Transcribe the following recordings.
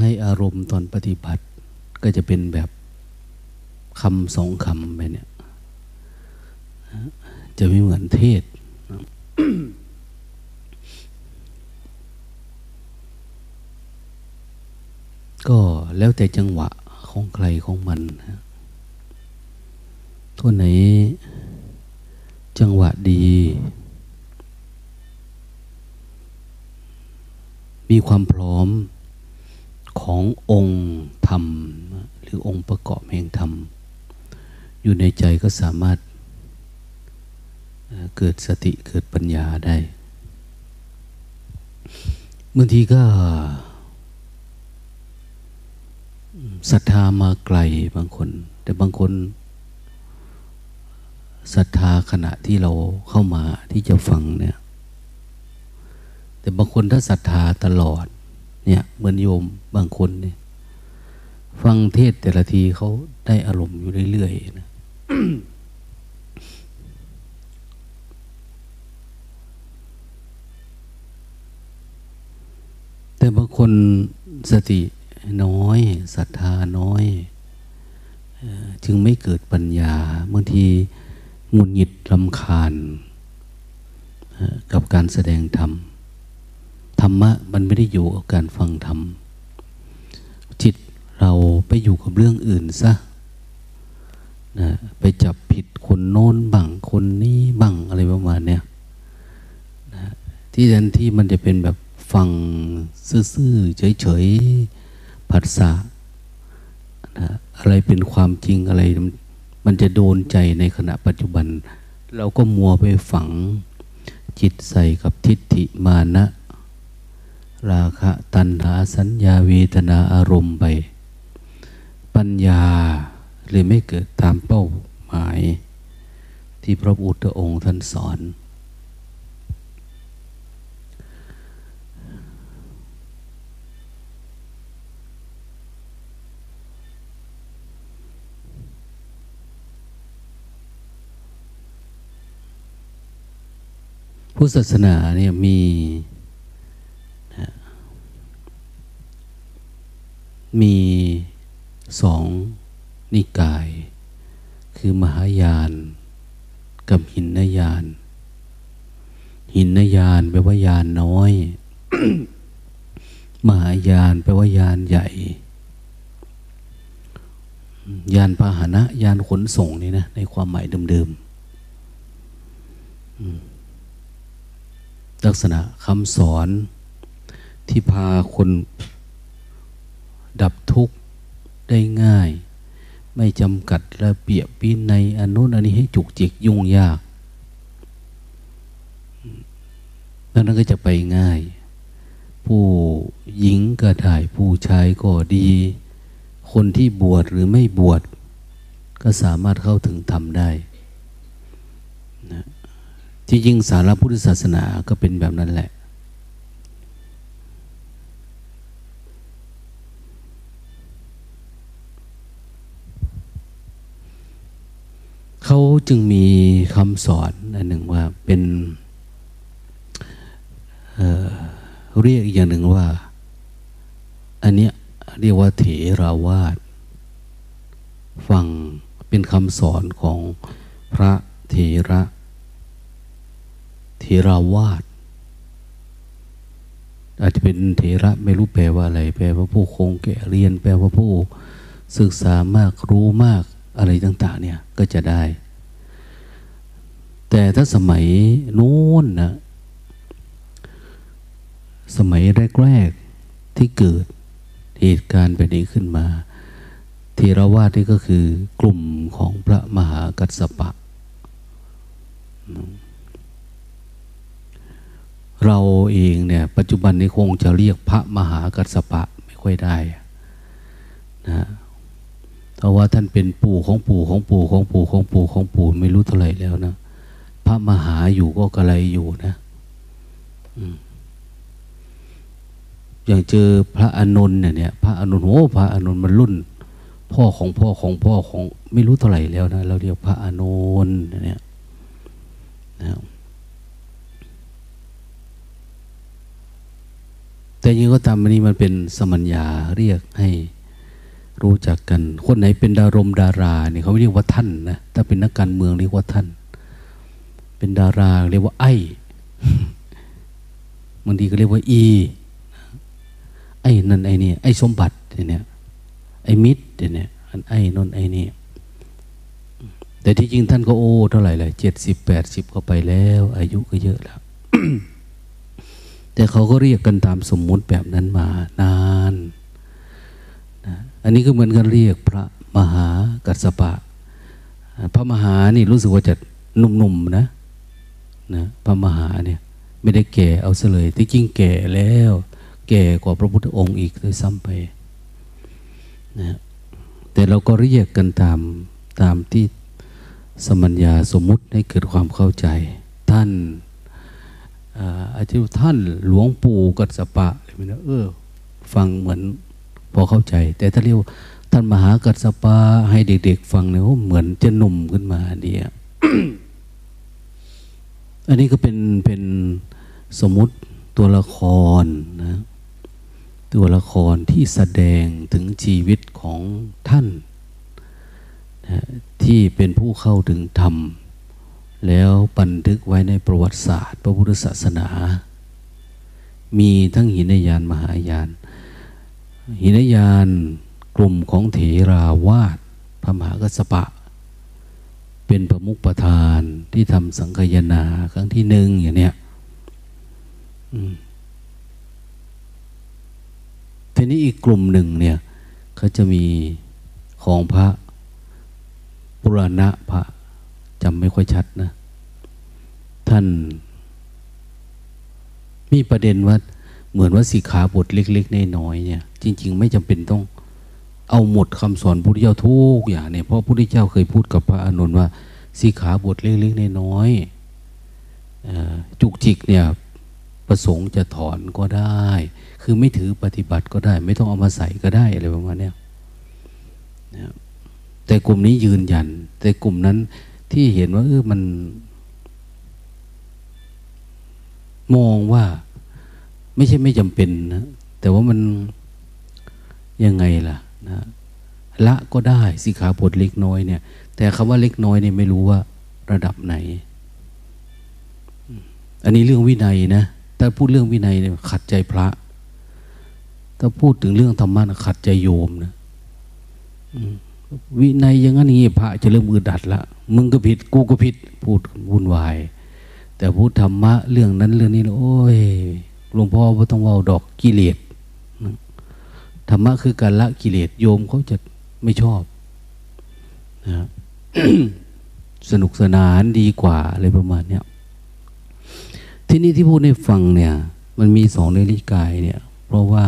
ให้อารมณ์ตอนปฏิบัติ ก็จะเป็นแบบคำสองคำไปเนี่ย จะไม่เหมือนเทศก็แล้วแต่จังหวะของใครของมันตัวไหน จังหวะดี มีความพร้อม ขององค์ธรรม หรือองค์ประกอบแห่งธรรม อยู่ในใจก็สามารถเกิดสติเกิดปัญญาได้บางทีก็ศรัทธามาไกลบางคน แต่บางคนศรัทธาขณะที่เราเข้ามาที่จะฟังเนี่ย แต่บางคนถ้าศรัทธาตลอด เนี่ยเหมือนโยมบางคนเนี่ย ฟังเทศแต่ละทีเขาได้อารมณ์อยู่เรื่อยๆนะแต่บางคนสติน้อยศรัทธาน้อย จึงไม่เกิดปัญญาบางทีงุนหงิดลำคาญกับการแสดงธรรม ธรรมะมันไม่ได้อยู่กับการฟังธรรม จิตเราไปอยู่กับเรื่องอื่นซะนะไปจับผิดคนโน้นบังคนนี้บังอะไรประมาณเนี้ยนะที่แทนที่มันจะเป็นแบบฟังซื่อๆเฉยๆผัสสะนะอะไรเป็นความจริงอะไร มันจะโดนใจในขณะปัจจุบัน เราก็มัวไปฝังจิตใส่กับทิฏฐิมานะ ราคะตัณหาสัญญาเวทนาอารมณ์ไป ปัญญาเลยไม่เกิดตามเป้าหมาย ที่พระพุทธองค์ท่านสอน พุทธศาสนาเนี่ยมี มีสองนิกาย คือมหายานกับหินนยาน หินนยานแปลว่ายานน้อย มหายานแปลว่ายานใหญ่ ยานพาหนะยานขนส่งนี่นะ ในความหมายเดิมๆลักษณะคำสอนที่พาคน ดับทุกข์ได้ง่าย ไม่จำกัดระเบียบวินัยอนุนอันนี้ให้จุกจิกยุ่งยากดังนั้นก็จะไปง่าย ผู้หญิงก็ได้ ผู้ชายก็ดี คนที่บวชหรือไม่บวชก็สามารถเข้าถึงธรรมได้นะที่จริงสารพุทธศาสนาก็เป็นแบบนั้นแหละ เขาจึงมีคำสอนอันหนึ่งว่าเป็นเเรียกอีกอย่างหนึ่งว่า อันนี้เรียกว่าเถราวาสฟังเป็นคำสอนของพระเถระเทราวาสอาจจะเป็นเทระไม่รู้แปลว่าอะไร แปลว่าผู้คงแก่เรียน แปลว่าผู้ศึกษามากรู้มาก อะไรต่าง ๆ เนี่ยก็จะได้ แต่ถ้าสมัยนู้นนะสมัยแรก ๆ ที่เกิดเหตุการณ์แบบนี้ขึ้นมาเทรวาสนี่ก็คือกลุ่มของพระมหากัสสปะ เราเองเนี่ยปัจจุบันนี้คงจะเรียกพระมหากัสปะไม่ค่อยได้นะ เพราะว่าท่านเป็นปู่ของปู่ของปู่ของปู่ของปู่ของปู่ไม่รู้เท่าไหร่แล้วนะพระมหาอยู่ก็กระไรอยู่นะอย่างเจอพระอนุนเนี่ยพระอนุนโอ้พระอนุนมันรุ่น พ่อของพ่อของพ่อของไม่รู้เท่าไหร่แล้วนะเราเรียกพระอนุนเนี่ยนะแต่ยังก็ตามอันนี้มันเป็นสมัญญาเรียกให้ รู้จักกัน คนไหนเป็นดารมดาราเนี่ยเขาไม่เรียกว่าท่านนะถ้าเป็นนักการเมืองเรียกว่าท่าน เป็นดาราเรียกว่า ไอ้บางทีก็เรียกว่า อี ไอ้นั่นไอ้นี่ไอ้สมบัติเนี่ยไอ้มิตรเนี่ยอันไอ้นนไอ้นี่แต่ที่จริงท่านก็โอ้เท่าไหร่เลยเจ็ดสิบแปดสิบก็ไปแล้ว อายุก็เยอะแล้ว แต่เขาก็เรียกกันตามสมมุติแบบนั้นมานาน อันนี้ก็เหมือนกันเรียกพระมหากัสปะ พระมหานี่รู้สึกว่าจะหนุ่มๆนะนะพระมหาเนี่ยไม่ได้แก่เอาเสลยที่จริงแก่แล้ว แก่กว่าพระพุทธองค์อีกด้วยซ้ำไปนะแต่เราก็เรียกกันตามตามที่สมัญญาสมมุติให้เกิดความเข้าใจ ท่านอาจารย์ท่านหลวงปู่กัสปะอะไรไม่เออ ฟังเหมือน พอเข้าใจ แต่ถ้าเรียกท่านมหากัสปะให้เด็ก ๆ ฟังเนี่ยเหมือนจะหนุ่มขึ้นมาเดียอันนี้ก็เป็นเป็นสมมติตัวละครนะตัวละครที่แสดงถึงชีวิตของท่านนะที่เป็นผู้เข้าถึงธรรม แล้วบันทึกไว้ในประวัติศาสตร์ พระพุทธศาสนา มีทั้งหินยานมหายาน หินยานกลุ่มของเถราวาสพระมหากัสปะ เป็นประมุขประธานที่ทำสังคยนาครั้งที่หนึ่งอย่างเนี้ยทีนี้อีกกลุ่มหนึ่งเนี่ยเขาจะมีของพระปุรณะพระจำไม่ค่อยชัดนะ ท่าน มีประเด็นว่า เหมือนว่าสีขาบทเล็กๆน้อยๆเนี่ย จริง ๆ ไม่จำเป็นต้องเอาหมดคำสอนพุทธเจ้าทุกอย่างเนี่ยเพราะพุทธเจ้าเคยพูดกับพระอานนว่าสีขาบทเล็กๆน้อยๆจุกจิกเนี่ยประสงค์จะถอนก็ได้ คือไม่ถือปฏิบัติก็ได้ ไม่ต้องเอามาใส่ก็ได้อะไรประมาณนี้นะแต่กลุ่มนี้ยืนยัน แต่กลุ่มนั้นที่เห็นว่าเออมัน มองว่า ไม่ใช่ไม่จำเป็นนะแต่ว่ามันยังไงล่ะนะละก็ได้สิขาบทเล็กน้อยเนี่ย แต่คำว่าเล็กน้อยเนี่ยไม่รู้ว่าระดับไหน อันนี้เรื่องวินัยนะถ้าพูดเรื่องวินัยเนี่ยขัดใจพระ ถ้าพูดถึงเรื่องธรรมะขัดใจโยมนะวินัยอย่างนั้นนี้พระจะเริ่มมือดัดละมึงก็ผิดกูก็ผิด พูดวุ่นวาย แต่พูดธรรมะเรื่องนั้นเรื่องนี้โอ้ย หลวงพ่อว่าต้องว่าดอกกิเลสธรรมะคือการละกิเลสโยมเขาจะไม่ชอบนะสนุกสนานดีกว่าอะไรประมาณเนี้ยที่นี่ที่พูดให้ฟังเนี่ย มันมีสองในริกายเนี่ย เพราะว่า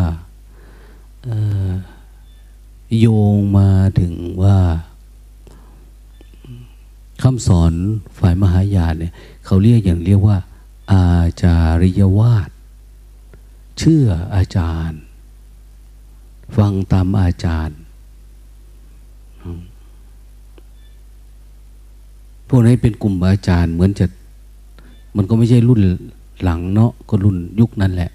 โยงมาถึงว่าคำสอนฝ่ายมหายานเนี่ย เขาเรียกอย่างเรียกว่า อาจาริยวาส เชื่ออาจารย์ ฟังตามอาจารย์ พวกนี้เป็นกลุ่มอาจารย์ เหมือนจะ มันก็ไม่ใช่รุ่นหลังเนาะก็รุ่นยุคนั้นแหละ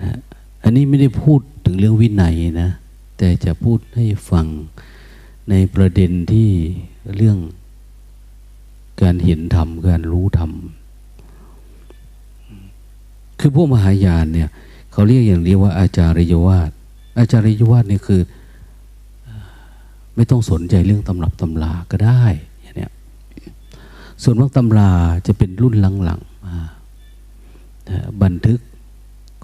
นะอันนี้ไม่ได้พูดถึงเรื่องวินัยนะ แต่จะพูดให้ฟังในประเด็นที่เรื่องการเห็นธรรม การรู้ธรรม คือพวกมหายานเนี่ยเขาเรียกอย่างเรียกว่าอาจารยวาดอาจารยวาดนี่คือ ไม่ต้องสนใจเรื่องตำรับตำลาก็ได้อย่างนี้ส่วนมากตำราจะเป็นรุ่นหลังๆมาบันทึก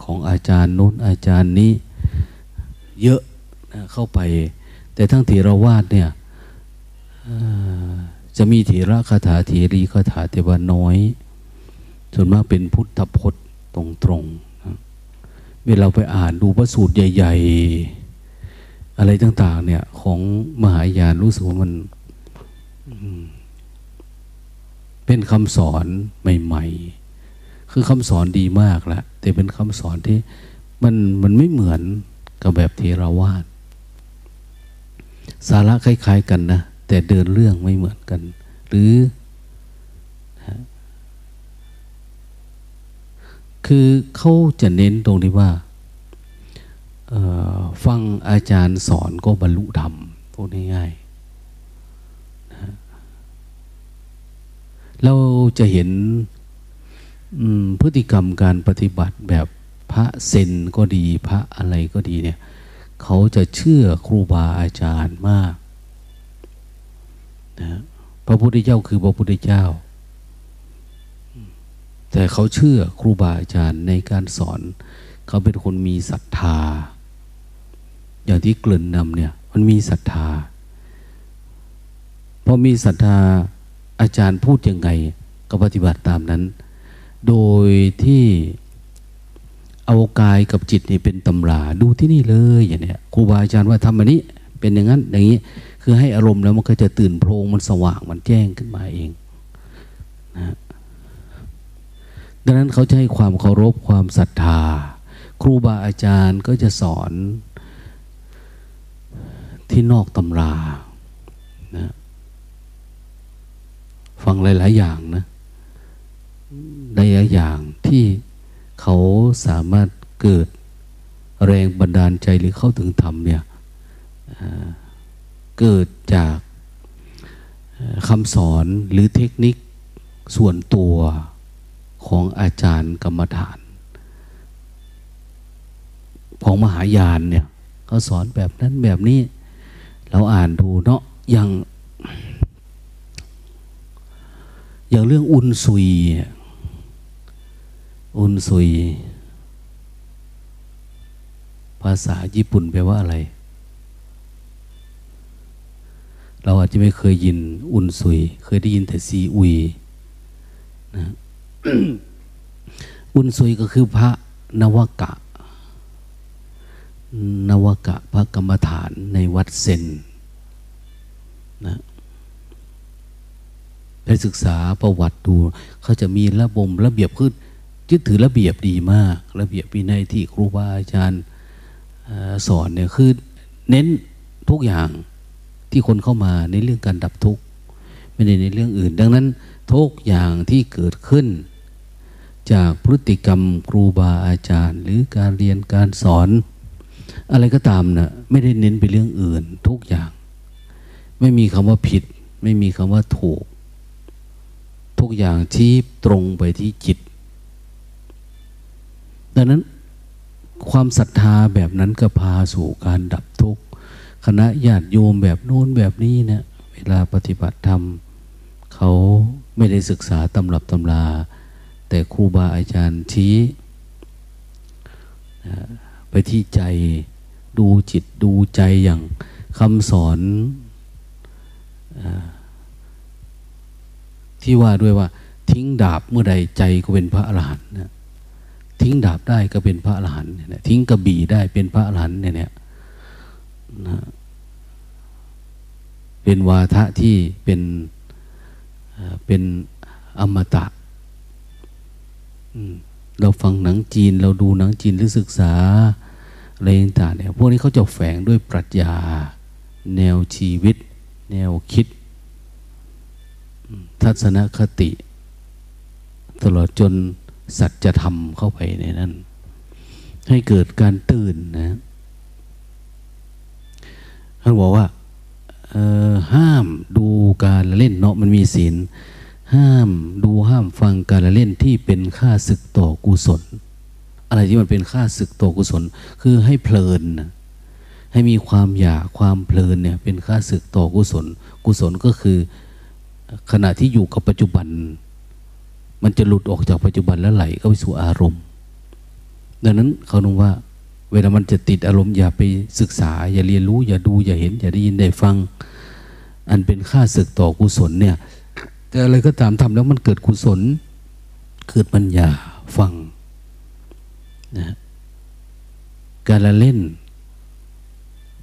ของอาจารย์โน้นอาจารย์นี้เยอะเข้าไป แต่ทั้งเถรวาทเนี่ยจะมีเถระคาถาเถรีคาถาแต่ว่าน้อย ส่วนมากเป็นพุทธพจน์ ตรงๆ เวลาไปอ่านดูพระสูตรใหญ่ ๆ อะไรต่าง ๆ เนี่ย ของมหายานรู้สึกว่ามันเป็นคำสอนใหม่ ๆ คือคำสอนดีมากละแต่เป็นคำสอนที่มันมันไม่เหมือนกับแบบเทรวาสสาระคล้าย ๆ กันนะ แต่เดินเรื่องไม่เหมือนกัน หรือ คือเขาจะเน้นตรงที่ว่าฟังอาจารย์สอนก็บรรลุธรรมพูดง่ายๆนะเราจะเห็นพฤติกรรมการปฏิบัติแบบพระเซนก็ดีพระอะไรก็ดีเนี่ยเขาจะเชื่อครูบาอาจารย์มากนะพระพุทธเจ้าคือพระพุทธเจ้า แต่เขาเชื่อครูบาอาจารย์ในการสอน เขาเป็นคนมีศรัทธา อย่างที่เกลิ่นนำเนี่ย มันมีศรัทธาพอมีศรัทธาอาจารย์พูดยังไง ก็ปฏิบัติตามนั้น โดยที่เอากายกับจิตนี่เป็นตำราดูที่นี่เลยอย่างเนี้ยครูบาอาจารย์ว่าทำอันนี้เป็นอย่างนั้น อย่างนี้คือให้อารมณ์แล้วมันก็จะตื่นโพรงมันสว่างมันแจ้งขึ้นมาเองนะ ดังนั้นเขาจะให้ความเคารพความศรัทธา ครูบาอาจารย์ก็จะสอนที่นอกตำรานะฟังหลาย ๆ อย่างนะหลายอย่างที่เขาสามารถเกิดแรงบันดาลใจหรือเข้าถึงธรรมเนี่ยเกิดจากคำสอนหรือเทคนิคส่วนตัว ของอาจารย์กรรมฐาน ของมหายานเนี่ยเขาสอนแบบนั้นแบบนี้ เราอ่านดูเนาะอย่างอย่างเรื่องอุนซุย อุนซุย ภาษาญี่ปุ่นแปลว่าอะไร เราอาจจะไม่เคยยินอุนซุย เคยได้ยินแต่ซีอุยนะ อุนซุยก็คือพระนวกะ นวกะพระกรรมฐานในวัดเซนนะไปศึกษาประวัติดู เขาจะมีระบบระเบียบขึ้นยึดถือระเบียบดีมาก ระเบียบวินัยที่ครูบาอาจารย์สอนเนี่ยคือเน้นทุกอย่างที่คนเข้ามาในเรื่องการดับทุกข์ไม่ได้ในเรื่องอื่น ดังนั้นทุกอย่างที่เกิดขึ้น จากพฤติกรรมครูบาอาจารย์ หรือการเรียนการสอน อะไรก็ตามนะไม่ได้เน้นไปเรื่องอื่นทุกอย่าง ไม่มีคำว่าผิด ไม่มีคำว่าถูก ทุกอย่างชี้ตรงไปที่จิต ดังนั้นความศรัทธาแบบนั้นก็พาสู่การดับทุกข์คณะญาติโยมแบบโน้นแบบนี้เนะี่ยเวลาปฏิบัติธรรม เขาไม่ได้ศึกษาตำรับตำรา แต่ครูบาอาจารย์ชี้ไปที่ใจดูจิตดูใจอย่างคำสอนอที่ว่าด้วยว่า ทิ้งดาบเมื่อใดใจก็เป็นพระอรหันต์นะทิ้งดาบได้ก็เป็นพระอรหันต์ทิ้งกระบี่ได้เป็นพระอรหันต์เนี่ยนะเป็นวาทะที่เป็นเป็นอมตะ เราฟังหนังจีน เราดูหนังจีนหรือศึกษาอะไรต่างเนี่ยพวกนี้เขาจะแฝงด้วยปรัชญา แนวชีวิต แนวคิด ทัศนคติ ตลอดจนสัจธรรมเข้าไปในนั้น ให้เกิดการตื่นนะท่านบอกว่าห้ามดูการเล่นเนาะมันมีศีล ห้ามดูห้ามฟังการละเล่นที่เป็นค่าศึกต่อกุศล อะไรที่มันเป็นค่าศึกต่อกุศล คือให้เพลิน ให้มีความอยากความเพลินเนี่ยเป็นค่าศึกต่อกุศล กุศลก็คือขณะที่อยู่กับปัจจุบัน มันจะหลุดออกจากปัจจุบันแล้วไหลเข้าไปสู่อารมณ์ ดังนั้นเขาบอกว่า เวลามันจะติดอารมณ์อย่าไปศึกษา อย่าเรียนรู้ อย่าดูอย่าเห็น อย่าได้ยินได้ฟัง อันเป็นค่าศึกต่อกุศลเนี่ย แต่อะไรก็ตามทำแล้วมันเกิดกุศล เกิดปัญญาฟังนะการละเล่น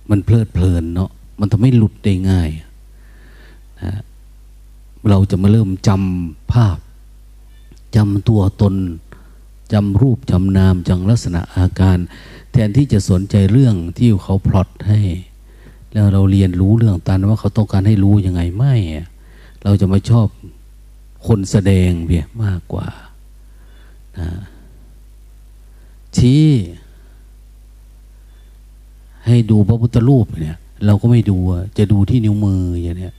มันเพลิดเพลินเนาะมันทำให้หลุดได้ง่ายนะเราจะมาเริ่มจำภาพจำตัวตนจำรูปจำนามจำลักษณะอาการ แทนที่จะสนใจเรื่องที่เขาพลอตให้ แล้วเราเรียนรู้เรื่องตันว่าเขาต้องการให้รู้ยังไงไม่ เราจะมาชอบคนแสดงเพียมากกว่านะชี้ให้ดูพระพุทธรูปเนี่ย เราก็ไม่ดูจะดูที่นิ้วมืออย่างเนี้ย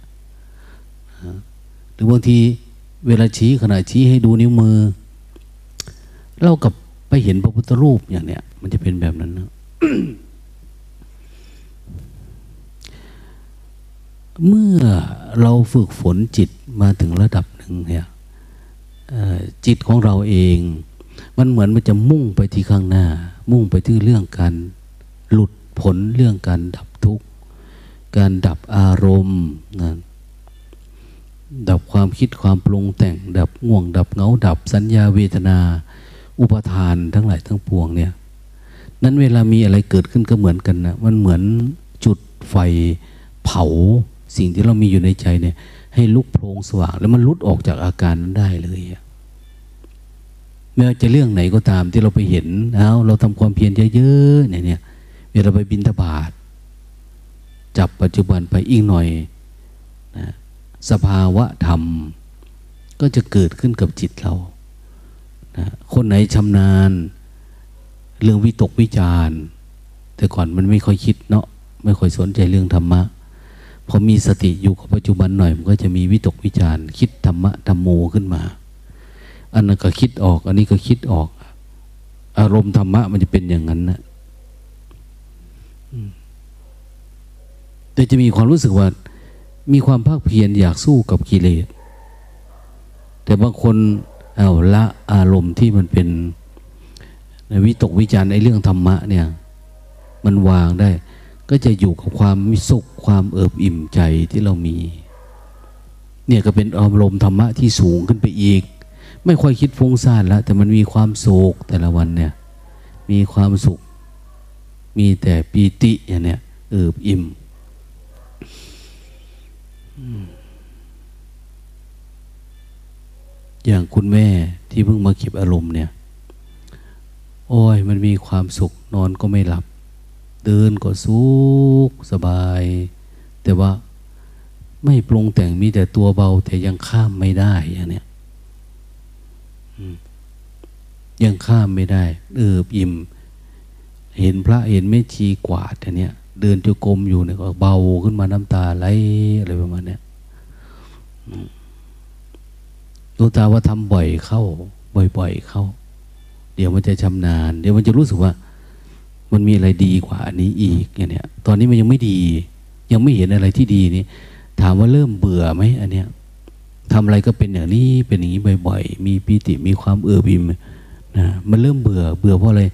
หรือบางทีเวลาชี้ขณะชี้ให้ดูนิ้วมือ เรากับไปเห็นพระพุทธรูปอย่างเนี้ยมันจะเป็นแบบนั้นนะ เมื่อเราฝึกฝนจิตมาถึงระดับหนึ่งเนี่ยจิตของเราเอง มันเหมือนมันจะมุ่งไปที่ข้างหน้า มุ่งไปที่เรื่องการหลุดผลเรื่องการดับทุกข์การดับอารมณ์นะดับความคิดความปรุงแต่ง ดับง่วง ดับเงาดับสัญญาเวทนา อุปทานทั้งหลายทั้งปวงเนี่ยนั้นเวลามีอะไรเกิดขึ้นก็เหมือนกันนะมันเหมือนจุดไฟเผา สิ่งที่เรามีอยู่ในใจเนี่ย ให้ลุกโพลงสว่าง แล้วมันลุดออกจากอาการนั้นได้เลยไม่ว่าจะเรื่องไหนก็ตามที่เราไปเห็นเอาเราทำความเพียรเยอะๆเนี่ยเนี่ยเวลาไปบินทบาทจับปัจจุบันไปอีกหน่อยนะสภาวะธรรม ก็จะเกิดขึ้นกับจิตเรานะคนไหนชำนาญ เรื่องวิตกวิจารแต่ก่อนมันไม่ค่อยคิดเนาะไม่ค่อยสนใจเรื่องธรรมะ พอมีสติอยู่กับปัจจุบันหน่อย มันก็จะมีวิตกวิจารคิดธรรมะธรรมโมขึ้นมา อันนั้นก็คิดออก อันนี้ก็คิดออก อารมณ์ธรรมะมันจะเป็นอย่างนั้นนะแต่จะมีความรู้สึกว่า มีความภาคเพียรอยากสู้กับกิเลส แต่บางคนเอาละอารมณ์ที่มันเป็นวิตกวิจารณ์ในเรื่องธรรมะเนี่ย มันวางได้ ก็จะอยู่กับความมีสุขความเอิบอิ่มใจที่เรามี เนี่ยก็เป็นอารมณ์ธรรมะที่สูงขึ้นไปอีก ไม่ค่อยคิดฟุ้งซ่านแล้วแต่มันมีความโศกแต่ละวันเนี่ย มีความสุข มีแต่ปีติอย่างเนี้ยเอิบอิ่มอย่างคุณแม่ที่เพิ่งมาเก็บอารมณ์เนี่ย โอ้ยมันมีความสุขนอนก็ไม่หลับ เดินก็สุขสบาย แต่ว่าไม่ปรุงแต่งมีแต่ตัวเบา แต่ยังข้ามไม่ได้อย่างเนี้ยยังข้ามไม่ได้เอออิ่ม เห็นพระเห็นไม่ชีกวาดอันเนี้ยเดินจกรมอยู่เนี่ยก็เบาขึ้นมาน้ำตาไหลอะไรประมาณนี้ดวงตาว่าทำบ่อยเข้า บ่อยๆเข้า เดี๋ยวมันจะชำนาญ เดี๋ยวมันจะรู้สึกว่า มันมีอะไรดีกว่าอันนี้อีกอย่างเนี้ยตอนนี้มันยังไม่ดี ยังไม่เห็นอะไรที่ดีนี่ถามว่าเริ่มเบื่อไหมอันเนี้ยทำอะไรก็เป็นอย่างนี้เป็นอย่างนี้บ่อย ๆ มีปีติมีความเอือบิมนะมันเริ่มเบื่อ เบื่อเพราะอะไร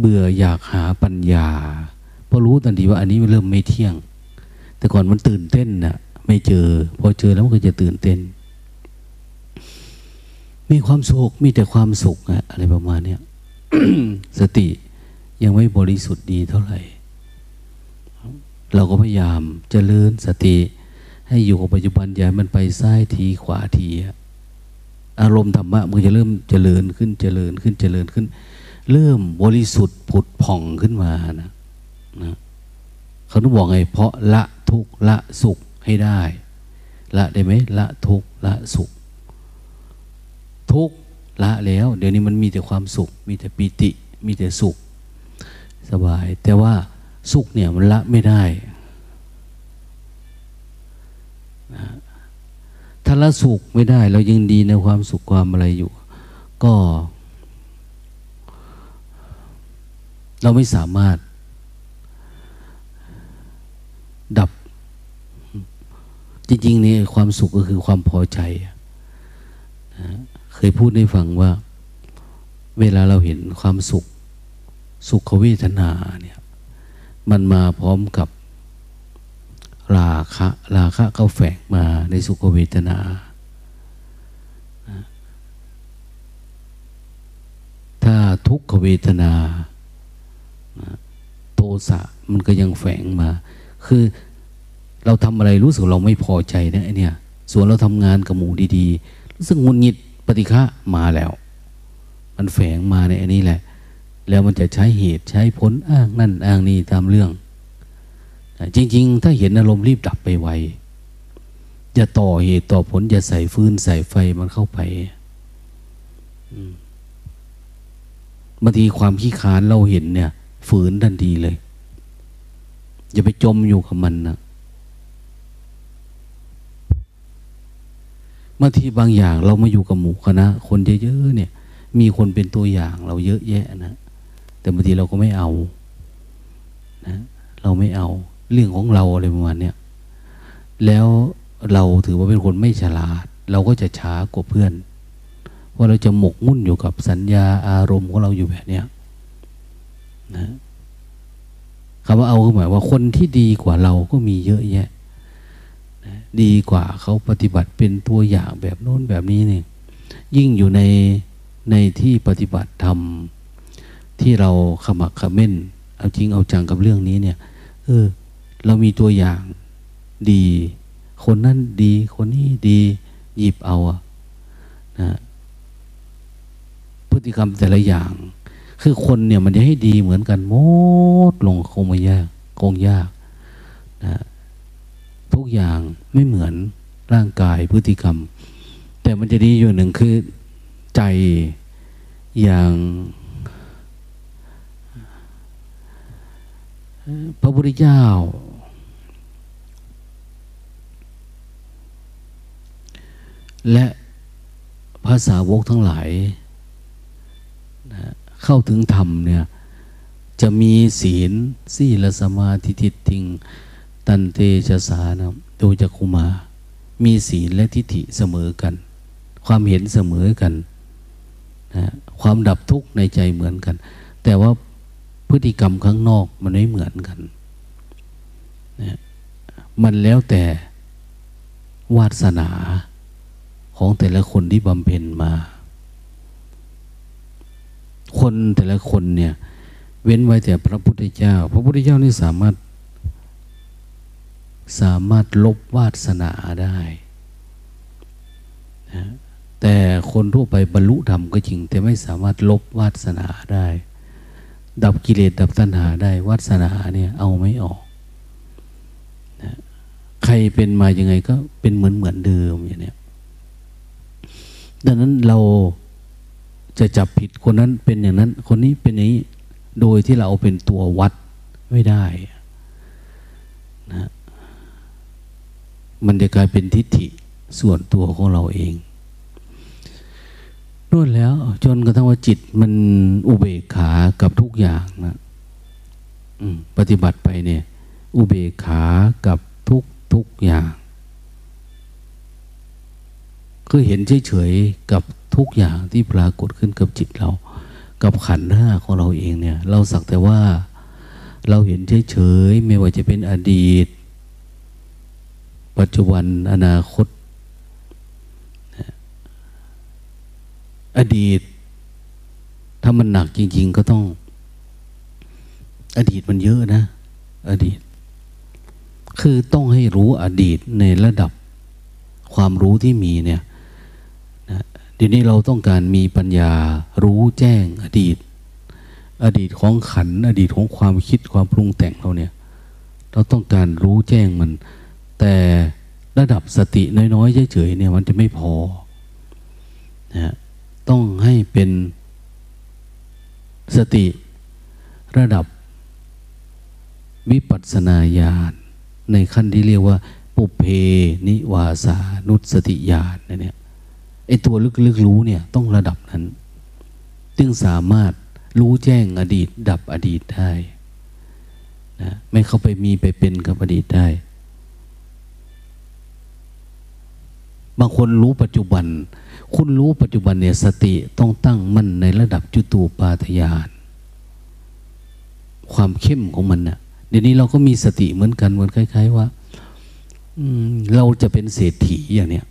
เบื่ออยากหาปัญญา เพอรู้ทันทีว่าอันนี้มันเริ่มไม่เที่ยง แต่ก่อนมันตื่นเต้นนะ่ะไม่เจอ พอเจอแล้วมันก็จะตื่นเต้น มีความสุขมีแต่ความสุขอะอะไรประมาณนี้สติ ยังไม่บริสุทธิ์ดีเท่าไหร่ เราก็พยายามจเจริญสติ ให้อยู่กับปัจจุบันอย่ามันไปซ้ายทีขวาที อารมณ์ธรรมะมันจะเริ่มเจริญขึ้นเจริญขึ้นเจริญขึ้น เริ่มบริสุทธิ์ผุดผ่องขึ้นมานะนะเขาต้องบอกไง เพราะละทุกละสุขให้ได้ ละได้ไหมละทุกละสุข ทุกละแล้ว เดี๋ยวนี้มันมีแต่ความสุข มีแต่ปิติ มีแต่สุข สบาย แต่ว่าสุขเนี่ยมันละไม่ได้นะถ้าละสุขไม่ได้ เรายังดีในความสุขความอะไรอยู่ ก็ เราไม่สามารถ ดับ จริงๆนี่ความสุขก็คือความพอใจเคยพูดให้ฟังว่า เวลาเราเห็นความสุข สุขเวทนาเนี่ยมันมาพร้อมกับราคะราคะก็แฝงมาในสุขเวทนา ถ้าทุกขเวทนาโทสะมันก็ยังแฝงมา คือเราทำอะไรรู้สึกเราไม่พอใจนะเนี่ย ส่วนเราทำงานกับหมูดีๆ รู้สึกงุนงิดปฏิฆะมาแล้ว มันแฝงมาในอันนี้แหละ แล้วมันจะใช้เหตุใช้ผลอ้างนั่นอ้างนี่ตามเรื่อง จริง ๆ ถ้าเห็นอารมณ์รีบดับไปไวอย่าต่อเหตุต่อผลอย่าใส่ฟืนใส่ไฟมันเข้าไปบางทีความขี้ค้านเราเห็นเนี่ย ฝืนทันทีเลย อย่าไปจมอยู่กับมันนะเมื่อทีบางอย่างเรามาอยู่กับหมู่คณะคนเยอะๆเนี่ย มีคนเป็นตัวอย่างเราเยอะแยะนะ แต่บางทีเราก็ไม่เอานะเราไม่เอา เรื่องของเราอะไรประมาณเนี้ยแล้วเราถือว่าเป็นคนไม่ฉลาด เราก็จะช้ากว่าเพื่อนว่าเราจะหมกมุ่นอยู่กับสัญญาอารมณ์ของเราอยู่แบบเนี้ยนะคำว่าเอาคือหมายว่าคนที่ดีกว่าเราก็มีเยอะแยะนะดีกว่าเขาปฏิบัติเป็นตัวอย่างแบบโน้นแบบนี้เนี่ยยิ่งอยู่ในในที่ปฏิบัติธรรม ที่เราขมักขม้น เอาจริงเอาจังกับเรื่องนี้เนี่ย เออ เรามีตัวอย่างดี คนนั้นดี คนนี้ดีหยิบเอาอะนะพฤติกรรมแต่ละอย่าง คือคนเนี่ยมันจะให้ดีเหมือนกันหมดลงคงไม่ยากคงยากนะทุกอย่างไม่เหมือนร่างกายพฤติกรรม แต่มันจะดีอยู่หนึ่งคือใจอย่าง พระพุทธเจ้า และภาษาวกทั้งหลายนะเข้าถึงธรรมเนี่ย จะมีศีลสีลสมาธิทิฏฐิง ตันเตชะสานะโดยจักุมา มีศีลและทิฏฐิเสมอกัน ความเห็นเสมอกันนะความดับทุกข์ในใจเหมือนกัน แต่ว่า พฤติกรรมข้างนอกมันไม่เหมือนกันนะมันแล้วแต่วาสนาของแต่ละคนที่บำเพ็ญมา คนแต่ละคนเนี่ย เว้นไว้แต่พระพุทธเจ้า พระพุทธเจ้านี่สามารถ สามารถลบวาสนาได้นะแต่คนทั่วไปบรรลุธรรมก็จริง แต่ไม่สามารถลบวาสนาได้ ดับกิเลสดับตัณหาได้วาสนาเนี่ย เอาไม่ออกนะใครเป็นมายังไงก็เป็นเหมือนเหมือนเดิมอย่างเนี้ยดังนั้นเราจะจับผิดคนนั้นเป็นอย่างนั้น คนนี้เป็นอย่างนี้โดยที่เราเอาเป็นตัววัดไม่ได้นะมันจะกลายเป็นทิฏฐิส่วนตัวของเราเอง นู่นแล้ว จนกระทั่งว่าจิตมันอุเบกขากับทุกอย่างนะปฏิบัติไปเนี่ย อุเบกขากับทุกทุกอย่างคือเห็นเฉยๆกับทุกอย่างที่ปรากฏขึ้นกับจิตเรา กับขันธ์ห้าของเราเองเนี่ย เราสักแต่ว่าเราเห็นเฉยๆไม่ว่าจะเป็นอดีต ปัจจุบันอนาคต อดีต ถ้ามันหนักจริง ๆ ก็ต้อง อดีตมันเยอะนะ อดีต คือต้องให้รู้อดีตในระดับความรู้ที่มีเนี่ยเดี๋ยวนี้เราต้องการมีปัญญารู้แจ้งอดีต อดีตของขัน อดีตของความคิดความปรุงแต่งเราเนี่ย เราต้องการรู้แจ้งมัน แต่ระดับสติน้อยๆเฉยๆเนี่ย มันจะไม่พอนะ ต้องให้เป็นสติระดับวิปัสสนาญาณในขั้นที่เรียกว่า ปุเพนิวาสานุสติญาณเนี่ยไอตัวลึกๆรู้เนี่ยต้องระดับนั้น จึงสามารถรู้แจ้งอดีต ดับอดีตได้นะไม่เข้าไปมีไปเป็นกับอดีตได้ บางคนรู้ปัจจุบัน คุณรู้ปัจจุบันเนี่ยสติต้องตั้งมั่นในระดับจุตูปาทยาน ความเข้มของมันนะ่ะเดี๋ยวนี้เราก็มีสติเหมือนกันเหมือนคล้าย ๆ ว่าเราจะเป็นเศรษฐีอย่างเนี้ย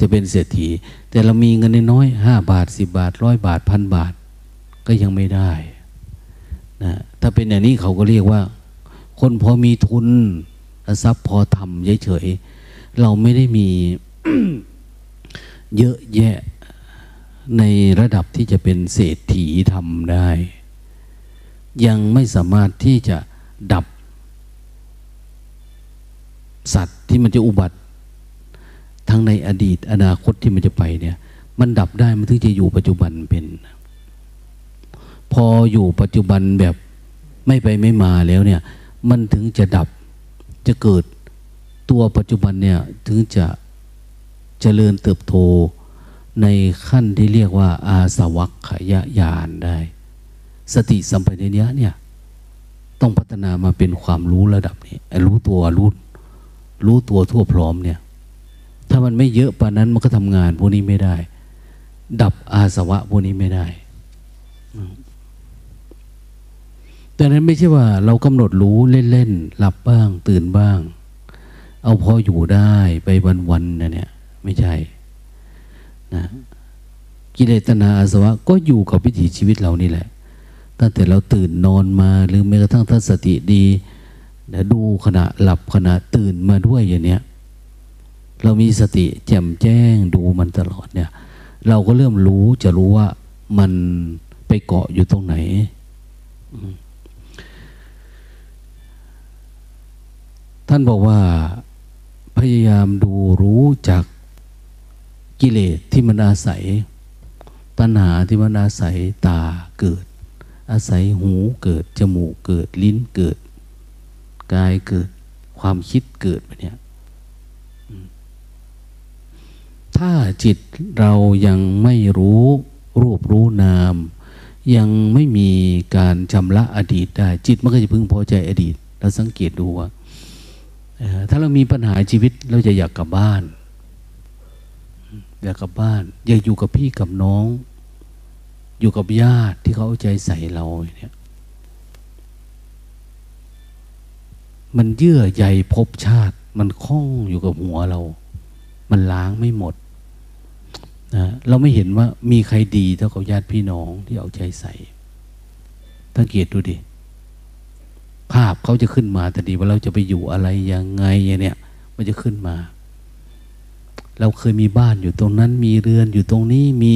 จะเป็นเศรษฐี แต่เรามีเงินน้อยห้าบาทสิบบาทร้อยบาทพันบาท ก็ยังไม่ได้นะถ้าเป็นอย่างนี้เขาก็เรียกว่า คนพอมีทุนทรัพย์พอทำเฉยๆเราไม่ได้มี เยอะแยะในระดับที่จะเป็นเศรษฐีทำได้ ยังไม่สามารถที่จะดับ สัตว์ที่มันจะอุบัติ ทั้งในอดีตอนาคตที่มันจะไปเนี่ย มันดับได้มันถึงจะอยู่ปัจจุบันเป็น พออยู่ปัจจุบันแบบไม่ไปไม่มาแล้วเนี่ย มันถึงจะดับจะเกิดตัวปัจจุบันเนี่ยถึงจะ เจริญเติบโตในขั้นที่เรียกว่า อาสวัคขยญาณได้ สติสัมปชัญญะเนี่ยต้องพัฒนามาเป็นความรู้ระดับนี้รู้ตัวรู้รู้ตัวทั่วพร้อมเนี่ย ถ้ามันไม่เยอะปานนั้นมันก็ทำงานพวกนี้ไม่ได้ ดับอาสวะพวกนี้ไม่ได้แต่นั้นไม่ใช่ว่าเรากำหนดรู้เล่นๆหลับบ้าง ตื่นบ้าง เอาพออยู่ได้ไปวันๆนะเนี่ย ไม่ใช่นะกิเลสตนาอาสวะก็อยู่กับวิถีชีวิตเรานี่แหละ ตั้งแต่เราตื่นนอนมาหรือแม้กระทั่งถ้าสติดีนะดูขณะหลับขณะตื่นมาด้วยอย่างเนี้ยเรามีสติแจ่มแจ้งดูมันตลอดเนี่ย เราก็เริ่มรู้จะรู้ว่ามันไปเกาะอยู่ตรงไหน ท่านบอกว่า พยายามดูรู้จาก กิเลสที่มันอาศัย ตัณหาที่มันอาศัยตาเกิด อาศัยหูเกิด จมูกเกิด ลิ้นเกิด กายเกิด ความคิดเกิดไปเนี่ย ถ้าจิตเรายังไม่รู้รูปรู้นาม ยังไม่มีการชำระอดีตได้ จิตมันก็จะพึงพอใจอดีต เราสังเกตดูว่าถ้าเรามีปัญหาชีวิตเราจะอยากกลับบ้าน อยากกลับบ้าน อยากอยู่กับพี่กับน้อง อยู่กับญาติที่เขาเอาใจใส่เราเนี่ยมันเยื่อใยภพชาติ มันคล้องอยู่กับหัวเรา มันล้างไม่หมดนะเราไม่เห็นว่ามีใครดีเท่ากับญาติพี่น้องที่เอาใจใส่สังเกตดูดิภาพเขาจะขึ้นมาแต่ดีว่าเราจะไปอยู่อะไรยังไงเนี่ย มันจะขึ้นมา เราเคยมีบ้านอยู่ตรงนั้น มีเรือนอยู่ตรงนี้มี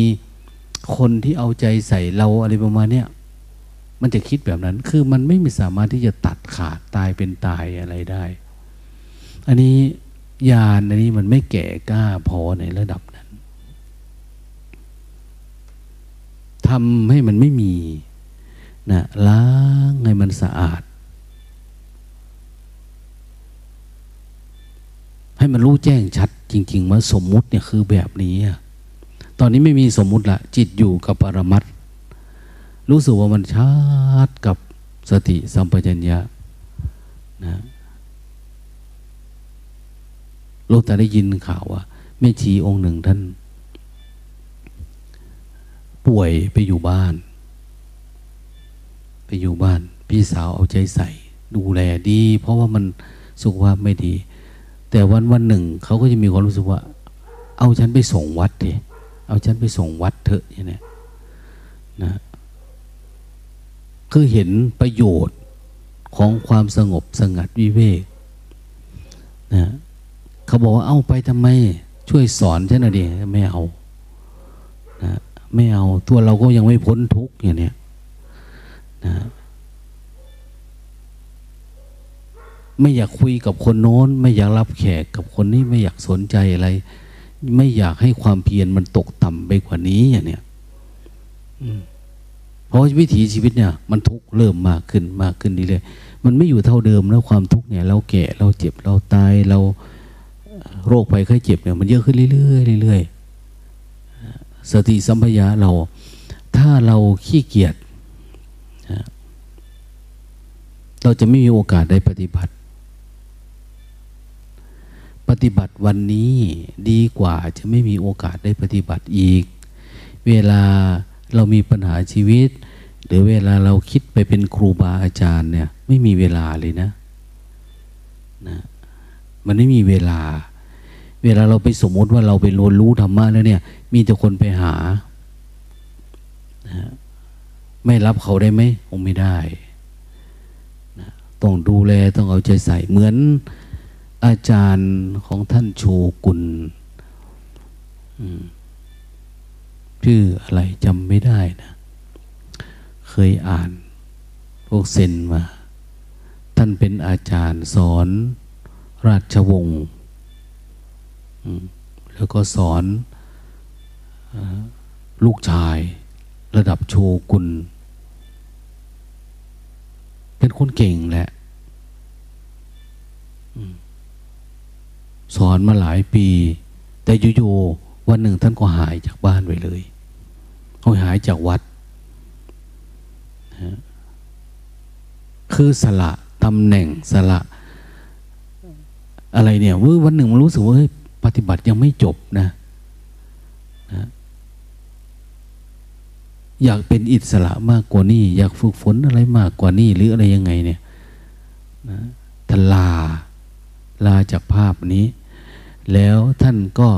คนที่เอาใจใส่เราอะไรประมาณเนี้ยมันจะคิดแบบนั้น คือมันไม่มีสามารถที่จะตัดขาดตายเป็นตายอะไรได้ อันนี้ญาณอันนี้มันไม่แก่กล้าพอในระดับนั้นทำให้มันไม่มีนะล้างให้มันสะอาด ให้มันรู้แจ้งชัด จริงๆว่าสมมุติเนี่ยคือแบบนี้ตอนนี้ไม่มีสมมุติละจิตอยู่กับปรมัตรู้สึกว่ามันชัดกับสติสัมปชัญญะนะโลกแต่ได้ยินข่าวว่าแม่ชีองค์หนึ่งท่าน ป่วยไปอยู่บ้าน ไปอยู่บ้าน พี่สาวเอาใจใส่ ดูแลดี เพราะว่ามันสุขภาพไม่ดี แต่วันวันหนึ่งเขาก็จะมีความรู้สึกว่า เอาฉันไปส่งวัดดิเอาฉันไปส่งวัดเถอะอย่างนี้นะคือเห็นประโยชน์ของความสงบสงัดวิเวกนะเขาบอกว่าเอาไปทำไม ช่วยสอนฉันหน่อยดิไม่เอานะไม่เอาตัวเราก็ยังไม่พ้นทุกข์อย่างนี้นะ ไม่อยากคุยกับคนโน้น ไม่อยากรับแขกกับคนนี้ไม่อยากสนใจอะไร ไม่อยากให้ความเพียรมันตกต่ำไปกว่านี้อย่างเนี้ยเพราะวิถีชีวิตเนี่ย มันทุกเริ่มมากขึ้นมากขึ้นนี่เลยมันไม่อยู่เท่าเดิมแล้วความทุกเนี่ย เราแก่เราเจ็บเราตายเราโรคภัยไข้เจ็บเนี่ยมันเยอะขึ้นเรื่อยๆเรื่อยๆสติสัมปยะเรา ถ้าเราขี้เกียจเราจะไม่มีโอกาสได้ปฏิบัติ ปฏิบัติวันนี้ดีกว่าจะไม่มีโอกาสได้ปฏิบัติอีก เวลาเรามีปัญหาชีวิต หรือเวลาเราคิดไปเป็นครูบาอาจารย์เนี่ย ไม่มีเวลาเลยนะนะมันไม่มีเวลา เวลาเราไปสมมติว่าเราไปรียนรู้ธรรมะแล้วเนี่ย มีแต่คนไปหานะไม่รับเขาได้ไหมคงไม่ได้นะต้องดูแลต้องเอาใจใส่เหมือน อาจารย์ของท่านโชกุลชื่ออะไรจำไม่ได้นะ เคยอ่านพวกเซนมา ท่านเป็นอาจารย์สอนราชวงศ์แล้วก็สอนลูกชายระดับโชกุลเป็นคนเก่งแหละ สอนมาหลายปี แต่อยู่ๆวันหนึ่งท่านก็หายจากบ้านไปเลยเขาหายจากวัด คือสละตำแหน่งสละ อะไรเนี่ยวันหนึ่งมันรู้สึกว่าปฏิบัติยังไม่จบนะนะอยากเป็นอิสระมากกว่านี้ อยากฝึกฝนอะไรมากกว่านี้ หรืออะไรยังไงเนี่ยนะทลาลาจากภาพนี้ แล้วท่านก็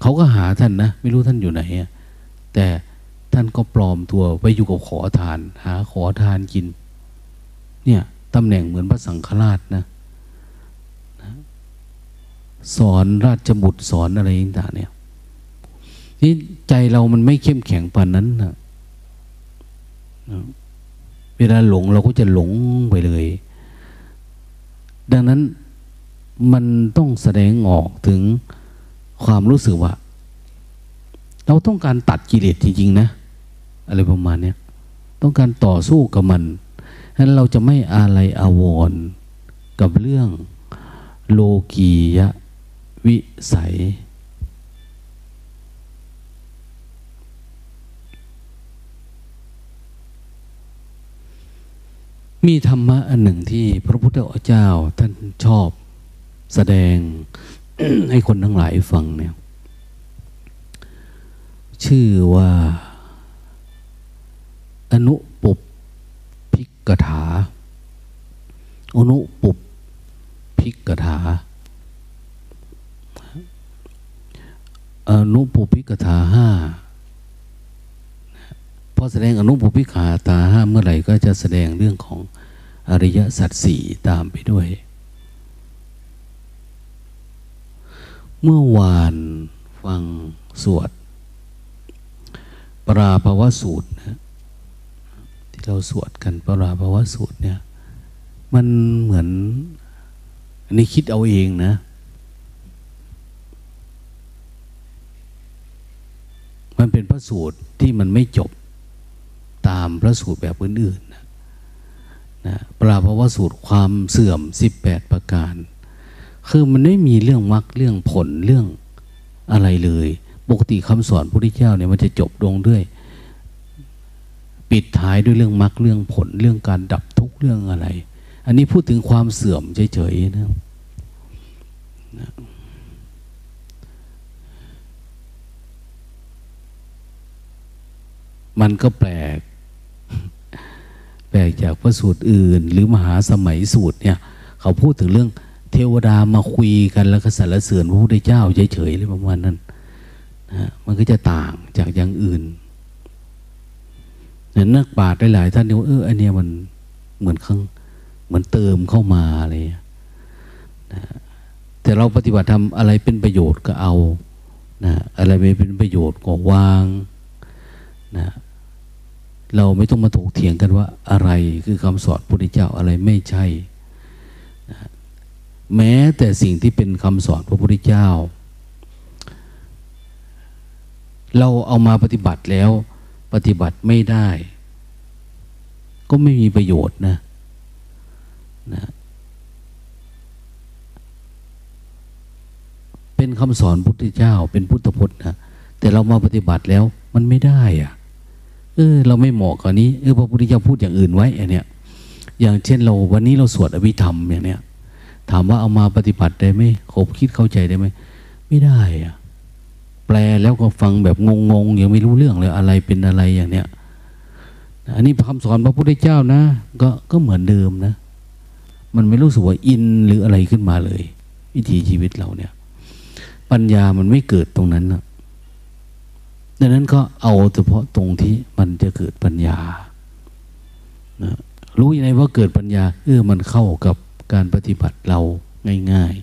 เขาก็หาท่านนะ ไม่รู้ท่านอยู่ไหนแต่ท่านก็ปลอมตัวไปอยู่กับขอทาน หาขอทานกิน เนี่ยตำแหน่งเหมือนพระสังฆราชนะสอนราชบุตรสอนอะไรต่างเนี่ยนี่ใจเรามันไม่เข้มแข็งปานนั้นนะเวลาหลงเราก็จะหลงไปเลย ดังนั้น มันต้องแสดงออกถึงความรู้สึกว่า เราต้องการตัดกิเลสจริงๆนะ อะไรประมาณนี้ต้องการต่อสู้กับมันฉะนั้นเราจะไม่อะไรอาวรกับเรื่องโลกียะวิสัย มีธรรมะอันหนึ่งที่พระพุทธเจ้าท่านชอบ แสดงให้คนทั้งหลายฟังเนี่ย ชื่อว่า อนุปุบพิกถา อนุปุบพิกถา อนุปุพิกถาห้าพอแสดงอนุปุพิกาตาห้าเมื่อไหร่ก็จะแสดงเรื่องของอริยสัจสี่ตามไปด้วย เมื่อวานฟังสวด ปราภาวสูตรนะที่เราสวดกันปราภาวสูตรเนี่ย มันเหมือน อันนี้คิดเอาเองนะ มันเป็นพระสูตรที่มันไม่จบตามพระสูตรแบบอื่นๆนะนะปราภาวสูตรความเสื่อมสิบแปดประการ คือมันไม่มีเรื่องมรรคเรื่องผลเรื่องอะไรเลย ปกติคำสอนพระพุทธเจ้าเนี่ยมันจะจบลงด้วย ปิดท้ายด้วยเรื่องมรรคเรื่องผลเรื่องการดับทุกเรื่องอะไร อันนี้พูดถึงความเสื่อมเฉยๆนะมันก็แปลก แปลกจากพระสูตรอื่น หรือมหาสมัยสูตรเนี่ย เขาพูดถึงเรื่อง เทวดามาคุยกันแล้วก็สรรเสริญพระพุทธเจ้าเฉยๆเลยประมาณนั้นนะมันก็จะต่างจากอย่างอื่นเนี่ยนักปราชญ์หลายท่านเนี่ยเอออันเนี้ยมันเหมือนข้างเหมือนเติมเข้ามาอะไรนะแต่เราปฏิบัติทำอะไรเป็นประโยชน์ก็เอานะอะไรไม่เป็นประโยชน์ก็วางนะเราไม่ต้องมาถกเถียงกันว่าอะไรคือคำสอนพระพุทธเจ้าอะไรไม่ใช่ แม้แต่สิ่งที่เป็นคำสอนพระพุทธเจ้า เราเอามาปฏิบัติแล้ว ปฏิบัติไม่ได้ ก็ไม่มีประโยชน์นะนะเป็นคำสอนพุทธเจ้า เป็นพุทธพจน์นะแต่เรามาปฏิบัติแล้วมันไม่ได้อะเออเราไม่เหมาะกับนี้เออพระพุทธเจ้าพูดอย่างอื่นไว้อันเนี้ยอย่างเช่นเราวันนี้เราสวดอภิธรรมอย่างเนี้ย ถามว่าเอามาปฏิบัติได้ไหมคบคิดเข้าใจได้ไหมไม่ได้อะแปลแล้วก็ฟังแบบงงๆยังไม่รู้เรื่องเลยอะไรเป็นอะไรอย่างเนี้ยอันนี้คำสอนพระพุทธเจ้านะ ก็ก็เหมือนเดิมนะ มันไม่รู้สึกว่าอินหรืออะไรขึ้นมาเลย วิถีชีวิตเราเนี่ย ปัญญามันไม่เกิดตรงนั้นนะดังนั้นก็เอาเฉพาะตรงที่มันจะเกิดปัญญานะรู้ยังไงว่าเกิดปัญญาเออมันเข้ากับ การปฏิบัติเราง่าย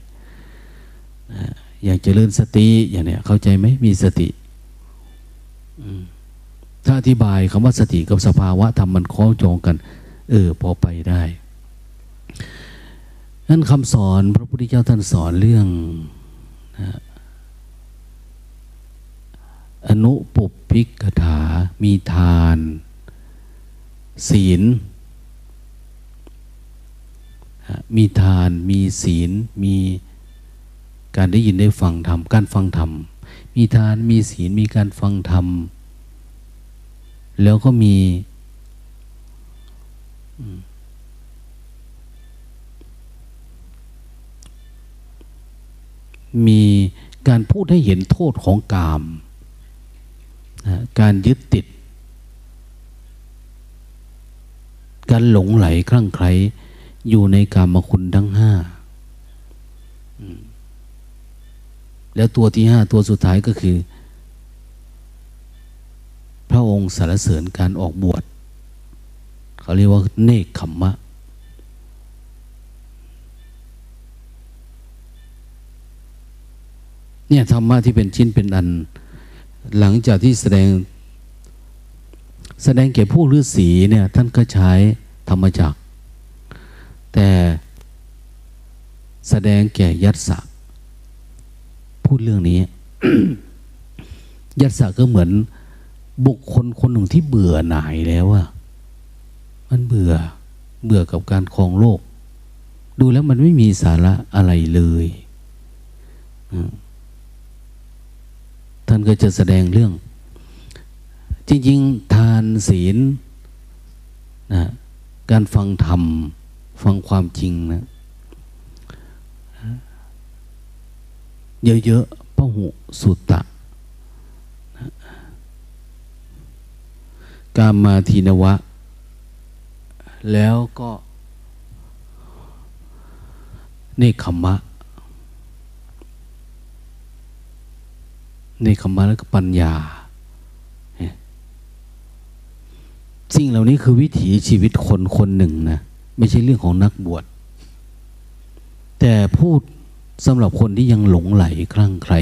ๆนะอย่างเจริญสติอย่างเนี้ยเข้าใจไหมมีสติถ้าอธิบายคำว่าสติกับสภาวะธรรมมันคล้องจองกัน เออ พอไปได้นั้นคำสอนพระพุทธเจ้าท่านสอนเรื่องนะอนุปุพิกถา มีทาน ศีล มีทาน มีศีล มีการได้ยินได้ฟังธรรม การฟังธรรม มีทาน มีศีล มีการฟังธรรม แล้วก็มีมีการพูดให้เห็นโทษของกามการยึดติด การหลงไหลคลั่งไคล้ อยู่ในกามคุณทั้งห้าแล้วตัวที่ห้าตัวสุดท้ายก็คือ พระองค์สารเสริญการออกบวชเขาเรียกว่าเนคขมมะ เนี่ยธรรมะที่เป็นชิ้นเป็นอัน หลังจากที่แสดง แสดงแก่ผู้ฤาษีเนี่ย ท่านก็ใช้ธรรมจัก แต่แสดงแก่ยัตสะพูดเรื่องนี้ ยัตสะก็เหมือนบุคคลคนหนึ่งที่เบื่อหน่ายแล้วอะมันเบื่อเบื่อกับการครองโลก ดูแล้วมันไม่มีสาระอะไรเลยท่านก็จะแสดงเรื่อง จริง ๆ ทานศีลนะการฟังธรรม ฟังความจริงนะ เยอะๆพหุสุตตะกามาทีนวะ แล้วก็เนคขมะในคำมาแล้วก็ปัญญา สิ่งเหล่านี้คือวิถีชีวิตคนคนหนึ่งนะ ไม่ใช่เรื่องของนักบวช แต่พูดสำหรับคนที่ยังหลงไหลคลั่งไคล้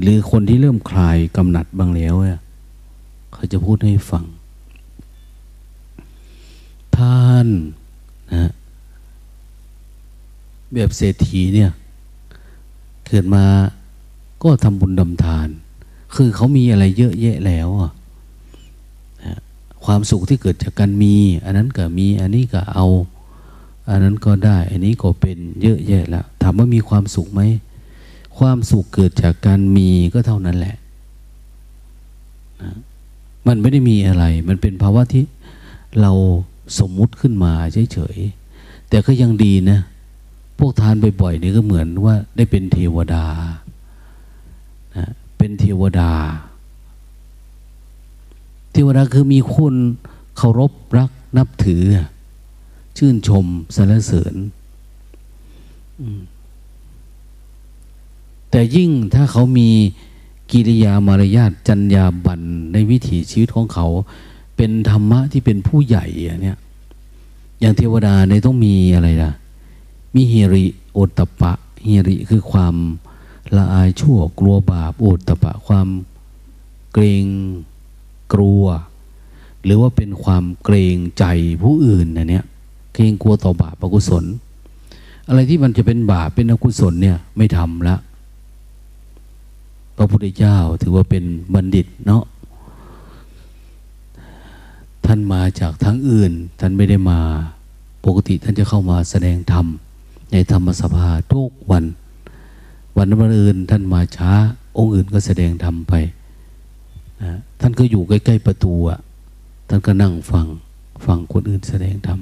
หรือคนที่เริ่มคลายกำหนัดบางแล้วเขาจะพูดให้ฟังท่านนะแบบเศรษฐีเนี่ยเกิดมาก็ทำบุญดำทาน คือเขามีอะไรเยอะแยะแล้วความสุขที่เกิดจากการมี อันนั้นก็มี อันนี้ก็เอา อันนั้นก็ได้ อันนี้ก็เป็นเยอะแยะแล้วถามว่ามีความสุขไหม ความสุขเกิดจากการมีก็เท่านั้นแหละมันไม่ได้มีอะไร มันเป็นภาวะที่เราสมมุติขึ้นมาเฉยๆ แต่ก็ยังดีนะ พวกทานบ่อยๆนี่ก็เหมือนว่าได้เป็นเทวดานะเป็นเทวดา เทวดาคือมีคนเคารพรักนับถือ ชื่นชมสรรเสริญแต่ยิ่งถ้าเขามีกิริยามารยาทจัญญาบันในวิถีชีวิตของเขา เป็นธรรมะที่เป็นผู้ใหญ่เนี่ย อย่างเทวดาในต้องมีอะไรล่ะมีเฮริโอตตะปะเฮริคือความละอายชั่วกลัวบาปโอตปะ ความเกรงกลัว หรือว่าเป็นความเกรงใจผู้อื่นนะเนี่ย เกรงกลัวต่อบาปอกุศล อะไรที่มันจะเป็นบาปเป็นอกุศลเนี่ยไม่ทำละพระพุทธเจ้าถือว่าเป็นบัณฑิตเนาะท่านมาจากทั้งอื่น ท่านไม่ได้มาปกติท่านจะเข้ามาแสดงธรรม ในธรรมสภาทุกวัน วันนั้นวันอื่นท่านมาช้า องค์อื่นก็แสดงธรรมไปนะท่านก็อยู่ใกล้ ๆ ประตูอะท่านก็นั่งฟังฟังคนอื่นแสดงธรรม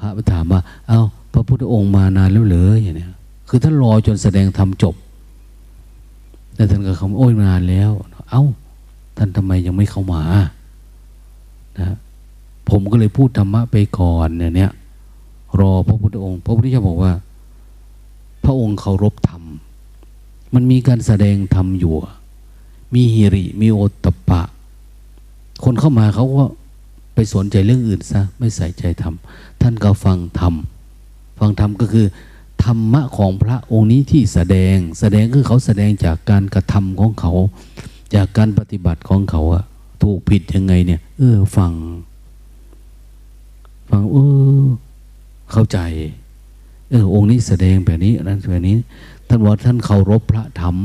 พระไปถามว่า เอา้า พระพุทธองค์มานานแล้วเหรออย่างนี้คือท่านรอจนแสดงธรรมจบแล้วท่านก็คำโอ้ยนานแล้ว เอา้า ท่านทำไมยังไม่เข้ามานะผมก็เลยพูดธรรมะไปก่อนเนี่ยรอพระพุทธองค์ พระพุทธเจ้าบอกว่า พระองค์เคารพธรรม มันมีการแสดงธรรมอยู่ มีฮิริ มีโอตปะ คนเข้ามาเขาก็ไปสนใจเรื่องอื่นซะ ไม่ใส่ใจธรรม ท่านก็ฟังธรรม ฟังธรรมก็คือ ธรรมะของพระองค์นี้ที่แสดง แสดงคือเขาแสดงจากการกระทำของเขา จากการปฏิบัติของเขาอะถูกผิดยังไงเนี่ย เออ ฟัง ฟังเออเข้าใจ เออ องค์นี้แสดงแบบนี้นั้นแบบนี้ ท่านว่าท่านเคารพพระธรรม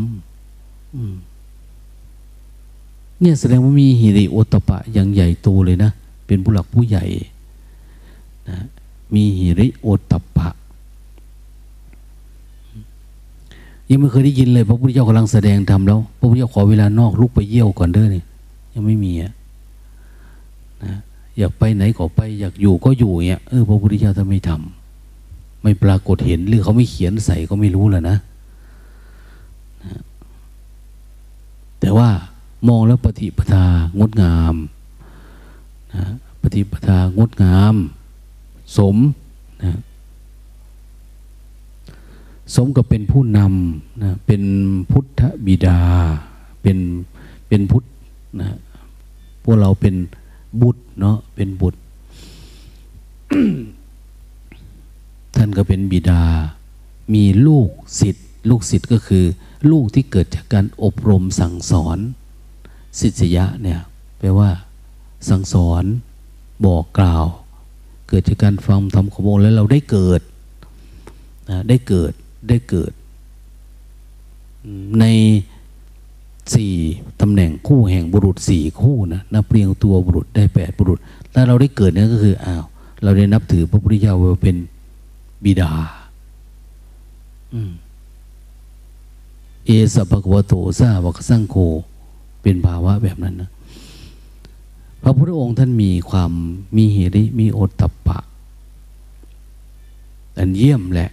เนี่ยแสดงว่ามีหิริโอตปะอย่างใหญ่โตเลยนะ เป็นผู้หลักผู้ใหญ่ นะมีหิริโอตปะ ยังไม่เคยได้ยินเลยพระพุทธเจ้ากำลังแสดงธรรมแล้ว พระพุทธเจ้าขอเวลานอกลุกไปเยี่ยวก่อนเด้อเนี่ยยังไม่มีอะนะอยากไปไหนก็ไป อยากอยู่ก็อยู่เนี่ยเออพระพุทธเจ้าท่านไม่ทำไม่ปรากฏเห็นหรือเขาไม่เขียนใส่ก็ไม่รู้แหละนะนะแต่ว่ามองแล้วปฏิปทางดงามนะปฏิปทางดงาม สมนะสมกับเป็นผู้นำนะเป็นพุทธบิดา เป็นเป็นพุทธนะพวกเราเป็นบุตรเนาะเป็นบุตร ท่านก็เป็นบิดา มีลูกศิษย์ลูกศิษย์ก็คือ ลูกที่เกิดจากการอบรมสั่งสอนศิษยะเนี่ยแปลว่า สั่งสอนบอกกล่าว เกิดจากการฟังทำขโมยแล้วเราได้เกิดนะได้เกิดได้เกิด ในสี่ตำแหน่งคู่แห่งบุรุษสี่คู่นะนับเรียงตัวบุรุษได้แปดบุรุษถ้าเราได้เกิดเนี่ยก็คืออ้าวเราได้นับถือพระพุทธเจ้าว่าเป็นบิดาเอสภควโตซาวกสังโฆเป็นภาวะแบบนั้นนะ พระพุทธองค์ท่านมีความมีเหริมีโอตตปปะ อันเยี่ยมแหละ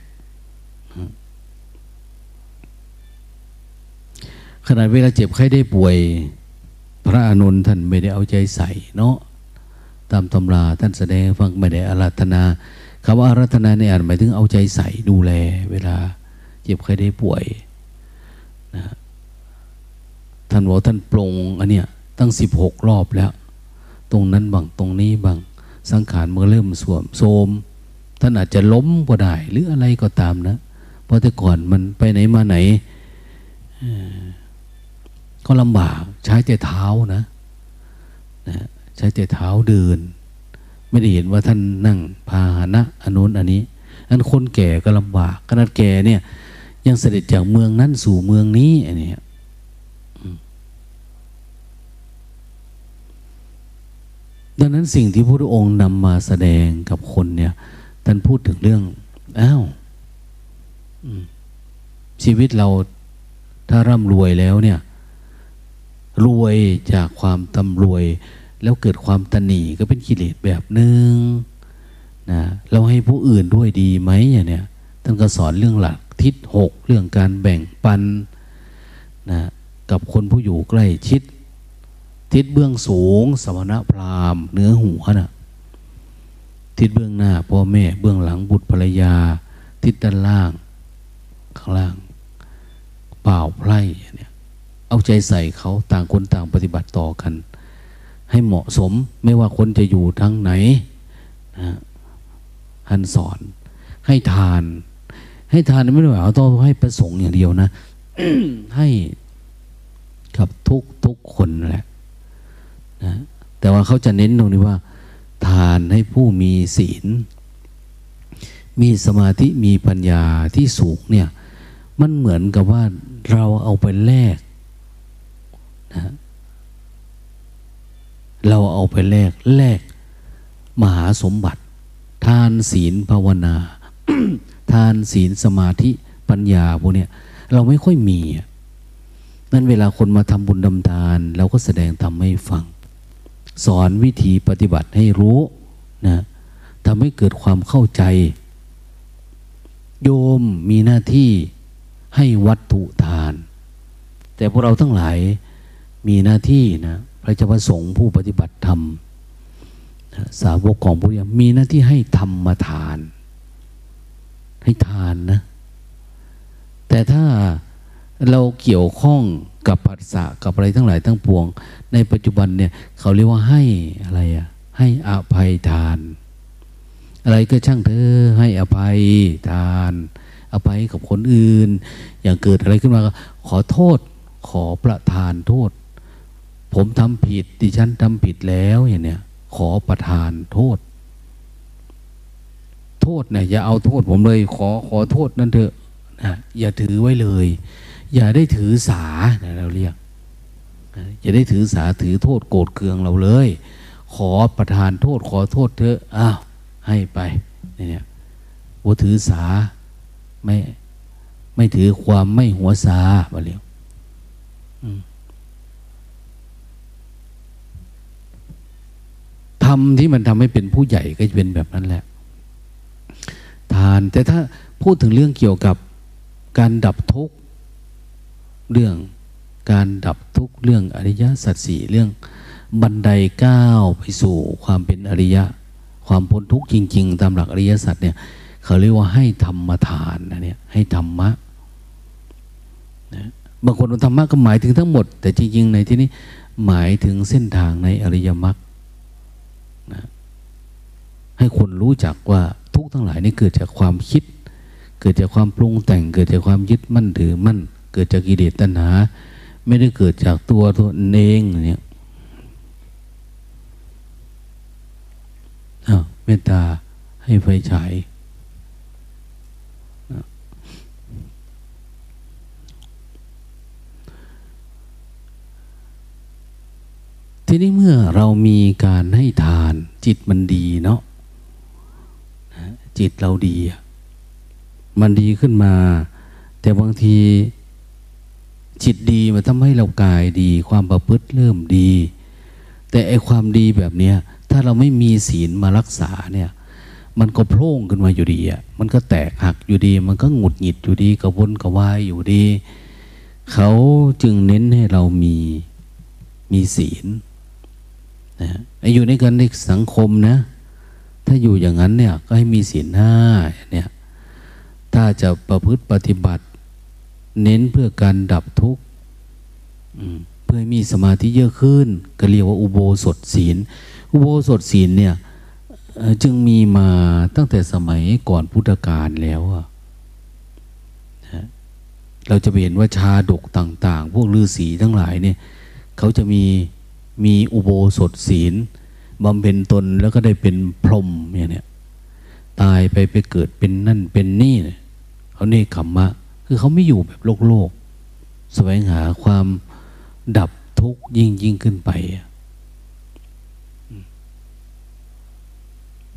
ขณะเวลาเจ็บไข้ได้ป่วย พระอนุนท่านไม่ได้เอาใจใส่เนาะตามตำราท่านแสดงฟังไม่ได้อารัธนาคำว่าอารัธนาเนี่ยหมายถึงเอาใจใส่ดูแล เวลาเจ็บไข้ได้ป่วยนะท่านบอกท่านปรงอันเนี้ยตั้งสิบหกรอบแล้ว ตรงนั้นบางตรงนี้บางสังขารมันเริ่มสวมโทมท่านอาจจะล้มก็ได้ หรืออะไรก็ตามนะ เพราะแต่ก่อนมันไปไหนมาไหนก็ลำบากใช้แต่เท้านะนะ ใช้แต่เท้าเดิน ไม่ได้เห็นว่าท่านนั่งพาหนะอันนู้นอันนี้อันคนแก่ก็ลำบากขนาดแก่เนี่ย ยังเสด็จจากเมืองนั้นสู่เมืองนี้อันนี้ ดังนั้นสิ่งที่พระองค์นำมาแสดงกับคนเนี่ยท่านพูดถึงเรื่องอ้าวชีวิตเราถ้าร่ำรวยแล้วเนี่ย รวยจากความตำรวย แล้วเกิดความตนีก็เป็นกิเลสแบบหนึ่งนะเราให้ผู้อื่นด้วยดีไหมอย่างเนี้ยท่านก็สอนเรื่องหลักทิศหกเรื่องการแบ่งปันนะกับคนผู้อยู่ใกล้ชิด ทิศเบื้องสูง สมณพราหมณ์เนื้อหัวนะ่ะทิศเบื้องหน้าพ่อแม่เบื้องหลังบุตรภรรยา ทิศด้านล่าง ข้างล่าง เปล่าไพร่เนี่ยเอาใจใส่เขาต่างคนต่างปฏิบัติต่อกัน ให้เหมาะสมไม่ว่าคนจะอยู่ทางไหนนะหันสอน ให้ทาน ให้ทานไม่ได้หมายเอาต้องให้ประสงค์อย่างเดียวนะให้กับทุกทุกคนแหละ นะแต่ว่าเขาจะเน้นตรงนี้ว่า ทานให้ผู้มีศีล มีสมาธิมีปัญญาที่สูงเนี่ยมันเหมือนกับว่าเราเอาไปแลกนะเราเอาไปแลกแลกมหาสมบัติ ทานศีลภาวนา ทานศีลสมาธิปัญญาพวกนี้เราไม่ค่อยมีนั่นเวลาคนมาทำบุญดำทาน เราก็แสดงทำให้ฟัง สอนวิธีปฏิบัติให้รู้นะทำให้เกิดความเข้าใจ โยมมีหน้าที่ให้วัตถุทาน แต่พวกเราทั้งหลายมีหน้าที่นะพระเจ้าประสงค์ผู้ปฏิบัติธรรมสาวกของพระเจ้ามีหน้าที่ให้ธรรมทาน ให้ทานนะ แต่ถ้า เราเกี่ยวข้องกับภาษากับอะไรทั้งหลายทั้งปวง ในปัจจุบันเนี่ยเขาเรียกว่าให้อะไรอะให้อภัยทาน อะไรก็ช่างเธอให้อภัยทาน อภัยกับคนอื่น อย่างเกิดอะไรขึ้นมาก็ขอโทษขอประทานโทษ ผมทำผิดดิฉันทำผิดแล้วอย่างเนี้ยขอประทานโทษ โทษเนี่ยอย่าเอาโทษผมเลย ขอขอโทษนั่นเถอะนะอย่าถือไว้เลย อย่าได้ถือสาเราเรียกอย่าได้ถือสาถือโทษโกรธเคืองเราเลย ขอประทานโทษขอโทษเถอะอ้าวให้ไปเนี่ยว่าถือสาไม่ไม่ถือความไม่หัวซาบาเรียวทำที่มันทำให้เป็นผู้ใหญ่ก็จะเป็นแบบนั้นแหละ ทานแต่ถ้าพูดถึงเรื่องเกี่ยวกับการดับทุกข์ เรื่องการดับทุกข์เรื่องอริยสัจสี่เรื่องบันไดก้าวไปสู่ความเป็นอริยะ ความพ้นทุกข์จริง ๆ ตามหลักอริยสัจเนี่ยเขาเรียกว่าให้ธรรมทานนะเนี่ยให้ธรรมะนะบางคนธรรมะก็หมายถึงทั้งหมด แต่จริง ๆ ในที่นี้หมายถึงเส้นทางในอริยมรรคนะให้คนรู้จักว่าทุกทั้งหลายนี่เกิดจากความคิด เกิดจากความปรุงแต่ง เกิดจากความยึดมั่นถือมั่น เกิดจากกิเลสตัณหา ไม่ได้เกิดจากตัวตัวเองเนี่ยเมตตาให้ไฟฉายทีนี้เมื่อเรามีการให้ทานจิตมันดีเนาะจิตเราดี มันดีขึ้นมา แต่บางที จิตดีมันทำให้เรากายดี ความประพฤติเริ่มดี แต่ไอความดีแบบเนี้ยถ้าเราไม่มีศีลมารักษาเนี่ยมันก็โพร่งขึ้นมาอยู่ดีอะ มันก็แตกหักอยู่ดี มันก็หงุดหงิดอยู่ดีกระวนกระวายอยู่ดี เขาจึงเน้นให้เรามีมีศีลนะอยู่ในกันในสังคมนะ ถ้าอยู่อย่างนั้นเนี่ยก็ให้มีศีลห้าเนี่ย ถ้าจะประพฤติปฏิบัติ เน้นเพื่อการดับทุกข์เพื่อให้มีสมาธิเยอะขึ้น ก็เรียกว่าอุโบสถศีล อุโบสถศีลเนี่ยจึงมีมาตั้งแต่สมัยก่อนพุทธกาลแล้วอะเราจะเห็นว่าชาดกต่าง ๆ พวกฤาษีทั้งหลายเนี่ยเขาจะมีมีอุโบสถศีลบำเพ็ญตนแล้วก็ได้เป็นพรหมเนี่ยตายไปไปเกิดเป็นนั่นเป็นนี่เขาเนคขมมะ คือเขาไม่อยู่แบบโลกโลกแสวงหาความดับทุกข์ยิ่งยิ่งขึ้นไป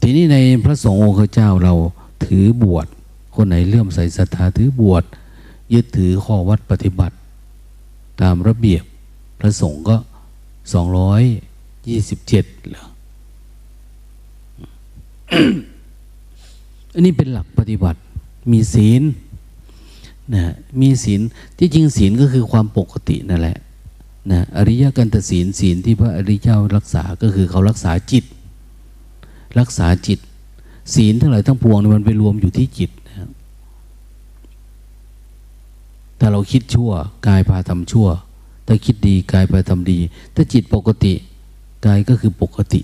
ทีนี้ในพระสงฆ์องค์เจ้าเราถือบวชคนไหนเลื่อมใสศรัทธาถือบวชยึดถือข้อวัดปฏิบัติ ตามระเบียบพระสงฆ์ก็สองร้อยยี่สิบเจ็ดเหรออันนี้เป็นหลักปฏิบัติมีศีล นะมีศีลที่จริงศีลก็คือความปกตินั่นแหละนะอริยกันตศีลศีลที่พระอริยเจ้ารักษาก็คือเขารักษาจิต รักษาจิต ศีลทั้งหลายทั้งปวงมันไปรวมอยู่ที่จิตนะถ้าเราคิดชั่วกายพาทำชั่ว ถ้าคิดดีกายไปทำดี ถ้าจิตปกติกายก็คือปกติ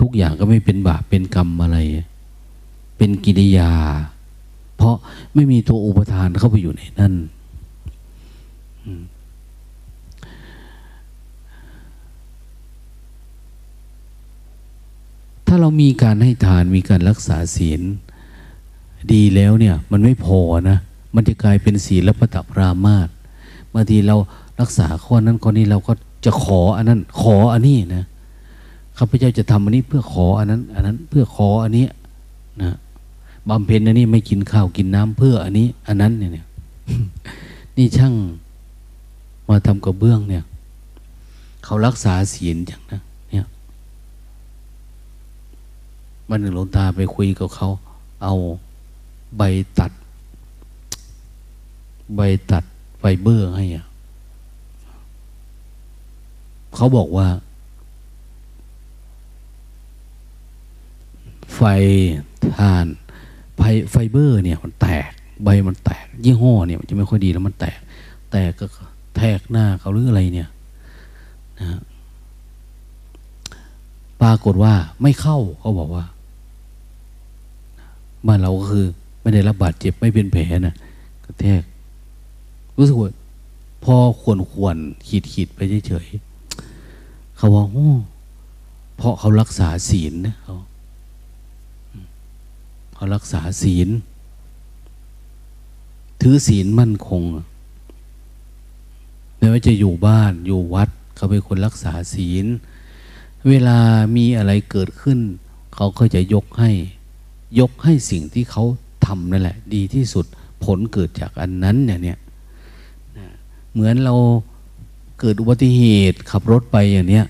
ทุกอย่างก็ไม่เป็นบาปเป็นกรรมอะไร เป็นกิริยา เพราะไม่มีตัวอุปทานเข้าไปอยู่ในนั่นถ้าเรามีการให้ทานมีการรักษาศีล ดีแล้วเนี่ย มันไม่พอนะ มันจะกลายเป็นศีลและประตับรามาตบางทีเรารักษาข้อนั้นข้อนี้เราก็จะขออันนั้น ขออันนี้นะข้าพเจ้าจะทำอันนี้เพื่อขออันนั้น อันนั้นเพื่อขออันนี้นะ บำเพ็ญอันนี้ไม่กินข้าวกินน้ำเพื่ออันนี้ อันนั้นเนี่ยนี่ช่างมาทำกระเบื้องเนี่ย เขารักษาศีลอย่างนะเนี่ยมันหนึ่งหลวงตาไปคุยกับเขา เอาใบตัด ใบตัดไฟเบอร์ให้อะเขาบอกว่า ไฟทาน ไฟเบอร์เนี่ยมันแตกใบมันแตก ยี่ห้อเนี่ยมันจะไม่ค่อยดีแล้วมันแตก แตกก็แทกหน้าเขาหรืออะไรเนี่ยนะปรากฏว่าไม่เข้าเขาบอกว่าบ้านเราก็คือ ไม่ได้รับบาดเจ็บไม่เป็นแผลนะกระแทก รู้สึกว่าพอควรควรขีดขีดไปเฉยๆเขาว่าโอ้เพราะเขารักษาศีลนะเขา เขารักษาศีล ถือศีลมั่นคงไม่ว่าจะอยู่บ้านอยู่วัด เขาเป็นคนรักษาศีล เวลามีอะไรเกิดขึ้น เขาก็จะยกให้ ยกให้สิ่งที่เขาทำนั่นแหละ ดีที่สุดผลเกิดจากอันนั้นเนี่ยเนี่ยเหมือนเราเกิดอุบัติเหตุขับรถไปอย่างเนี้ย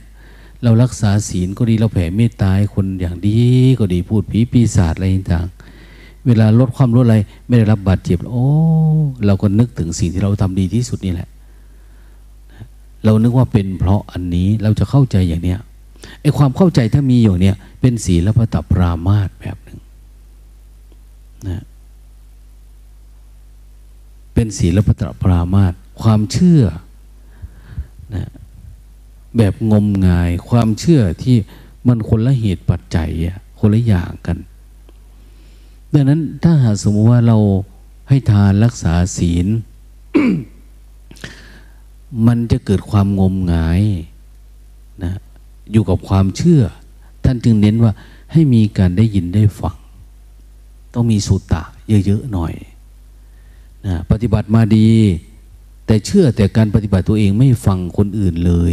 เรารักษาศีลก็ดีเราแผ่เมตตาคนอย่างดีก็ดีพูดผีปีศาจอะไรต่าง เวลาลดความรู้อะไร ไม่ได้รับบาดเจ็บ โอ้ เราก็นึกถึงสิ่งที่เราทำดีที่สุดนี่แหละ เรานึกว่าเป็นเพราะอันนี้เราจะเข้าใจอย่างเนี้ยไอ้ความเข้าใจถ้ามีอยู่เนี่ย เป็นศีลพระตัปรามาตแบบหนึ่งนะเป็นศีลพระตัปรามาตความเชื่อนะแบบงมงาย ความเชื่อที่มันคนละเหตุปัจจัยอะคนละอย่างกัน ดังนั้นถ้าหากสมมติว่าเราให้ทานรักษาศีล มันจะเกิดความงมงายนะอยู่กับความเชื่อ ท่านจึงเน้นว่าให้มีการได้ยินได้ฟัง ต้องมีสุตตะเยอะๆหน่อยนะปฏิบัติมาดี แต่เชื่อแต่การปฏิบัติตัวเองไม่ฟังคนอื่นเลย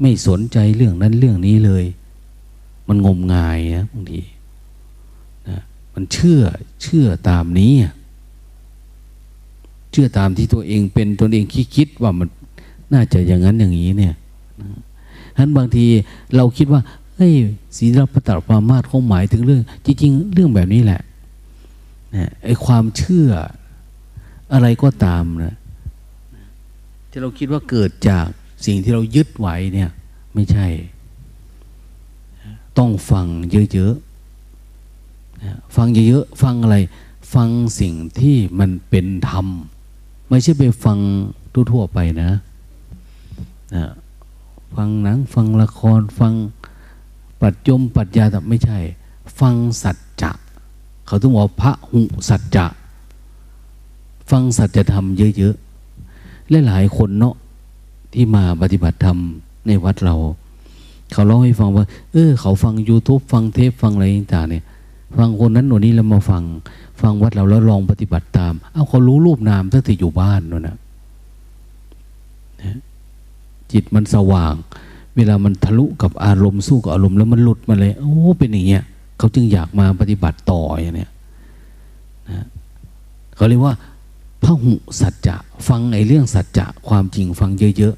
ไม่สนใจเรื่องนั้นเรื่องนี้เลย มันงมงายนะบางที มันเชื่อเชื่อตามนี้ เชื่อตามที่ตัวเองเป็นตัวเองคิดคิดว่ามันน่าจะอย่างนั้นอย่างนี้เนี่ยฉะนั้นบางทีเราคิดว่าเฮ้ยศีลปฏิปรามาสเขาหมายถึงเรื่อง จริง ๆ เรื่องแบบนี้แหละนะไอ้ความเชื่ออะไรก็ตามนะที่เราคิดว่าเกิดจากสิ่งที่เรายึดไว้เนี่ย ไม่ใช่ ต้องฟังเยอะๆ ฟังเยอะๆฟังอะไร ฟังสิ่งที่มันเป็นธรรม ไม่ใช่ไปฟังทั่วๆไปนะนะฟังหนังฟังละครฟังปัจจมปัจญาแต่ไม่ใช่ ฟังสัจจะเขาต้องบอกพระหุสัจจะฟังสัจธรรมเยอะๆและหลายคนเนาะที่มาปฏิบัติธรรมในวัดเรา เขาเล่าให้ฟังว่า เออ เขาฟัง YouTube ฟังเทปฟังอะไรต่างเนี่ย ฟังคนนั้นหนนี้แล้วมาฟัง ฟังวัดเราแล้วลองปฏิบัติตาม เอาเขารู้รูปนามตั้งแต่อยู่บ้านนู่นนะจิตมันสว่าง เวลามันทะลุกับอารมณ์สู้กับอารมณ์แล้วมันหลุดมาเลย โอ้เป็นอย่างเงี้ยเขาจึงอยากมาปฏิบัติต่ออย่างเนี้ยนะเขาเรียกว่าพระหุสัจจะฟังไอ้เรื่องสัจจะความจริงฟังเยอะ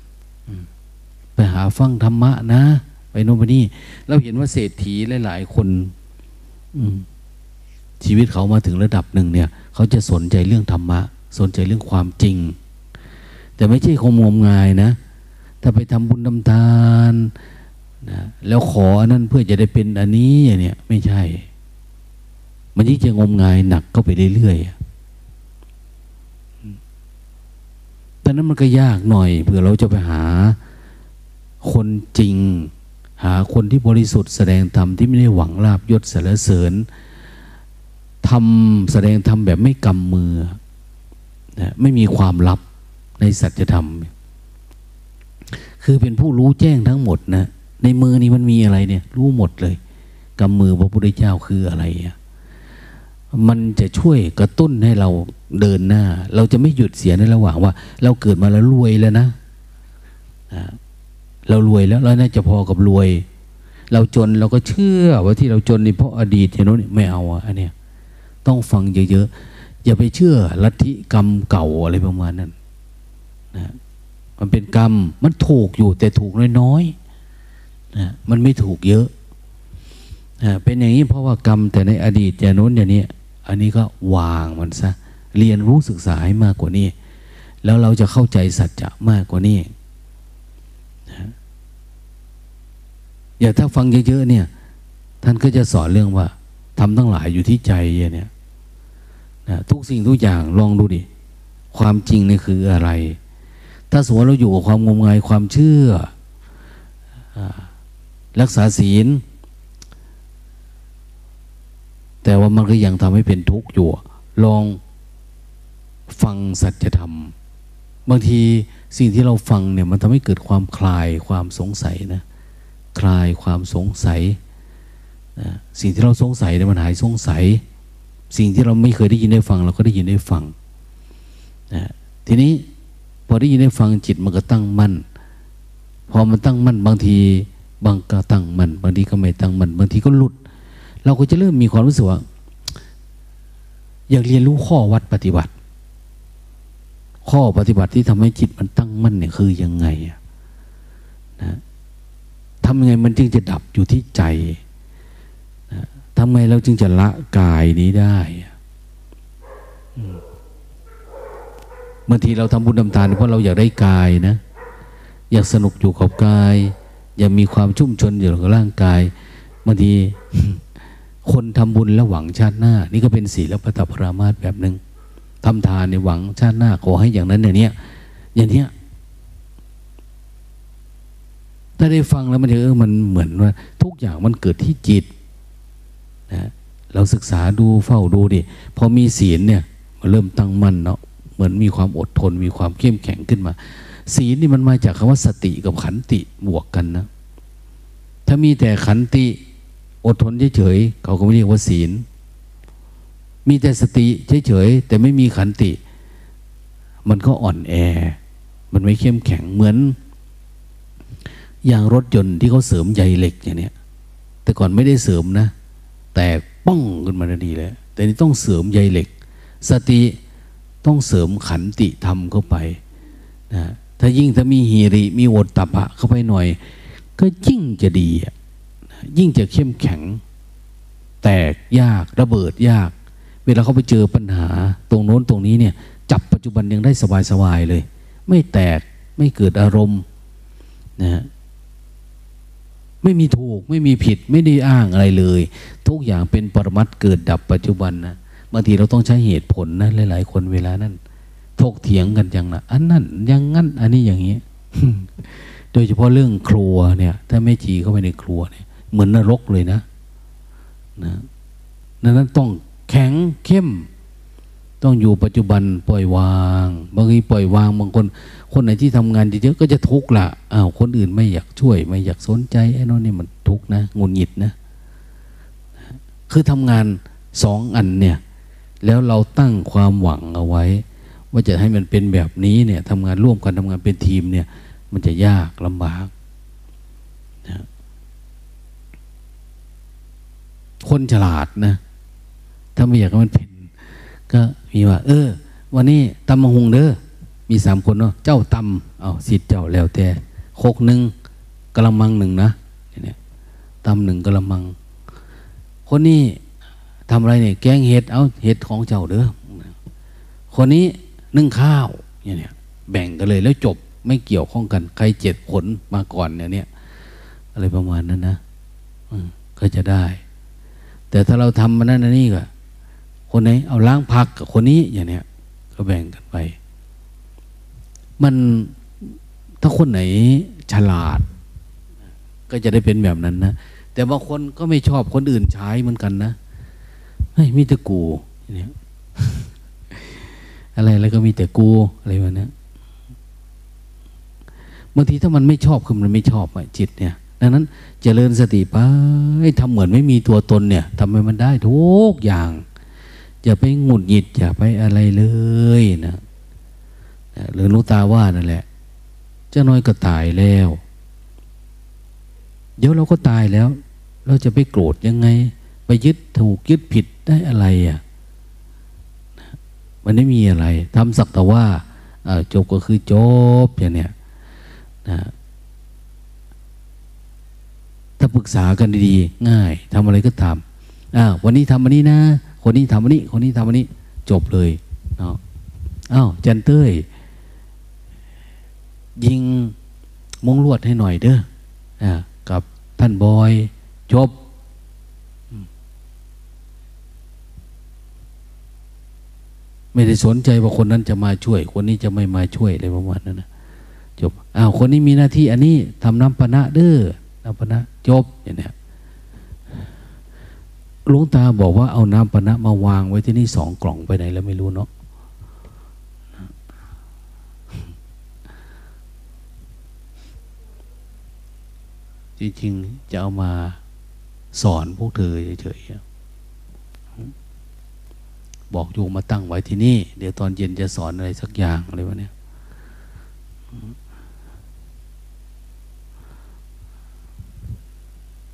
ๆไปหาฟังธรรมะนะ โน่นไปนี่เราเห็นว่าเศรษฐีหลายๆคนชีวิตเขามาถึงระดับหนึ่งเนี่ย เขาจะสนใจเรื่องธรรมะ สนใจเรื่องความจริง แต่ไม่ใช่คงงมงายนะ ถ้าไปทำบุญทำทานนะแล้วขออันนั้นเพื่อจะได้เป็นอันนี้อย่างเนี้ยไม่ใช่ มันยิ่งจะงมงายหนักเข้าไปเรื่อยๆแตอนนั้นมันก็ยากหน่อยเผื่อเราจะไปหาคนจริง หาคนที่บริสุทธิ์แสดงธรรมที่ไม่ได้หวังลาบยศสรรเสริญทำแสดงธรรมแบบไม่กำมือนะไม่มีความลับในสัจธรรม คือเป็นผู้รู้แจ้งทั้งหมดนะในมือนี้มันมีอะไรเนี่ย รู้หมดเลยกำมือพระพุทธเจ้าคืออะไรอะมันจะช่วยกระตุ้นให้เราเดินหน้า เราจะไม่หยุดเสียในระหว่างว่า เราเกิดมาแล้วรวยแล้วนะ เรารวยแล้วเราน่าจะพอกับรวย เราจนเราก็เชื่อว่าที่เราจนนี่เพราะอดีตเห็นไหมไม่เอาอันเนี้ยต้องฟังเยอะๆอย่าไปเชื่อลัทธิกรรมเก่าอะไรประมาณนั้นนะมันเป็นกรรมมันถูกอยู่แต่ถูกน้อยๆนะมันไม่ถูกเยอะนะเป็นอย่างนี้เพราะว่ากรรมแต่ในอดีตอย่างโน้นอย่างนี้อันนี้ก็วางมันซะเรียนรู้ศึกษาให้มากกว่านี้ แล้วเราจะเข้าใจสัจจะมากกว่านี้นะ อย่าถ้าฟังเยอะๆเนี่ย ท่านก็จะสอนเรื่องว่าทำทั้งหลายอยู่ที่ใจเนี่ยนะทุกสิ่งทุกอย่างลองดูดิความจริงนี่คืออะไร ถ้าสมมติเราอยู่กับความงมงายความเชื่อรักษาศีล แต่ว่ามันก็ยังทำให้เป็นทุกข์อยู่ ลองฟังสัจธรรม บางทีสิ่งที่เราฟังเนี่ยมันทำให้เกิดความคลายความสงสัยนะ คลายความสงสัยนะสิ่งที่เราสงสัยเนี่ยมันหายสงสัย สิ่งที่เราไม่เคยได้ยินได้ฟัง เราก็ได้ยินได้ฟังนะทีนี้พอได้ยินได้ฟังจิตมันก็ตั้งมั่นพอมันตั้งมั่นบางทีบางก็ตั้งมั่นบางทีก็ไม่ตั้งมั่นบางทีก็หลุด เราก็จะเริ่มมีความรู้สึกว่าอยากเรียนรู้ข้อวัดปฏิบัติ ข้อปฏิบัติที่ทำให้จิตมันตั้งมั่นเนี่ยคือยังไงนะ ทำยังไงมันจึงจะดับอยู่ที่ใจทำไงเราจึงจะละกายนี้ได้บางทีเราทำบุญทำทานเพราะเราอยากได้กายนะ อยากสนุกอยู่กับกาย อยากมีความชุ่มชนอยู่กับร่างกายบางทีคนทำบุญแล้วหวังชาติหน้า นี่ก็เป็นศีลปัตปรามาสแบบหนึ่งทำทานในหวังชาติหน้าขอให้อย่างนั้นอย่างนี้ยอย่างเนี้ย ถ้าได้ฟังแล้วมันจะเออมันเหมือนว่า ทุกอย่างมันเกิดที่จิตนะเราศึกษาดูเฝ้าดูดิพอมีศีลเนี่ยมันเริ่มตั้งมั่นเนาะเหมือนมีความอดทน มีความเข้มแข็งขึ้นมา ศีลนี่มันมาจากคำว่าสติกับขันติบวกกันนะ ถ้ามีแต่ขันติอดทนเฉยๆเขาก็ไม่เรียกว่าศีล มีแต่สติเฉยๆแต่ไม่มีขันติ มันก็อ่อนแอ มันไม่เข้มแข็งเหมือน ย่างรถยนต์ที่เขาเสริมใยเหล็กอย่างเนี้ยแต่ก่อนไม่ได้เสริมนะ แต่ป้องขึ้นมาดีเลยแต่นี่ต้องเสริมใยเหล็ก สติต้องเสริมขันติธรรมเข้าไปนะถ้ายิ่งถ้ามีฮีริมีโอตตะปะเข้าไปหน่อย ก็ยิ่งจะดีอะยิ่งจะเข้มแข็ง แตกยากระเบิดยาก เวลาเขาไปเจอปัญหา ตรงโน้นตรงนี้เนี่ย จับปัจจุบันยังได้สบายๆเลย ไม่แตกไม่เกิดอารมณ์นะ ไม่มีถูกไม่มีผิดไม่ได้อ้างอะไรเลย ทุกอย่างเป็นปรมัตเกิดดับปัจจุบันนะบางทีเราต้องใช้เหตุผลนะหลาย ๆ คนเวลานั้นถกเถียงกันอย่างนะอันนั้นยังงั้น อันนี้อย่างนี้ โดยเฉพาะเรื่องครัวเนี่ย ถ้าไม่จีเข้าไปในครัวเนี่ย เหมือนนรกเลยนะนะนั้นต้องแข็งเข้ม ต้องอยู่ปัจจุบันปล่อยวาง บางทีปล่อยวางบางคน คนไหนที่ทำงานเยอะๆก็จะทุกข์ละอ้าวคนอื่นไม่อยากช่วย ไม่อยากสนใจไอ้นั่นนี่มันทุกข์นะงุนหงิดนะ คือทำงานสองอันเนี่ย แล้วเราตั้งความหวังเอาไว้ ว่าจะให้มันเป็นแบบนี้เนี่ยทำงานร่วมกันทำงานเป็นทีมเนี่ย มันจะยากลำบากนะคนฉลาดนะ ถ้าไม่อยากให้มันเป็นก็มีว่า เออ วันนี้ตำมะฮุงเด้อ มีสามคนเนาะเจ้าตำเอาสิทธิ์เจ้าแล้วแต่โคกหนึ่งกระมังหนึ่งนะเนี่ยตำหนึ่งกระมัง คนนี้ทำอะไรเนี่ยแกงเห็ดเอาเห็ดของเจ้าเด้อคนนี้นึ่งข้าวเนี่ยแบ่งกันเลยแล้วจบไม่เกี่ยวข้องกัน ใครเจ็ดผลมาก่อนเนี่ยอะไรประมาณนั้นนะก็จะได้ แต่ถ้าเราทำมันนั่นนี่ก็คนไหนเอาล้างผักกับคนนี้อย่างเนี้ยก็แบ่งกันไป มันถ้าคนไหนฉลาด ก็จะได้เป็นแบบนั้นนะแต่บางคนก็ไม่ชอบคนอื่นใช้เหมือนกันนะเฮ้ยมีแต่กูเนี่ยอะไรแล้วก็มีแต่กูอะไรแบบนี้บางทีถ้ามันไม่ชอบคือมันไม่ชอบอะจิตเนี่ยดังนั้นจเจริญสติไปทำเหมือนไม่มีตัวตนเนี่ยทำให้มันได้ทุกอย่าง อย่าไปหงุดหงิดอย่าไปอะไรเลยนะ หรือลูกตาว่านั่นแหละ เจ้าน้อยก็ตายแล้ว เดี๋ยวเราก็ตายแล้ว เราจะไปโกรธยังไง ไปยึดถูกยึดผิดได้อะไรอะมันไม่มีอะไรทำสักแต่ว่าจบก็คือจบอย่างเนี้ยนะถ้าปรึกษากันดีๆง่ายทำอะไรก็ทำอ้าววันนี้ทำวันนี้นะ คนนี้ทำวันนี้ คนนี้ทำวันนี้ จบเลยเนาะอ้าวจันเต้ย ยิงมงลวดให้หน่อยเด้อกับท่านบอยจบไม่ได้สนใจว่าคนนั้นจะมาช่วย คนนี้จะไม่มาช่วยอะไรประมาณนั้นนะจบอ้าวคนนี้มีหน้าที่ อันนี้ทำน้ำปนะเด้อน้ำปนะจบอย่างนี้หลวงตาบอกว่าเอาน้ำปนะมาวางไว้ที่นี่สองกล่องไปไหนแล้วไม่รู้เนาะ จริงๆจะเอามาสอนพวกเธอเฉยๆบอกโยมมาตั้งไว้ที่นี่ เดี๋ยวตอนเย็นจะสอนอะไรสักอย่างอะไรวะเนี่ย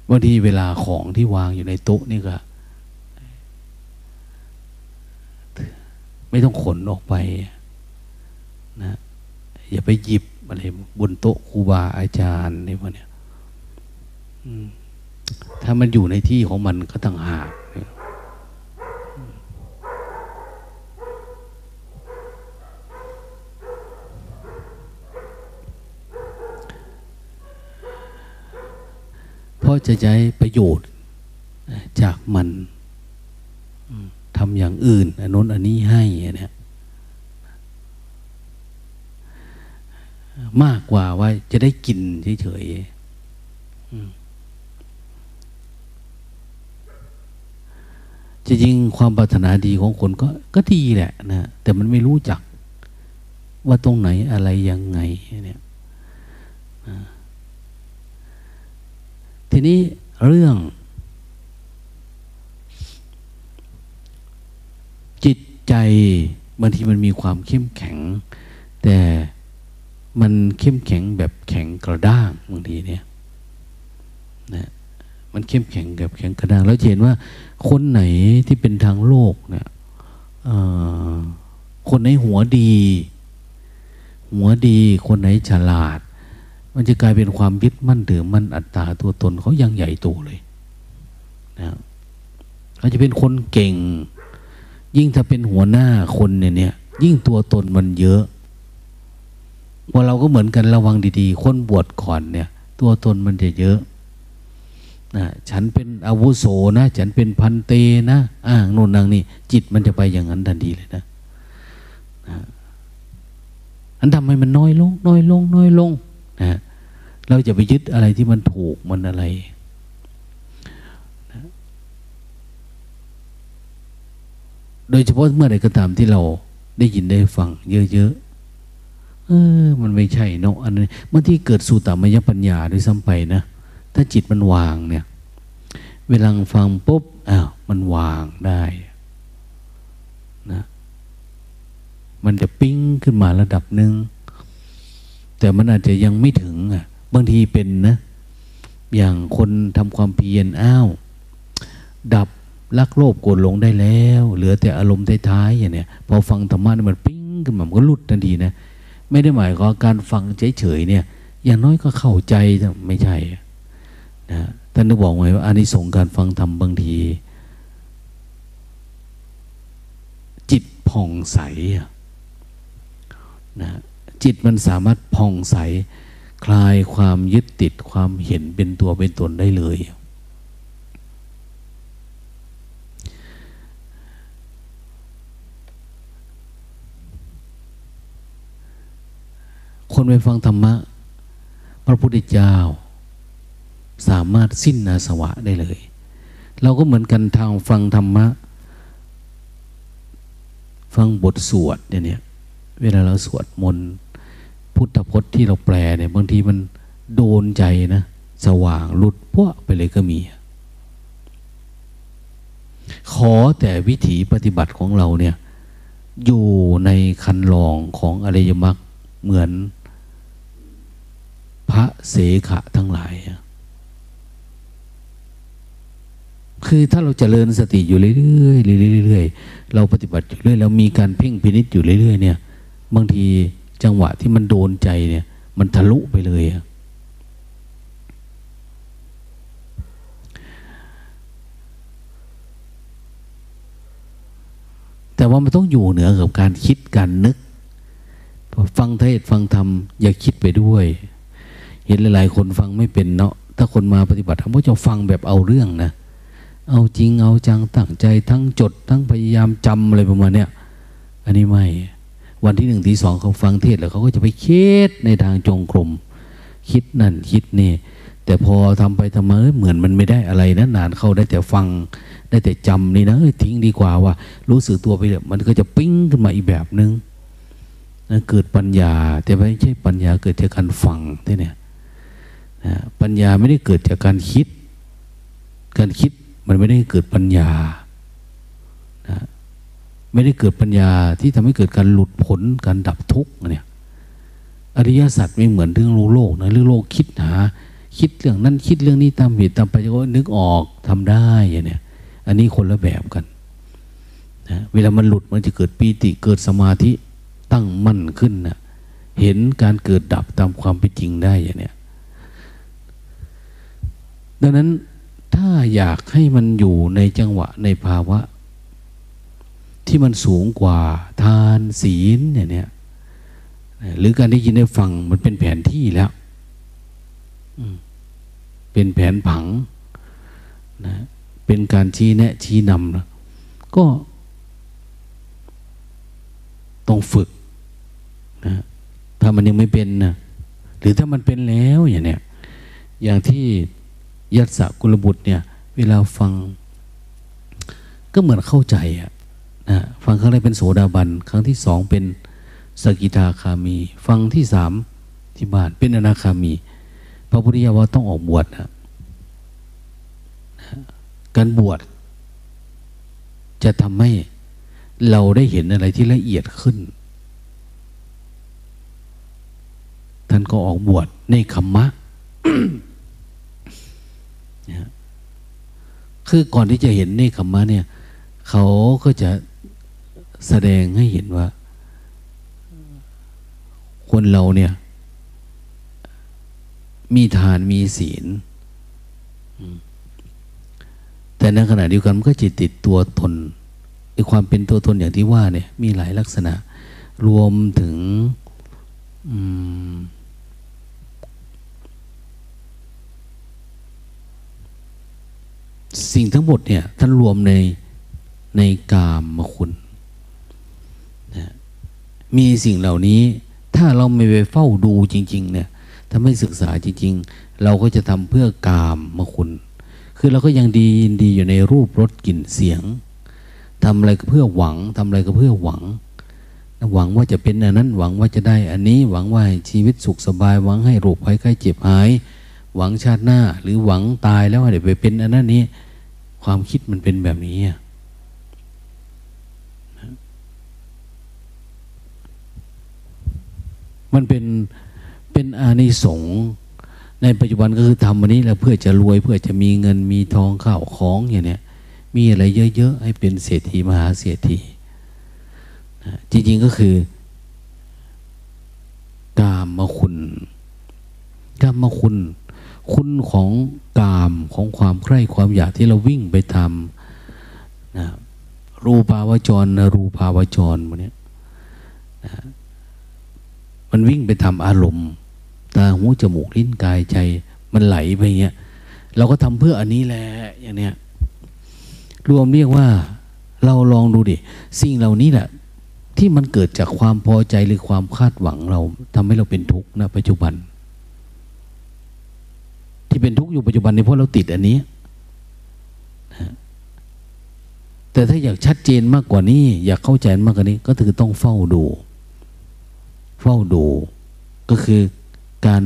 บางทีเวลาของที่วางอยู่ในโต๊ะนี่ก็ไม่ต้องขนออกไปนะอย่าไปหยิบอะไรบนโต๊ะครูบาอาจารย์นี่พวกเนี้ย ถ้ามันอยู่ในที่ของมันก็ต่างหากเพราะจะใช้ประโยชน์จากมันทำอย่างอื่นอันน้นอันนี้ให้เนี่ยมากกว่าว่าจะได้กินเฉยๆ จะยิงความปรารถนาดีของคนก็ก็ดีแหละนะแต่มันไม่รู้จักว่าตรงไหนอะไรยังไงเนี่ยทีนี้เรื่องจิตใจบางทีมันมีความเข้มแข็ง แต่มันเข้มแข็งแบบแข็งกระด้างบางทีเนี่ยนะ มันเข้มแข็งแบบแข็งกระด้างแล้วเห็นว่า คนไหนที่เป็นทางโลกเนี่ยคนไหนหัวดี หัวดีคนไหนฉลาด มันจะกลายเป็นความยึดมั่นถือมั่นอัตตาตัวตนเขายังใหญ่โตเลยนะเขาจะเป็นคนเก่ง ยิ่งถ้าเป็นหัวหน้าคนเนี่ยเนี่ยยิ่งตัวตนมันเยอะว่าเราก็เหมือนกันระวังดีๆ คนบวชก่อนเนี่ย ตัวตนมันจะเยอะ นะฉันเป็นอาวุโสนะ ฉันเป็นพันเตนะอ้างโน่นนางนี่จิตมันจะไปอย่างนั้นทันทีเลยนะนะอันทำให้มันน้อยลง น้อยลง น้อยลงนะเราจะไปยึดอะไรที่มันถูกมันอะไรโดยเฉพาะเมื่อใดก็ตามที่เราได้ยินได้ฟังเยอะๆเออ มันไม่ใช่เนาะอันนี้เมื่อที่เกิดสู่ตามยปัญญาด้วยซ้ำไปนะ ถ้าจิตมันวางเนี่ย เวลาฟังปุ๊บอ้าวมันวางได้นะมันจะปิ้งขึ้นมาระดับหนึ่งแต่มันอาจจะยังไม่ถึงอะบางทีเป็นนะอย่างคนทำความเพียรอ้าว ดับลักโลภโกรธหลงได้แล้ว เหลือแต่อารมณ์ท้ายๆอย่างเนี้ยพอฟังธรรมะมันปิ้งขึ้นมามันก็หลุดทันทีนะ ไม่ได้หมายความการฟังเฉยๆเนี่ย อย่างน้อยก็เข้าใจไม่ใช่ นะท่านได้บอกไว้ว่าอานิสงส์การฟังธรรมบางที จิตผ่องใสนะจิตมันสามารถผ่องใส คลายความยึดติดความเห็นเป็นตัวเป็นตนได้เลย คนไปฟังธรรมะ พระพุทธเจ้า สามารถสิ้นนาสวะได้เลย เราก็เหมือนกันทางฟังธรรมะ ฟังบทสวดเนี่ยเวลาเราสวดมนต์พุทธพจน์ที่เราแปลเนี่ยบางทีมันโดนใจนะ สว่างหลุดพวกไปเลยก็มี ขอแต่วิถีปฏิบัติของเราเนี่ย อยู่ในคันลองของอริยมรรคเหมือนพระเสขะทั้งหลาย คือถ้าเราจเจริญสติอยู่เรื่อยๆเรื่อยๆเราปฏิบัติอยู่เรื่อยแล้วมีการเพ่งพินิษอยู่เรื่อยๆเนี่ยบางทีจังหวะที่มันโดนใจเนี่ย มันทะลุไปเลยอะแต่ว่ามันต้องอยู่เหนือกับการคิดการนึก ฟังเทศฟังธรรมอย่าคิดไปด้วย เห็นหลายๆ คนฟังไม่เป็นเนาะถ้าคนมาปฏิบัติธรรมก็จะฟังแบบเอาเรื่องนะ เอาจริงเอาจังตั้งใจทั้งจด ทั้งพยายามจำอะไรประมาณเนี้ยอันนี้ไม่ วันที่หนึ่งที่สองเขาฟังเทศแล้วเขาก็จะไปคิดในทางจงกรมคิดนั่นคิดนี่ แต่พอทำไปทำมาเหมือนมันไม่ได้อะไรนะนานเข้าได้แต่ฟังได้แต่จำนี่นะทิ้งดีกว่าว่า รู้สึกตัวไปเลยมันก็จะปิ้งขึ้นมาอีกแบบนึงนะเกิดปัญญา แต่ไม่ใช่ปัญญาเกิดจากการฟังที่เนี่ยนะปัญญาไม่ได้เกิดจากการคิด การคิด มันไม่ได้เกิดปัญญานะไม่ได้เกิดปัญญาที่ทำให้เกิดการหลุดพ้นการดับทุกข์เนี่ยอริยสัจไม่เหมือนเรื่องโลกโลกนะเรื่องโลกคิดหา คิดเรื่องนั้นคิดเรื่องนี้ตามเหตุตามไปก็นึกออกทำได้อย่างเนี้ยอันนี้คนละแบบกันนะเวลามันหลุดมันจะเกิดปีติเกิดสมาธิตั้งมั่นขึ้นนะเห็นการเกิดดับตามความเป็นจริงได้อย่างเนี้ยดังนั้น ถ้าอยากให้มันอยู่ในจังหวะในภาวะ ที่มันสูงกว่าทานศีลเนี่ยเนี่ยหรือการได้ยินได้ฟังมันเป็นแผนที่แล้วเป็นแผนผังนะเป็นการชี้แนะชี้นำนะก็ต้องฝึกนะถ้ามันยังไม่เป็นนะหรือถ้ามันเป็นแล้วอย่างเนี้ยอย่างที่ ยัตสกุลบุตรเนี่ย เวลาฟัง ก็เหมือนเข้าใจอะนะฟังครั้งแรกเป็นโสดาบัน ครั้งที่สองเป็นสกิทาคามี ฟังที่สามที่บ้านเป็นอนาคามี พระพุทธเจ้าว่าต้องออกบวชนะการบวชจะทำให้เราได้เห็นอะไรที่ละเอียดขึ้น ท่านก็ออกบวชในคัมมะ คือก่อนที่จะเห็นในคัมมะเนี่ย เขาก็จะแสดงให้เห็นว่า คนเราเนี่ย มีทานมีศีล แต่ในขณะเดียวกันมันก็จิตติดตัวตนไอ้ความเป็นตัวตนอย่างที่ว่าเนี่ย มีหลายลักษณะ รวมถึง สิ่งทั้งหมดเนี่ยท่านรวมในในกามมคุณนะมีสิ่งเหล่านี้ ถ้าเราไม่ไปเฝ้าดูจริง ๆ เนี่ย ถ้าไม่ศึกษาจริง ๆ เราก็จะทำเพื่อกามมคุณ คือเราก็ยังดียินดีอยู่ในรูปรสกลิ่นเสียงทำอะไรก็เพื่อหวังทำอะไรก็เพื่อหวัง หวังว่าจะเป็นอันนั้น หวังว่าจะได้อันนี้ หวังว่าชีวิตสุขสบาย หวังให้โรคภัยไข้เจ็บหาย หวังชาติหน้า หรือหวังตายแล้วเดี๋ยวไปเป็นอันนั้นนี้ ความคิดมันเป็นแบบนี้มันเป็นเป็นอานิสงส์ในปัจจุบันก็คือทำวันนี้แล้วเพื่อจะรวยเพื่อจะมีเงินมีทองข้าวของอย่างเนี้ยมีอะไรเยอะ ๆ ให้เป็นเศรษฐีมหาเศรษฐีจริงๆก็คือกามมาคุณกามมาคุณ คุณของ กามของความใคร่ความอยากที่เราวิ่งไปทำนะรูปาวจรนะรูปาวจรมันเนี้ยนะมันวิ่งไปทำอารมณ์ตาหูจมูกลิ้นกายใจมันไหลไปเงี้ยเราก็ทำเพื่ออันนี้แหละอย่างเนี้ยรวมเรียกว่าเราลองดูดิสิ่งเหล่านี้แหละ ที่มันเกิดจากความพอใจหรือความคาดหวังเราทำให้เราเป็นทุกข์นะปัจจุบัน ที่เป็นทุกข์อยู่ปัจจุบันนี่เพราะเราติดอันนี้แต่ถ้าอยากชัดเจนมากกว่านี้ อยากเข้าใจมากกว่านี้ ก็คือต้องเฝ้าดู เฝ้าดู ก็คือการ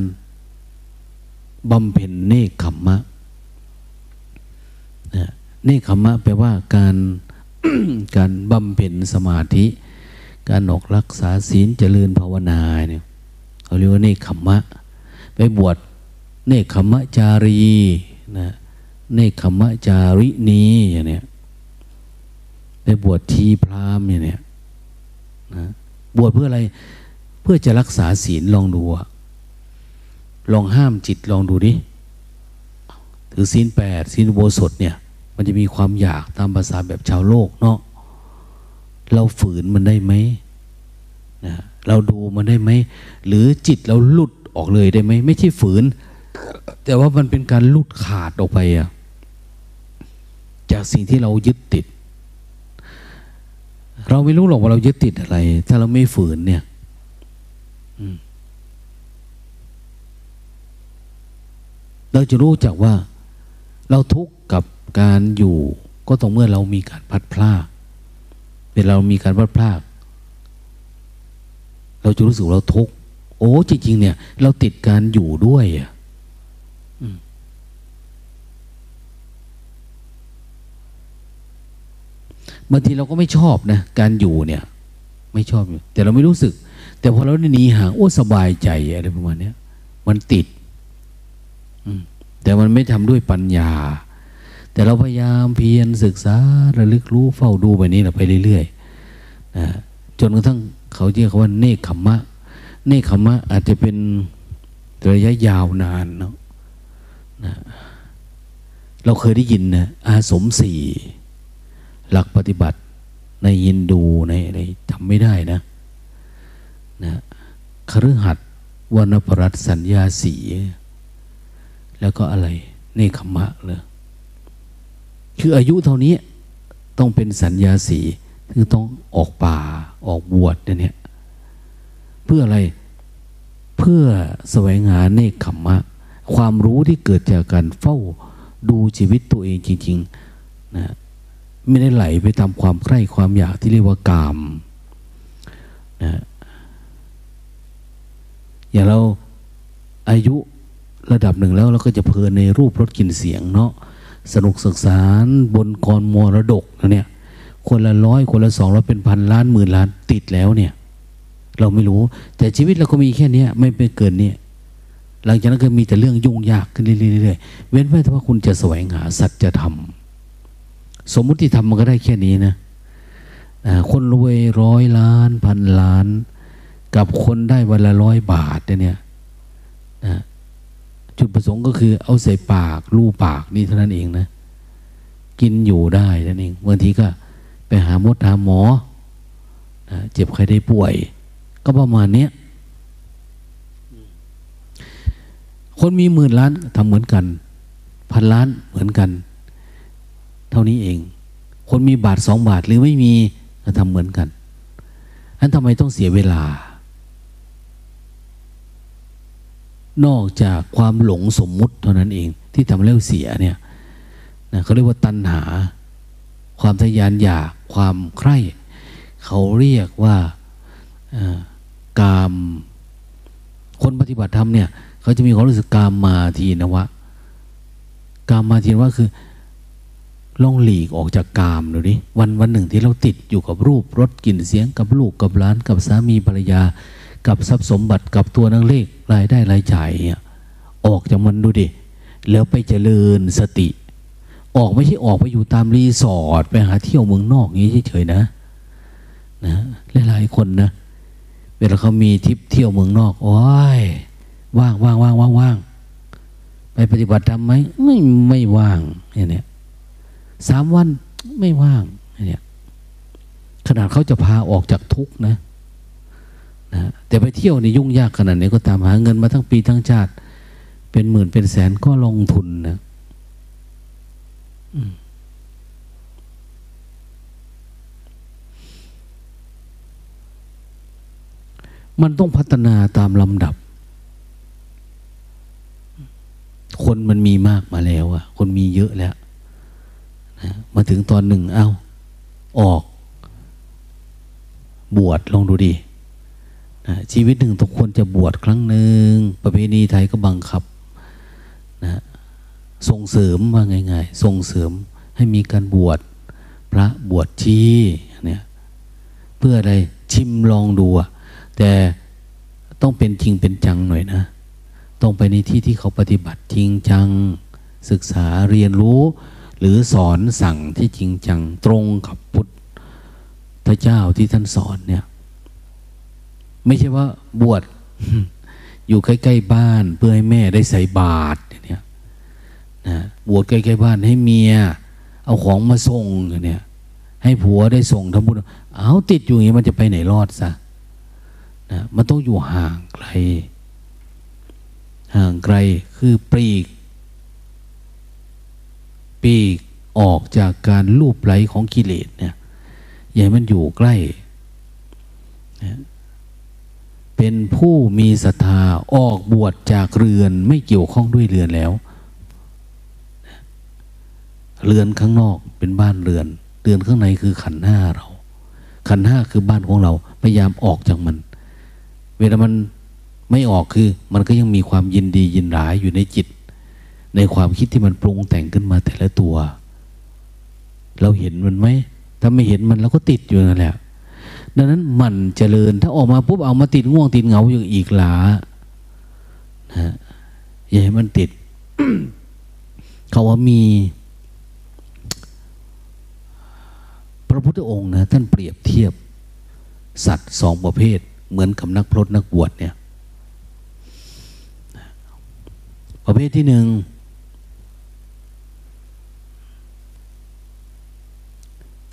บำเพ็ญเนคขมมะเนคขมมะแปลว่าการการบำเพ็ญสมาธิ การออกรักษาศีลเจริญภาวนาเนี่ยเขาเรียกว่าเนคขมมะ ไปบวช เนคขมะจารีนะเนคขมะจารินีอย่างเนี้ยไปบวชทีพรามอย่างเนี้ยนะบวชเพื่ออะไรเพื่อจะรักษาศีลลองดูอะลองห้ามจิตลองดูดิถือศีลแปดศีลโบสถเนี่ย มันจะมีความอยากตามภาษาแบบชาวโลกเนาะเราฝืนมันได้ไหมนะเราดูมันได้ไหม หรือจิตเราหลุดออกเลยได้ไหม ไม่ใช่ฝืน แต่ว่ามันเป็นการลุดขาดออกไปอะจากสิ่งที่เรายึดติด เราไม่รู้หรอกว่าเรายึดติดอะไร ถ้าเราไม่ฝืนเนี่ยเราจะรู้จักว่า เราทุกข์กับการอยู่ ก็ต้องเมื่อเรามีการพัดพลากเป็นเรามีการพัดพลากเราจะรู้สึกเราทุกข์โอ้จริงๆเนี่ย เราติดการอยู่ด้วยอะ บางทีเราก็ไม่ชอบนะการอยู่เนี่ย ไม่ชอบอยู่ แต่เราไม่รู้สึก แต่พอเราได้หนีห่างโอ้สบายใจอะไรประมาณนี้มันติดแต่มันไม่ทำด้วยปัญญา แต่เราพยายามเพียรศึกษาระลึกรู้เฝ้าดูไปนี้แหละไปเรื่อยๆนะจนกระทั่งเขาเรียกว่าเนคขมมะ เนคขมมะอาจจะเป็นระยะยาวนานเนาะนะเราเคยได้ยินนะอาสมสี่ หลักปฏิบัติในยินดูในอะไรทำไม่ได้นะนะคฤหัสถ์วนปรัตสัญญาสี แล้วก็อะไรเนคขมะเลยคืออายุเท่านี้ต้องเป็นสัญญาสีคือต้องออกป่าออกบวชเนี่ยเพื่ออะไรเพื่อแสวงหาเนคขมะ ความรู้ที่เกิดจากการเฝ้าดูชีวิตตัวเองจริงๆนะ ไม่ได้ไหลไปตามความใคร่ความอยากที่เรียกว่ากามนะอย่างเราอายุระดับหนึ่งแล้วเราก็จะเพลินในรูปรสกลิ่นเสียงเนาะสนุกศึกษานบนกรมรดกนะเนี่ยคนละร้อยคนละสองร้อยเป็นพันล้านหมื่นล้านติดแล้วเนี่ย เราไม่รู้ แต่ชีวิตเราก็มีแค่นี้ไม่เป็นเกินเนี่ยหลังจากนั้นก็มีแต่เรื่องยุ่งยากขึ้นเรื่อยๆเว้นไว้แต่ว่าคุณจะแสวงหาสัจธรรม สมมุติธรรมมันก็ได้แค่นี้นะคนรวยร้อยล้านพันล้าน กับคนได้วันละร้อยบาทเนี่ยนะจุดประสงค์ก็คือเอาใส่ปากลูปากนี่เท่านั้นเองนะ กินอยู่ได้นั่นเองบางทีก็ไปหามดหาหมอนะเจ็บใครได้ป่วย ก็ประมาณนี้คนมีหมื่นล้านทำเหมือนกัน พันล้านเหมือนกัน เท่านี้เอง คนมีบาทสองบาทหรือไม่มีก็ทำเหมือนกันนั้นทำไมต้องเสียเวลา นอกจากความหลงสมมุติเท่านั้นเอง ที่ทำให้เราเสียเนี่ยนะเขาเรียกว่าตัณหา ความทยานอยากความใคร่ เขาเรียกว่ากาม คนปฏิบัติธรรมเนี่ย เขาจะมีความรู้สึกกามมาทีนะวะ กามมาทีนวะคือ ลองหลีกออกจากกามดูดิวันวันหนึ่งที่เราติดอยู่กับรูปรสกลิ่นเสียงกับลูกกับร้าน กับสามีภรรยา กับทรัพย์สมบัติกับตัวนังเลขรายได้รายจ่ายเนี่ยออกจากมันดูดิแล้วไปเจริญสติ ออกไม่ใช่ออกไปอยู่ตามรีสอร์ทไปหาเที่ยวเมืองนอกอย่างนี้เฉยๆนะนะหลายๆคนนะเวลาเขามีทริปเที่ยวเมืองนอกโอ้ยว่างว่างว่างว่างว่างไปปฏิบัติธรรมไหมไม่ไม่ว่างเนี่ย สามวันไม่ว่างเนี่ยขนาดเขาจะพาออกจากทุกนะนะแต่ไปเที่ยวในยุ่งยากขนาดนี้ก็ตามหาเงินมาทั้งปีทั้งชาติ เป็นหมื่นเป็นแสนก็ลงทุนนะมันต้องพัฒนาตามลำดับ คนมันมีมากมาแล้วอะคนมีเยอะแล้ว มาถึงตอนหนึ่งเอาออก บวชลองดูดินะชีวิตหนึ่งต้องควรจะบวชครั้งหนึ่ง ประเพณีไทยก็บังคับนะส่งเสริมว่าง่ายๆส่งเสริมให้มีการบวชพระบวชชีเนี่ยเพื่ออะไรชิมลองดูแต่ต้องเป็นจริงเป็นจังหน่อยนะ ต้องไปในที่ที่เขาปฏิบัติจริงจัง ศึกษาเรียนรู้ หรือสอนสั่งที่จริงจังตรงกับพุทธเจ้าที่ท่านสอนเนี่ย ไม่ใช่ว่าบวชอยู่ใกล้ๆบ้านเพื่อให้แม่ได้ใส่บาตรเนี่ยนะบวชใกล้ๆบ้านให้เมีย เอาของมาส่งเนี่ย ให้ผัวได้ส่งทำบุญเอาติดอยู่อย่างนี้มันจะไปไหนรอดซะนะมันต้องอยู่ห่างไกล ห่างไกลคือปลีก ปีกออกจากการลูบไหลของกิเลสเนี่ยอย่ามันอยู่ใกล้ เป็นผู้มีศรัทธาออกบวชจากเรือนไม่เกี่ยวข้องด้วยเรือนแล้ว เรือนข้างนอกเป็นบ้านเรือน เรือนข้างในคือขันห้าเรา ขันห้าคือบ้านของเรา พยายามออกจากมัน เวลามันไม่ออกคือ มันก็ยังมีความยินดียินร้ายอยู่ในจิต ในความคิดที่มันปรุงแต่งขึ้นมาแต่ละตัว เราเห็นมันไหม ถ้าไม่เห็นมันเราก็ติดอยู่นั่นแหละ ดังนั้นมันเจริญ ถ้าออกมาปุ๊บเอามาติดง่วงติดเหงาอย่างอีกหลานะอย่าให้มันติด เขาว่ามี พระพุทธองค์นะท่านเปรียบเทียบ สัตว์สองประเภท เหมือนกับนักพรตนักบวชเนี่ยประเภทที่หนึ่ง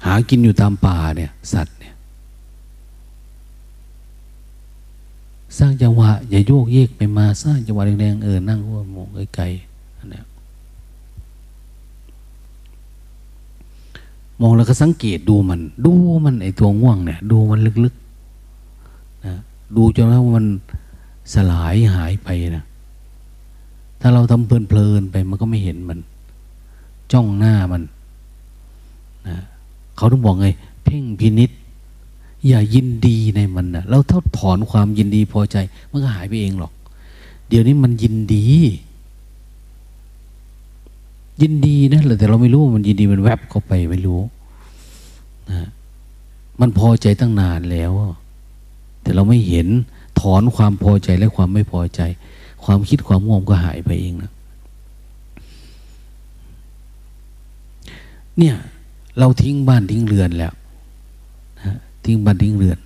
หากินอยู่ตามป่าเนี่ย สัตว์เนี่ย สร้างจังหวะอย่าโยกเยกไปมา สร้างจังหวะแรงๆเออนั่งว่ามองไกลๆอันนี้มองแล้วก็สังเกตดูมัน ดูมันไอตัวง่วงเนี่ย ดูมันลึกๆนะดูจนว่ามันสลายหายไปนะถ้าเราทำเพลินๆไปมันก็ไม่เห็นมัน จ้องหน้ามันนะ เขาต้องบอกไง เพ่งพินิษอย่ายินดีในมันนะเราเท่าถอนความยินดีพอใจ มันก็หายไปเองหรอก เดี๋ยวนี้มันยินดี ยินดีนะแต่เราไม่รู้มันยินดีมันแวบเข้าไปไม่รู้นะมันพอใจตั้งนานแล้ว แต่เราไม่เห็นถอนความพอใจและความไม่พอใจ ความคิดความง่วงก็หายไปเองนะเนี่ย เราทิ้งบ้านทิ้งเรือนแล้วนะทิ้งบ้านทิ้งเรือน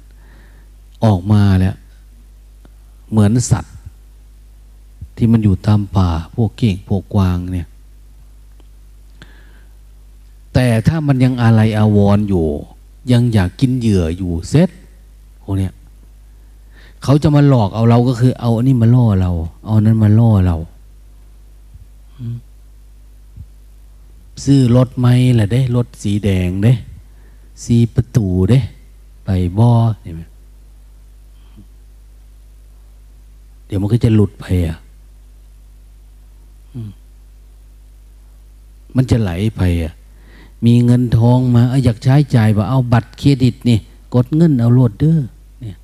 ออกมาแล้ว เหมือนสัตว์ ที่มันอยู่ตามป่า พวกเก่งพวกกวางเนี่ย แต่ถ้ามันยังอะไรอาวรออยู่ ยังอยากกินเหยื่ออยู่เซ็ตพวกเนี้ยเขาจะมาหลอกเอาเราก็คือ เอาอันนี้มาล่อเรา เอานั้นมาล่อเรา ซื้อรถไหมล่ะเด้รถสีแดงเด้สีประตูเด้ไปบ่อเห็นไหมเดี๋ยวมันก็จะหลุดไปอะมันจะไหลไปอะ มีเงินทองมาอยากใช้จ่ายว่าเอาบัตรเครดิตนี่ กดเงินเอาโลดเด้อเนี่ย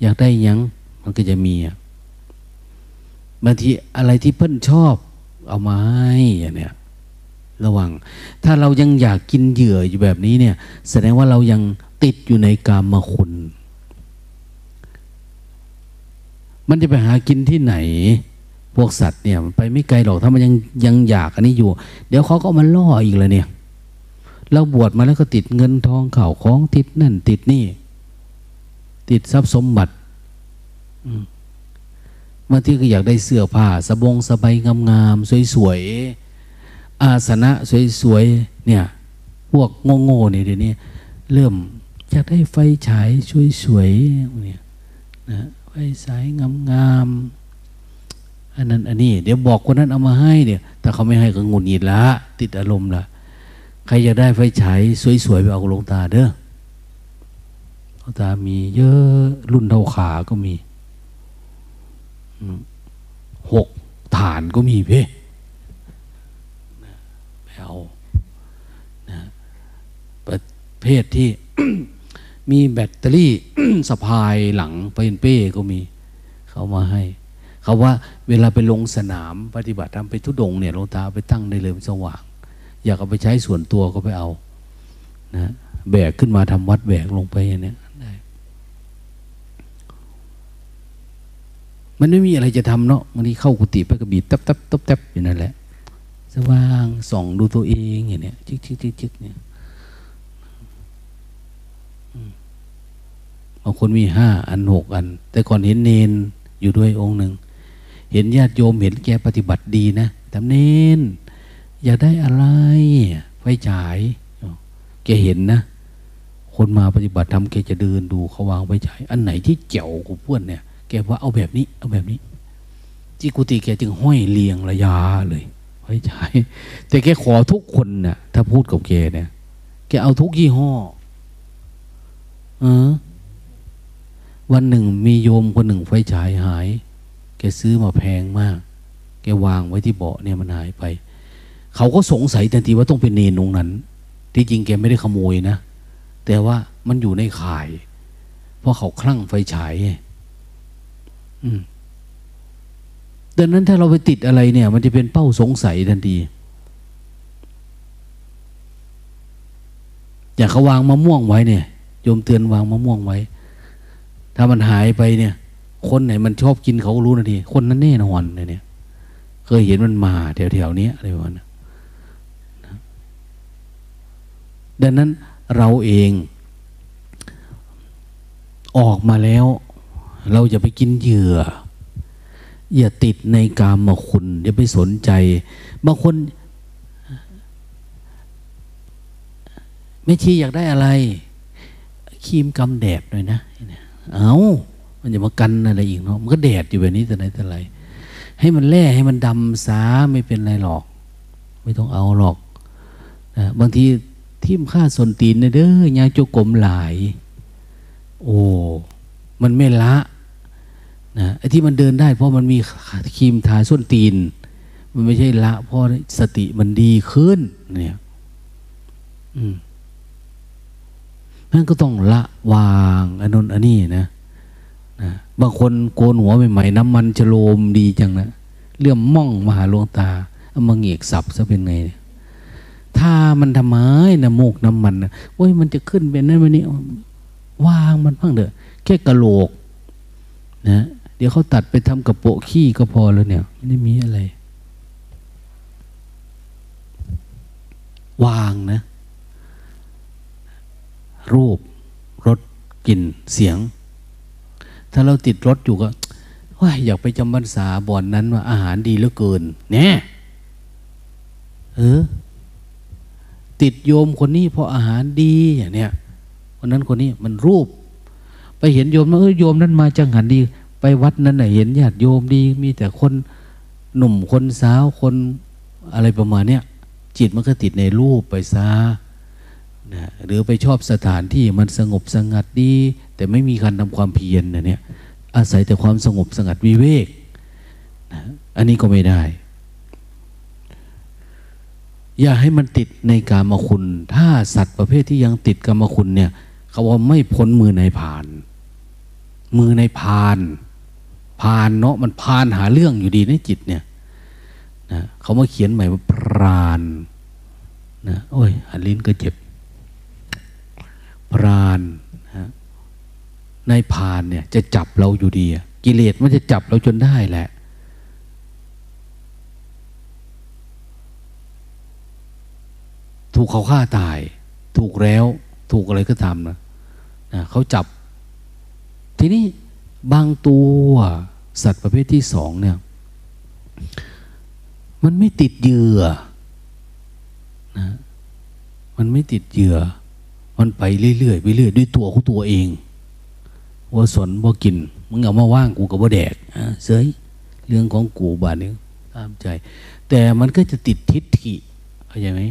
อยากได้ยัง มันก็จะมีอะบางทีอะไรที่เพิ่นชอบ เอามาให้อย่างเนี้ย ระวัง ถ้าเรายังอยากกินเหยื่ออยู่แบบนี้เนี่ย แสดงว่าเรายังติดอยู่ในกามมาคุณ มันจะไปหากินที่ไหน พวกสัตว์เนี่ยไปไม่ไกลหรอกถ้ามันยังยังอยากอันนี้อยู่ เดี๋ยวเขาก็มาล่ออีกเลยเนี่ย เราบวชมาแล้วก็ติดเงินทองเข่าของติดนั่น ติดนี่ ติดทรัพย์สมบัติบางทีก็อยากได้เสื้อผ้าสบงสบายงามๆสวยๆ อาสนะสวยๆเนี่ยพวกโง่ๆเนี่ยเดี๋ยวนี้เริ่มอยากได้ไฟฉายสวยๆเนี่ยนะไฟฉายงามๆอันนั้นอันนี้ เดี๋ยวบอกคนนั้นเอามาให้เนี่ยแต่เขาไม่ให้ก็งุนงิดละติดอารมณ์ละใครอยากได้ไฟฉายสวยๆไปเอาลงตาเด้อลงตามีเยอะรุ่นเท่าขาก็มีหกฐานก็มีเพ่ เอานะประเภทที่มีแบตเตอรี่สะพายหลังเป็นเป้ก็มี เขามาให้ เขาว่าเวลาไปลงสนามปฏิบัติทำไปทุดงเนี่ยลงตาไปตั้งได้เลยมันสว่าง อยากเอาไปใช้ส่วนตัวก็ไปเอานะแบกขึ้นมาทำวัดแบกลงไปเนี่ยมันไม่มีอะไรจะทำเนาะบางทีเข้ากุฏิไปกระบีตับตับตับตับอยู่นั่นแหละ สว่างส่องดูตัวเองอย่างเนี้ยจิกจิกจิกจิกเนี่ยบางคนมีห้าอันหกอัน แต่ก่อนเห็นเนนอยู่ด้วยองค์หนึ่ง เห็นญาติโยมเห็นแกปฏิบัติดีนะแต่เนน อยากได้อะไร ไฟฉายแกเห็นนะ คนมาปฏิบัติทำแกจะเดินดูเขาวางไฟฉาย อันไหนที่เจ๋วกูพื่นเนี่ย แกว่าเอาแบบนี้ เอาแบบนี้จีกุติแกจึงห้อยเลียงระยาเลย ไว้ใช้ แต่แกขอทุกคนเนะ่ยถ้าพูดกับแกเนี่ยแกเอาทุกยี่ห้อเออวันหนึ่งมีโยมคนหนึ่งไฟฉายหาย แกซื้อมาแพงมาก แกวางไว้ที่เบาะเนี่ยมันหายไป เขาก็สงสัยทันทีว่าต้องเป็นเนนตรงนั้น ที่จริงแกไม่ได้ขโมยนะ แต่ว่ามันอยู่ในข่าย เพราะเขาคลั่งไฟฉายอืม ดังนั้นถ้าเราไปติดอะไรเนี่ย มันจะเป็นเป้าสงสัยทันที อย่างเขาวางมะม่วงไว้เนี่ยโยมเตือนวางมะม่วงไว้ ถ้ามันหายไปเนี่ย คนไหนมันชอบกินเขารู้นาทีคนนั้นแน่นอนเนี่ย เคยเห็นมันมาแถวๆนี้อะไรวะนะดังนั้นเราเองออกมาแล้ว เราจะไปกินเหยื่อ อย่าติดในกามมาคุณ อย่าไปสนใจ บางคนไม่ชีอยากได้อะไรครีมกำแดดหน่อยนะ เอามันจะมากันอะไรอีกเนาะ มันก็แดดอยู่แบบนี้แต่ไหนแต่ไร ให้มันแล่ให้มันดำสาไม่เป็นไรหรอก ไม่ต้องเอาหรอกนะบางทีทิ่มค่าสนตีนเด้อยาจุกลมหลาย โอ้ มันไม่ละ นะไอ้ที่มันเดินได้ เพราะมันมีครีมทาส้นตีน มันไม่ใช่ละเพราะสติมันดีขึ้น เนี่ย อืมนั่นก็ต้องละวางอนนนอันนี้นะนะบางคนโกนหัวใหม่ๆน้ำมันจะโลมดีจังนะเลื่อมม่องมาหาลวงตาเอามาเงียกสับซะเป็นไง ถ้ามันทำไมนะมูกน้ำมันนะโอ้ยมันจะขึ้นเป็นนั่นวันนี้วางมันบ้างเถอะแค่กระโหลก นะ ดี๋ยวเขาตัดไปทำกระโปะขี้ก็พอแล้วเนี่ยไม่ได้มีอะไร วางนะ รูปรสกลิ่นเสียง ถ้าเราติดรถอยู่ก็ว่าอยากไปจำพรรษาบ่อนนั้นว่าอาหารดีเหลือเกินแน่เออติดโยมคนนี้เพราะอาหารดีอย่างเนี้ยคนนั้นคนนี้มันรูป ไปเห็นโยมว่าเออโยมนั้นมาจังหันดี ไปวัดนั้นน่ะเห็นญาติโยมดี มีแต่คนหนุ่มคนสาวคนอะไรประมาณเนี้ยจิตมันก็ติดในรูปไปซานะหรือไปชอบสถานที่มันสงบสงัดดี แต่ไม่มีการทำความเพียรนะเนี่ยอาศัยแต่ความสงบสงัดวิเวกนะอันนี้ก็ไม่ได้ อย่าให้มันติดในกามคุณ ถ้าสัตว์ประเภทที่ยังติดกามคุณเนี่ยเขาว่าไม่พ้นมือในผ่าน มือในพาน พานเนาะมันพานหาเรื่องอยู่ดีในจิตเนี่ยนะเขามาเขียนใหม่ว่าพรานนะโอ้ยหันลิ้นก็เจ็บ พรานนะในพานเนี่ยจะจับเราอยู่ดี กิเลสมันจะจับเราจนได้แหละถูกเขาฆ่าตาย ถูกแล้ว ถูกอะไรก็ทำนะนะเขาจับ ทีนี้บางตัว สัตว์ประเภทที่สองเนี่ย มันไม่ติดเหยื่อนะมันไม่ติดเหยื่อ มันไปเรื่อยๆไปเรื่อยด้วยตัวของตัวเองว่าสนว่ากินมึงเอามาว่างกูกับว่าแดกเสยเรื่องของกูบาดนี้ตามใจ แต่มันก็จะติดทิฏฐิเข้าใจไหม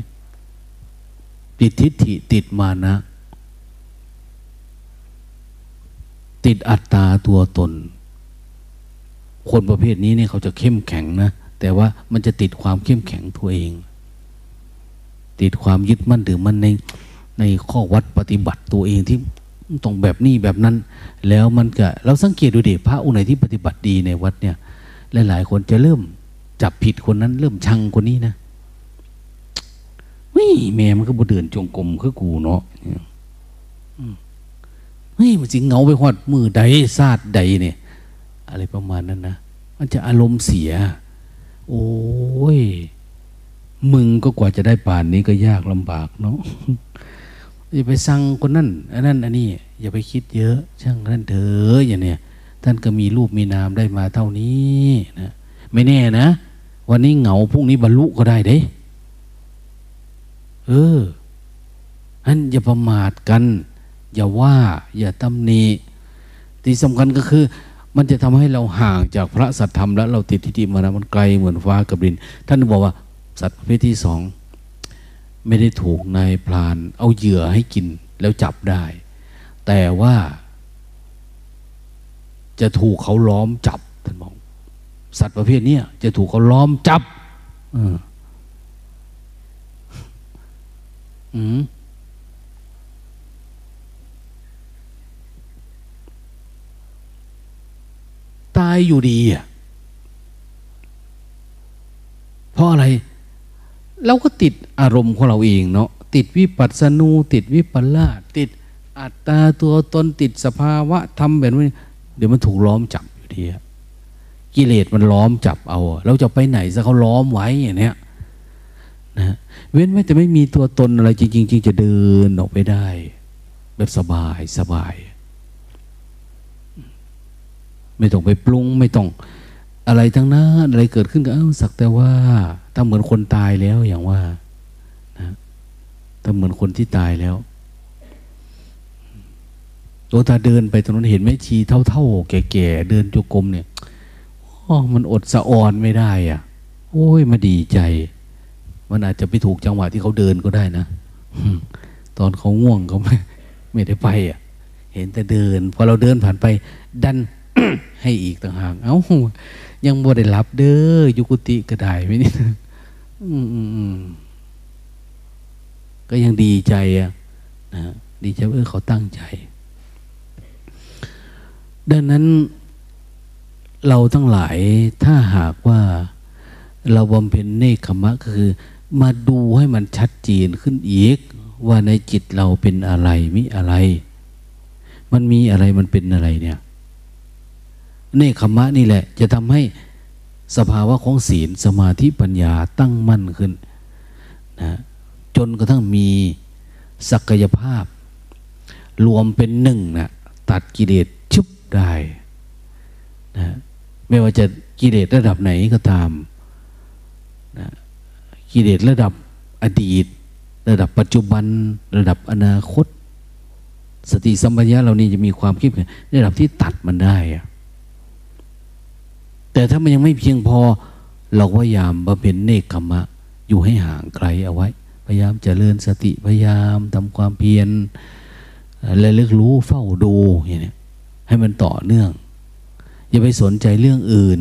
ติดทิฏฐิติดมานะติดอัตตาตัวตน คนประเภทนี้เนี่ยเขาจะเข้มแข็งนะ แต่ว่ามันจะติดความเข้มแข็งตัวเอง ติดความยึดมั่นถือมั่นในในข้อวัดปฏิบัติตัวเองที่ต้องแบบนี้แบบนั้น แล้วมันก็เราสังเกตดูดิพระองค์ไหนที่ปฏิบัติดีในวัดเนี่ยหลายๆคนจะเริ่มจับผิดคนนั้น เริ่มชังคนนี้นะวิแม่มันก็บ่เดินจงกรมคือกูเนาะเฮ้ยมันสิเงาไปหอดมือใดซาดใดเนี่ย อะไรประมาณนั้นนะมันจะอารมณ์เสีย โอ้ย มึงก็กว่าจะได้ป่านนี้ก็ยากลำบากเนาะอย่าไปสั่งคนนั่นอันนั้นอันนี้ อย่าไปคิดเยอะ ช่างนั่นเถอะอย่างเนี้ยท่านก็มีรูปมีนามได้มาเท่านี้นะไม่แน่นะ วันนี้เหงาพรุ่งนี้บรรลุก็ได้เด้ เอออันอย่าประมาทกัน อย่าว่า อย่าตำหนิที่สำคัญก็คือ มันจะทำให้เราห่างจากพระสัทธรรมแล้วเราติดทิฏฐิมานะมันไกลเหมือนฟ้ากับดิน ท่านบอกว่าสัตว์ประเภทที่สองไม่ได้ถูกนายพราน เอาเหยื่อให้กินแล้วจับได้ แต่ว่า จะถูกเขาล้อมจับท่านบอกสัตว์ประเภทนี้จะถูกเขาล้อมจับ อืม ตายอยู่ดีอะเพราะอะไร เราก็ติดอารมณ์ของเราเองเนาะติดวิปัสสนู ติดวิปลาสติดอัตตาตัวตนติดสภาวะทำแบบนี้เดี๋ยวมันถูกล้อมจับอยู่ดีกิเลสมันล้อมจับเอา เราจะไปไหนซะเขาล้อมไว้อย่างเนี้ยนะเว้นไว้แต่ไม่มีตัวตนอะไรจริงๆจริงจะเดินออกไปได้ แบบสบายสบาย ไม่ต้องไปปรุง ไม่ต้องอะไรทั้งนั้นอะไรเกิดขึ้นก็เอ้าสักแต่ว่าถ้าเหมือนคนตายแล้วอย่างว่านะถ้าเหมือนคนที่ตายแล้วตัวตาเดินไปตรงนั้นเห็นแม่ชีเท่าๆ แก่ๆเดินจุกรมเนี่ยอ๋อมันอดสะออนไม่ได้อะ โอ้ยมาดีใจ มันอาจจะไปถูกจังหวะที่เขาเดินก็ได้นะตอนเขาง่วงเขาไม่ไม่ได้ไปอะ เห็นแต่เดิน พอเราเดินผ่านไป ดัน ให้อีกต่างหากเอ้ายังบ่ได้รับเด้อยุกุติก็ได้ไม่นี่ก็ยังดีใจอะนะดีใจเออเขาตั้งใจ ดังนั้นเราทั้งหลายถ้าหากว่าเราบำเพ็ญเนคขมะก็คือ มาดูให้มันชัดเจนขึ้นอีก ว่าในจิตเราเป็นอะไรมิอะไร มันมีอะไรมันเป็นอะไรเนี่ย เนคขมะนี่แหละ จะทำให้สภาวะของศีลสมาธิปัญญาตั้งมั่นขึ้นนะจนกระทั่งมีศักยภาพ รวมเป็นหนึ่งนะตัดกิเลสชุบได้นะไม่ว่าจะกิเลสระดับไหนก็ตามนะกิเลสระดับอดีต ระดับปัจจุบัน ระดับอนาคต สติสัมปชัญญะเรานี่จะมีความคิดระดับที่ตัดมันได้อะ แต่ถ้ามันยังไม่เพียงพอ เราพยายามบำเพ็ญเนคขมะ อยู่ให้ห่างไกลเอาไว้ พยายามเจริญสติพยายามทำความเพียรและลึกรู้เฝ้าดูอย่างนี้ให้มันต่อเนื่อง อย่าไปสนใจเรื่องอื่น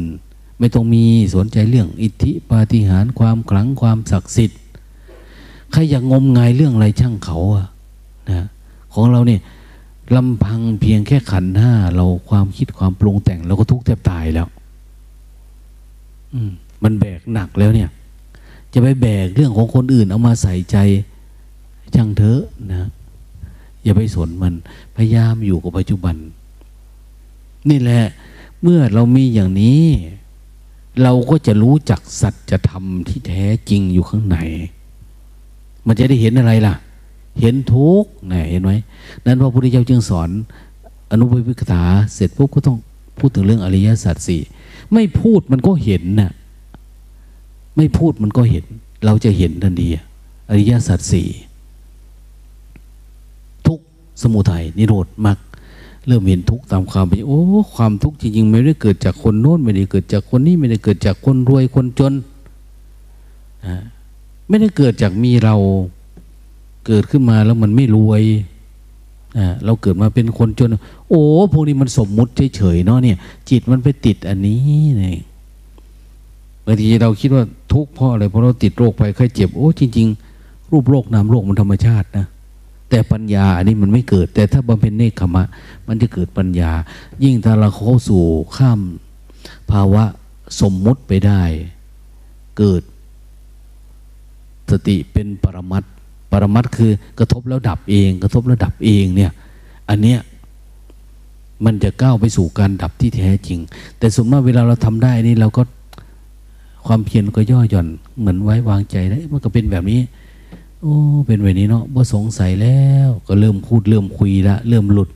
ไม่ต้องมีสนใจเรื่องอิทธิปาฏิหาริย์ความขลังความศักดิ์สิทธิ์ใครอยากงมงายเรื่องอะไรช่างเขาอะนะของเราเนี่ยลำพังเพียงแค่ขันห้าเราความคิดความปรุงแต่งเราก็ทุกข์แทบตายแล้ว มันแบกหนักแล้วเนี่ย จะไปแบกเรื่องของคนอื่น เอามาใส่ใจช่างเถอะนะ อย่าไปสนมัน พยายามอยู่กับปัจจุบัน นี่แหละ เมื่อเรามีอย่างนี้ เราก็จะรู้จักสัจธรรมที่แท้จริงอยู่ข้างใน มันจะได้เห็นอะไรล่ะ เห็นทุกข์นะเห็นไหมนั้นพระพุทธเจ้าจึงสอน อนุปวิกถาเสร็จปุ๊บก็ต้องพูดถึงเรื่องอริยสัจสี่ ไม่พูดมันก็เห็นนะ่ะ ไม่พูดมันก็เห็น เราจะเห็นทันทีอริยสัจสี่ทุกสมุทัยนิโรธมรรคเริ่มเห็นทุกตามความเป็นโอ้ความทุกข์จริงๆไม่ได้เกิดจากคนโน้นไม่ได้เกิดจากคนนี้ไม่ได้เกิดจากคนรวยคนจนนะไม่ได้เกิดจากมีเราเกิดขึ้นมาแล้วมันไม่รวย เราเกิดมาเป็นคนจน โอ้พวกนี้มันสมมุติเฉยๆเนาะเนี่ย จิตมันไปติดอันนี้นี่บางทีเราคิดว่าทุกข์เพราะอะไรเพราะเราติดโรคไปไข้เจ็บโอ้จริง ๆ รูปโรคนามโรคมันธรรมชาตินะแต่ปัญญาอันนี้มันไม่เกิด แต่ถ้าบำเพ็ญเนคขมะ มันจะเกิดปัญญา ยิ่งถ้าเราเข้าสู่ข้ามภาวะสมมุติไปได้ เกิดสติเป็นปรมัต ปรมัตคือกระทบแล้วดับเอง กระทบแล้วดับเองเนี่ยอันเนี้ยมันจะก้าวไปสู่การดับที่แท้จริง แต่สมมติเวลาเราทำได้นี่เราก็ความเพียรก็ย่อหย่อนเหมือนไว้วางใจได้มันก็เป็นแบบนี้ โอ้เป็นแบบนี้เนาะบ่สงสัยแล้ว ก็เริ่มพูดเริ่มคุยละเริ่มหลุด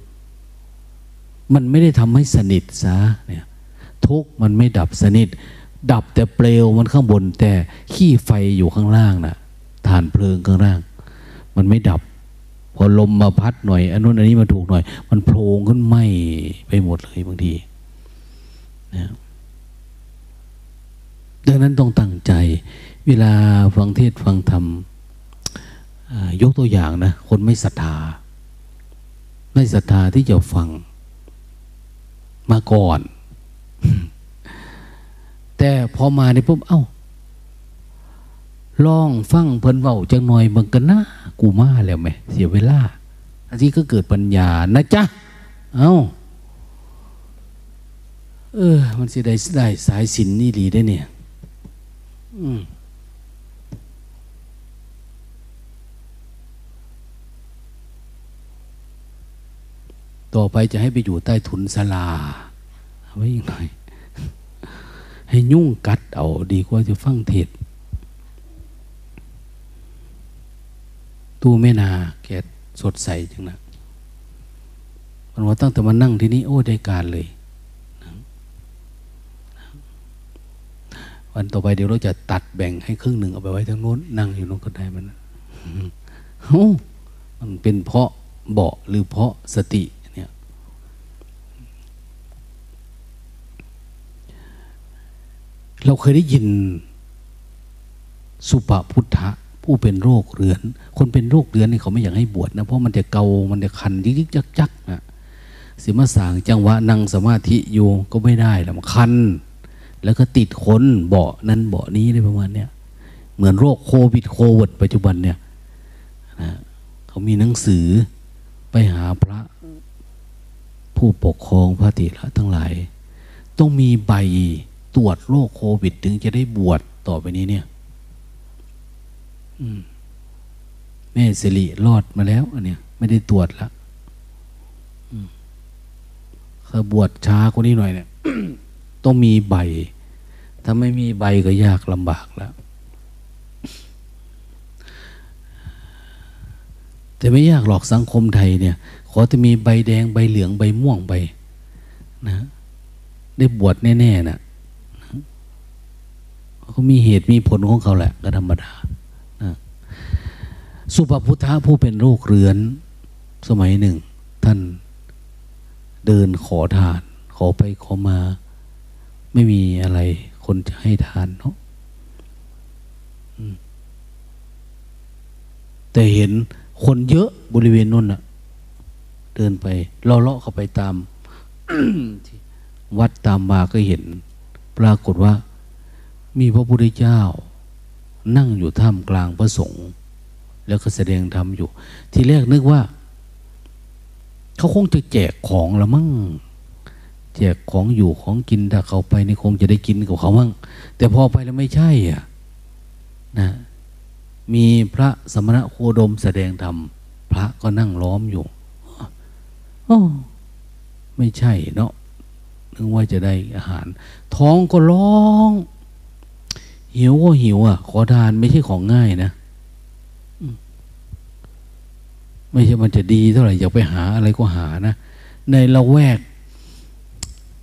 มันไม่ได้ทำให้สนิทซะเนี่ยทุกมันไม่ดับสนิท ดับแต่เปลวมันข้างบนแต่ขี้ไฟอยู่ข้างล่างนะ่ะฐานเพลิงข้างล่าง มันไม่ดับ พอลมมาพัดหน่อยอันนู้นอันนี้มาถูกหน่อย มันโผล่ขึ้นไหมไปหมดเลยบางทีนะดังนั้นต้องตั้งใจ เวลาฟังเทศฟังธรรมยกตัวอย่างนะ คนไม่ศรัทธา ไม่ศรัทธาที่จะฟังมาก่อน แต่พอมาในปุ๊บเอา้า ลองฟังเพิ่นเบาจังหน่อยบังกันนะกูมาแล้วไหมเสียเวลาอันนี้ก็เกิดปัญญานะจ๊ะเอา้าเออ มันสิได้ได้สายสินนี่ดีได้เนี่ย อืมต่อไปจะให้ไปอยู่ใต้ถุนศาลาไว้ยังไงให้ยุ่งกัดเอาดีกว่าจะฟังเทศ ตู้แม่นา แกสดใสจังนะมันว่าตั้งแต่มานั่งที่นี้โอ้ได้การเลยวันต่อไปเดี๋ยวเราจะตัดแบ่งให้ครึ่งหนึ่งเอาไปไว้ทางโน้น นั่งอยู่โน้นก็ได้มันโอ้มันเป็นเพราะเบาหรือเพราะสติเนี่ยเราเคยได้ยิน สุปพุทธะ ผู้เป็นโรคเรื้อน คนเป็นโรคเรื้อนนี่เขาไม่อยากให้บวชนะเพราะมันจะเกา มันจะคันยิกๆจักๆนะสิมาสางจังหวะนั่งสมาธิอยู่ก็ไม่ได้แล้วมันคัน แล้วก็ติดคนเบาะนั้นเบาะนี้ได้ประมาณเนี้ยเหมือนโรคโควิดโควิดปัจจุบันเนี่ยนะเขามีหนังสือไปหาพระผู้ปกครองพระติระทั้งหลาย ต้องมีใบตรวจโรคโควิด ถึงจะได้บวชต่อไปนี้เนี่ย แม่สิริรอดมาแล้วอันเนี้ยไม่ได้ตรวจละเขาบวชช้ากว่านี้หน่อยเนี่ยต้องมีใบ ถ้าไม่มีใบก็ยากลำบากแล้ว แต่ไม่ยากหรอกสังคมไทยเนี่ย ขอจะมีใบแดงใบเหลืองใบม่วงใบ นะ ได้บวชแน่ๆนะเขามีเหตุมีผลของเขาแหละก็ธรรมดา สุภพุทธะผู้เป็นโรคเรื้อน สมัยหนึ่ง ท่านเดินขอทาน ขอไปขอมา ไม่มีอะไร คนจะให้ทานเนาะแต่เห็นคนเยอะบริเวณนั้นน่ะ เดินไปเลาะๆเข้าไปตามวัดตามมาก็เห็น ปรากฏว่า มีพระพุทธเจ้า นั่งอยู่ท่ามกลางพระสงฆ์ แล้วก็แสดงธรรมอยู่ ทีแรกนึกว่า เขาคงจะแจกของละมั่งแจกของอยู่ของกินถ้าเขาไปนี่คงจะได้กินกับเขามั่งแต่พอไปแล้วไม่ใช่อะนะมีพระสมณะโคดมแสดงธรรมพระก็นั่งล้อมอยู่อไม่ใช่เนาะนึกว่าจะได้อาหาร ท้องก็ร้อง หิวก็หิวอะ ขอทานไม่ใช่ของง่ายนะ ไม่ใช่มันจะดีเท่าไหร่อยากไปหาอะไรก็หานะ ในละแวก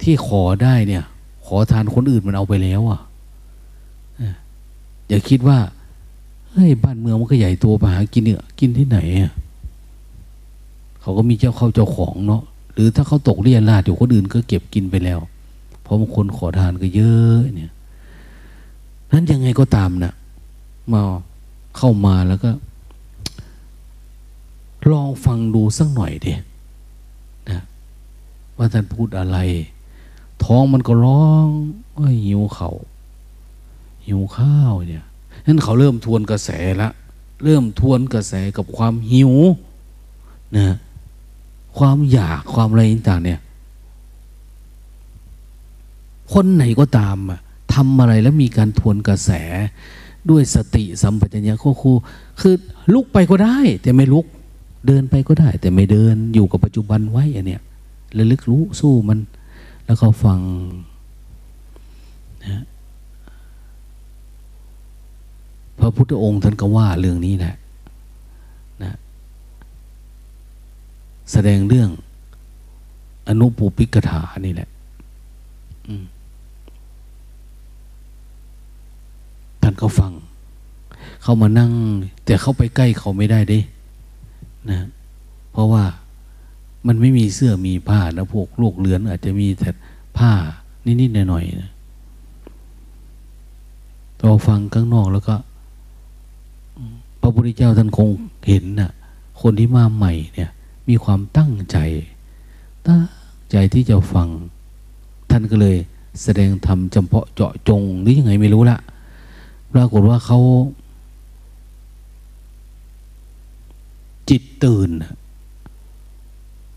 ที่ขอได้เนี่ย ขอทานคนอื่นมันเอาไปแล้วอะอย่าคิดว่าเฮ้ยบ้านเมืองมันก็ใหญ่ตัวไปหากินเนี่ยกินที่ไหนอะเขาก็มีเจ้าเข้าเจ้าของเนาะหรือถ้าเขาตกเรียนลาดอยู่คนอื่นก็เก็บกินไปแล้ว เพราะบางคนขอทานก็เยอะเนี่ยนั้นยังไงก็ตามนะมาเข้ามาแล้วก็ ลองฟังดูสักหน่อยดินะว่าท่านพูดอะไร ท้องมันก็ร้องว่าหิวเขาหิวข้าวเนี่ยนั้นเขาเริ่มทวนกระแสละเริ่มทวนกระแสกับความหิวนะความอยากความอะไรต่างเนี่ย คนไหนก็ตามอะทำอะไรแล้วมีการทวนกระแส ด้วยสติสัมปชัญญะคู่คือลุกไปก็ได้ แต่ไม่ลุก เดินไปก็ได้ แต่ไม่เดินอยู่กับปัจจุบันไว้อันเนี้ยระลึกรู้สู้มัน แล้วก็ฟังนะพระพุทธองค์ท่านก็ว่าเรื่องนี้แหละนะแสดงเรื่องอนุปูปิกถานี่แหละท่านก็ฟัง เขามานั่ง แต่เข้าไปใกล้เขาไม่ได้ด้ นะ เพราะว่ามันไม่มีเสื้อมีผ้านะพวกลูกเลือน อาจจะมีแต่ผ้านิดๆหน่อยๆนะเราฟังข้างนอกแล้วก็ พระพุทธเจ้าท่านคงเห็นนะ่ะ คนที่มาใหม่เนี่ย มีความตั้งใจ ตั้งใจที่จะฟัง ท่านก็เลยแสดงธรรมจำเพาะเจาะจงหรือยังไงไม่รู้ละปรากฏว่าเขา จิตตื่น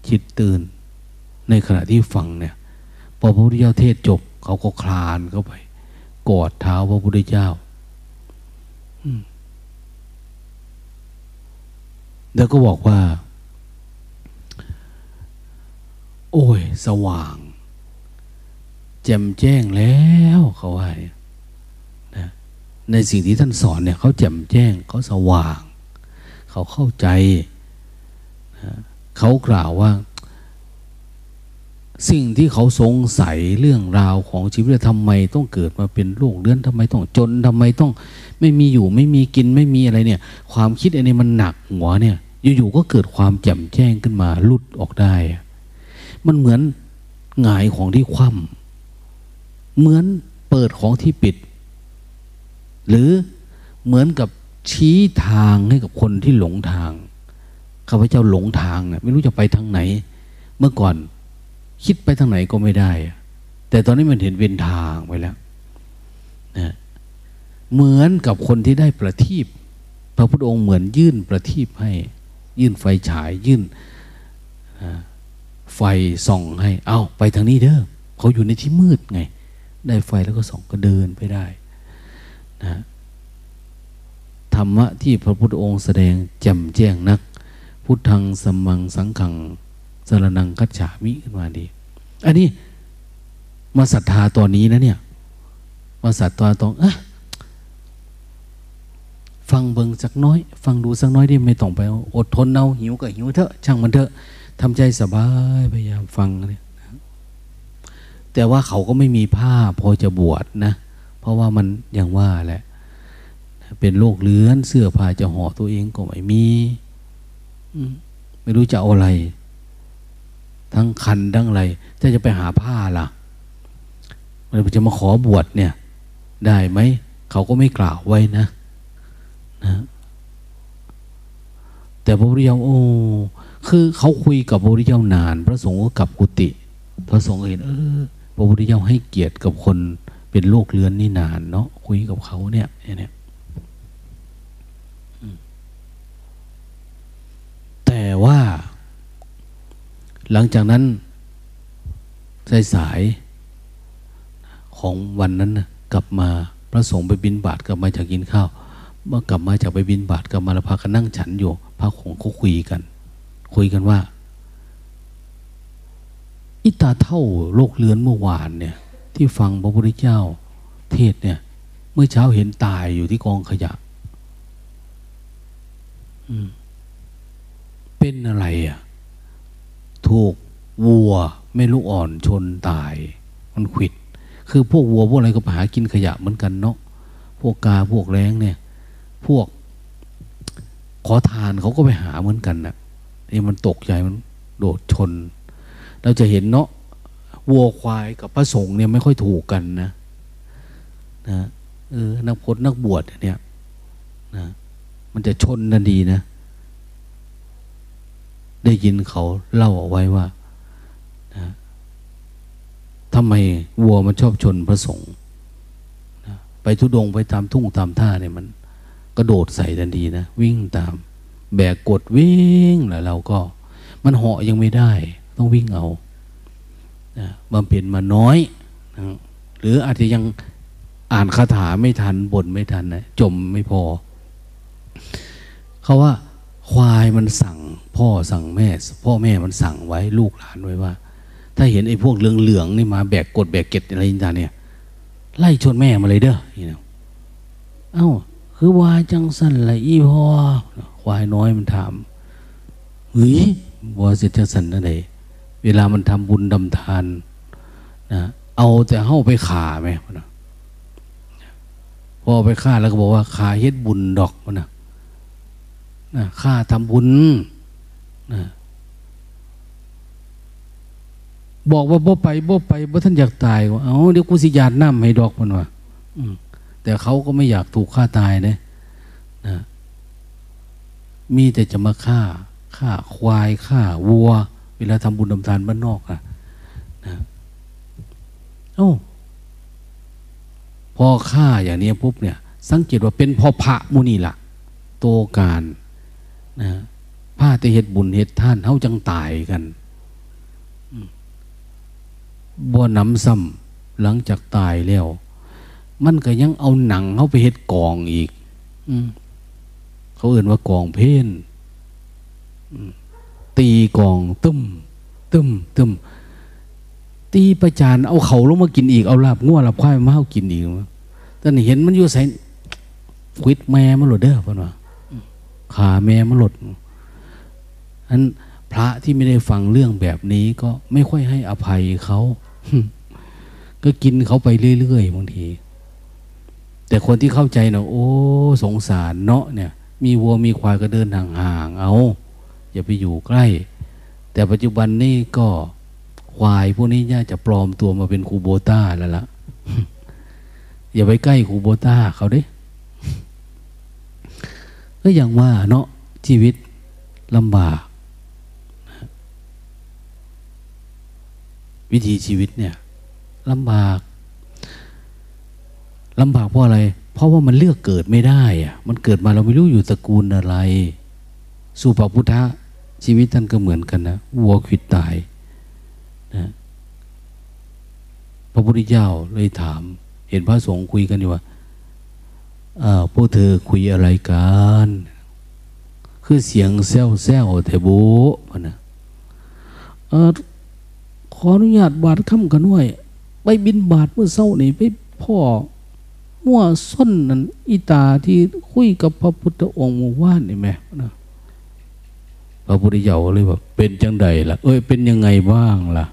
จิตตื่น ในขณะที่ฟังเนี่ยพอพระพุทธเจ้าเทศจบ เขาก็คลานเข้าไป กอดเท้าพระพุทธเจ้าแล้วก็บอกว่า โอ้ย สว่าง แจ่มแจ้งแล้วเขาว่านะในสิ่งที่ท่านสอนเนี่ย เขาแจ่มแจ้งเขาสว่าง เขาเข้าใจ เขากล่าวว่า สิ่งที่เขาสงสัยเรื่องราวของชีวิตทำไมต้องเกิดมาเป็นโรคเลื้อนทำไมต้องจนทำไมต้อง ไม่มีอยู่ไม่มีกินไม่มีอะไรเนี่ย ความคิดอันนี้มันหนักหัวเนี่ยอยู่ๆก็เกิดความแจ่มแจ้งขึ้นมาลุดออกได้ มันเหมือนหงายของที่คว่ำเหมือนเปิดของที่ปิด หรือเหมือนกับ ชี้ทางให้กับคนที่หลงทางข้าพเจ้าหลงทางเนี่ยไม่รู้จะไปทางไหน เมื่อก่อนคิดไปทางไหนก็ไม่ได้ แต่ตอนนี้มันเห็นเป็นทางไปแล้วนะเหมือนกับคนที่ได้ประทีปพระพุทธองค์เหมือนยื่นประทีปให้ ยื่นไฟฉายยื่นไฟส่องให้ เอาไปทางนี้เด้อเขาอยู่ในที่มืดไง ได้ไฟแล้วก็ส่องก็เดินไปได้นะ ธรรมะที่พระพุทธองค์แสดงแจ่มแจ้งนัก พุทธังสมังสังขังสรนังกัจฉามิขึ้นมาดี อันนี้มาศรัทธาตอนนี้นะเนี่ยมาศรัทธาตรงอะฟังเบิงสักน้อย ฟังดูสักน้อยด้ไม่ต้องไป อดทนเอาหิวก็หิวเถอะ ช่างมันเถอะทำใจสบายพยายามฟังเนี่ยแต่ว่าเขาก็ไม่มีผ้าพอจะบวชนะ เพราะว่ามันอย่างว่าแหละ เป็นโรคเลื้อนเสื้อผ้าจะห่อตัวเองก็ไม่มีไม่รู้จะเอาอะไร ทั้งคันทั้งอะไรถ้าจะไปหาผ้าล่ะมันจะมาขอบวชเนี่ย ได้ไหมเขาก็ไม่กล่าวไว้นะนะแต่พระพุทธเจ้าโอ้คือเขาคุยกับพระพุทธเจ้านาน พระสงฆ์ก็กลับกุฏิพระสงฆ์เห็นเออพระพุทธเจ้าให้เกียรติกับคนเป็นโรคเลื้อนนี่นานเนาะคุยกับเขาเนี่ยเนี่ยแต่ว่า หลังจากนั้นสายสายของวันนั้นนะกลับมาพระสงฆ์ไปบินบาตกลับมาจากกินข้าวเมื่อกลับมาจากไปบินบาตกลับมาแล้วพากันนั่งฉันอยู่พระของเขาคุยกัน คุยกันว่า อิตาเท่าโลกเลือนเมื่อวานเนี่ย ที่ฟังพระพุทธเจ้า เทศเนี่ย เมื่อเช้าเห็นตายอยู่ที่กองขยะเป็นอะไรอะ ถูกวัวไม่ลูกอ่อนชนตาย มันขิด คือพวกวัวพวกอะไรก็ไปหากินขยะเหมือนกันเนาะพวกกาพวกแรงเนี่ย พวก ขอทานเขาก็ไปหาเหมือนกันนะ่ะนี่มันตกใจมันโดดชน เราจะเห็นเนาะวัวควายกับพระสงฆ์เนี่ยไม่ค่อยถูกกันนะนะเออนักพจนักบวชเนี่ยนะมันจะชนนันดีนะ ได้ยินเขาเล่าเอาไว้ว่านะทำไมวัวมันชอบชนพระสงฆ์นะไปทุดงไปตามทุ่งตามท่าเนี่ยมัน กระโดดใส่ทันทีนะ วิ่งตาม แบกกดวิ่งแล้วเราก็ มันเหาะยังไม่ได้ ต้องวิ่งเอานะบำเพ็ญมาน้อยนะหรืออาจจะยังอ่านคาถาไม่ทันบทไม่ทันนะจมไม่พอ เขาว่า ควายมันสั่ง พ่อสั่งแม่ พ่อแม่มันสั่งไว้ลูกหลานไว้ว่า ถ้าเห็นไอ้พวกเหลืองๆนี่มาแบกกดแบกเก็ดอะไรต่างเนี่ย ไล่ชนแม่มาเลยเด้อนี่นะเอ้า คือวายจังสันละอีพ่อควายน้อยมันถามเฮ้ยว่าเสร็จจังสันนั่นเองเวลามันทำบุญดำทานนะเอาแต่เข้าไปขาไหมนะพอไปฆ่าแล้วก็บอกว่าขาเฮ็ดบุญดอกมันนะ นะข้าทำบุญนะบอกว่าบ่ไปบ่ไปบ่ท่านอยากตายว่าเอาเดี๋ยวกูสิยาดน้ำให้ดอกมันว่าแต่เขาก็ไม่อยากถูกฆ่าตายนะนะมีแต่จะมาฆ่าฆ่าควายฆ่าวัว เวลาทำบุญทำทานบ้านนอกอะนะโอ้พอฆ่าอย่างนี้ปุ๊บเนี่ย สังเกตว่าเป็นพอพระมุนีละโตการ นะผ้าแต่เห็ดบุญเห็ดท่านเฮาจังตายกันบ่น้ำซ้ำหลังจากตายแล้ว มันก็ยังเอาหนังเขาไปเห็ดกองอีกอเขาเอื่นว่ากองเพนตีกองตึมตึมตึมตีประจานเอาเขาลงมากินอีกเอาลาบง้วลาบควายมาเอากินอีกตอนนี้เห็นมันอยู่ใส่ควิดแม่มาหลุดเด้อพ่อว่า ขาแม่มันหลดอันพระที่ไม่ได้ฟังเรื่องแบบนี้ก็ไม่ค่อยให้อภัยเขาก็กินเขาไปเรื่อยๆบางที แต่คนที่เข้าใจเนาะโอ้ สงสารเนาะเนี่ย มีวัวมีควายก็เดินห่างๆเอาอย่าไปอยู่ใกล้ แต่ปัจจุบันนี่ก็ควายพวกนี้น่าจะปลอมตัวมาเป็นคูโบต้าแล้วละ่ะอย่าไปใกล้คูโบต้าเขาเด้ ก็อย่างว่าเนาะชีวิตลำบาก วิธีชีวิตเนี่ยลำบากลำบากเพราะอะไร เพราะว่ามันเลือกเกิดไม่ได้อะมันเกิดมาเราไม่รู้อยู่ตระกูลอะไร สุภพุทธะชีวิตท่านก็เหมือนกันนะวัวขิดตายนะพระพุทธเจ้าเลยถาม เห็นพระสงฆ์คุยกันอยู่ว่า พวกเธอคุยอะไรกัน คือเสียงแซวแซวเทบุนะขออนุญาตบาดคำกันหน่อยไปบินบาทเมื่อเศร้านี่ไปพ่อมั่วส้นนั่นอีตาที่คุยกับพระพุทธองค์มู่ว่านนี่ไหมนะพระพุทธเจ้าเลยว่าเป็นจังใดล่ะ เอ้ยเป็นยังไงบ้างล่ะ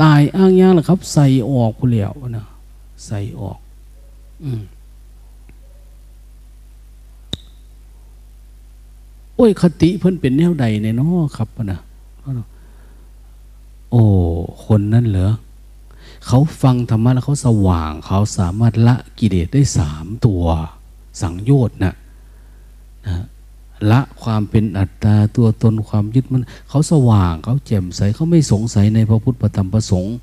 ตายอ้างย่างล่ะครับ ใส่ออกผู้เหลียวนะใส่ออก โอ้ยคติเพิ่นเป็นแนวใดในน้อครับนะโอ้ คนนั่นเหรอเขาฟังธรรมะแล้วเขาสว่าง เขาสามารถละกิเลสได้สามตัว สังโยชน์นะนะละความเป็นอัตตาตัวตนความยึดมัน เขาสว่างเขาแจ่มใสเขาไม่สงสัยในพระพุทธธรรมประสงค์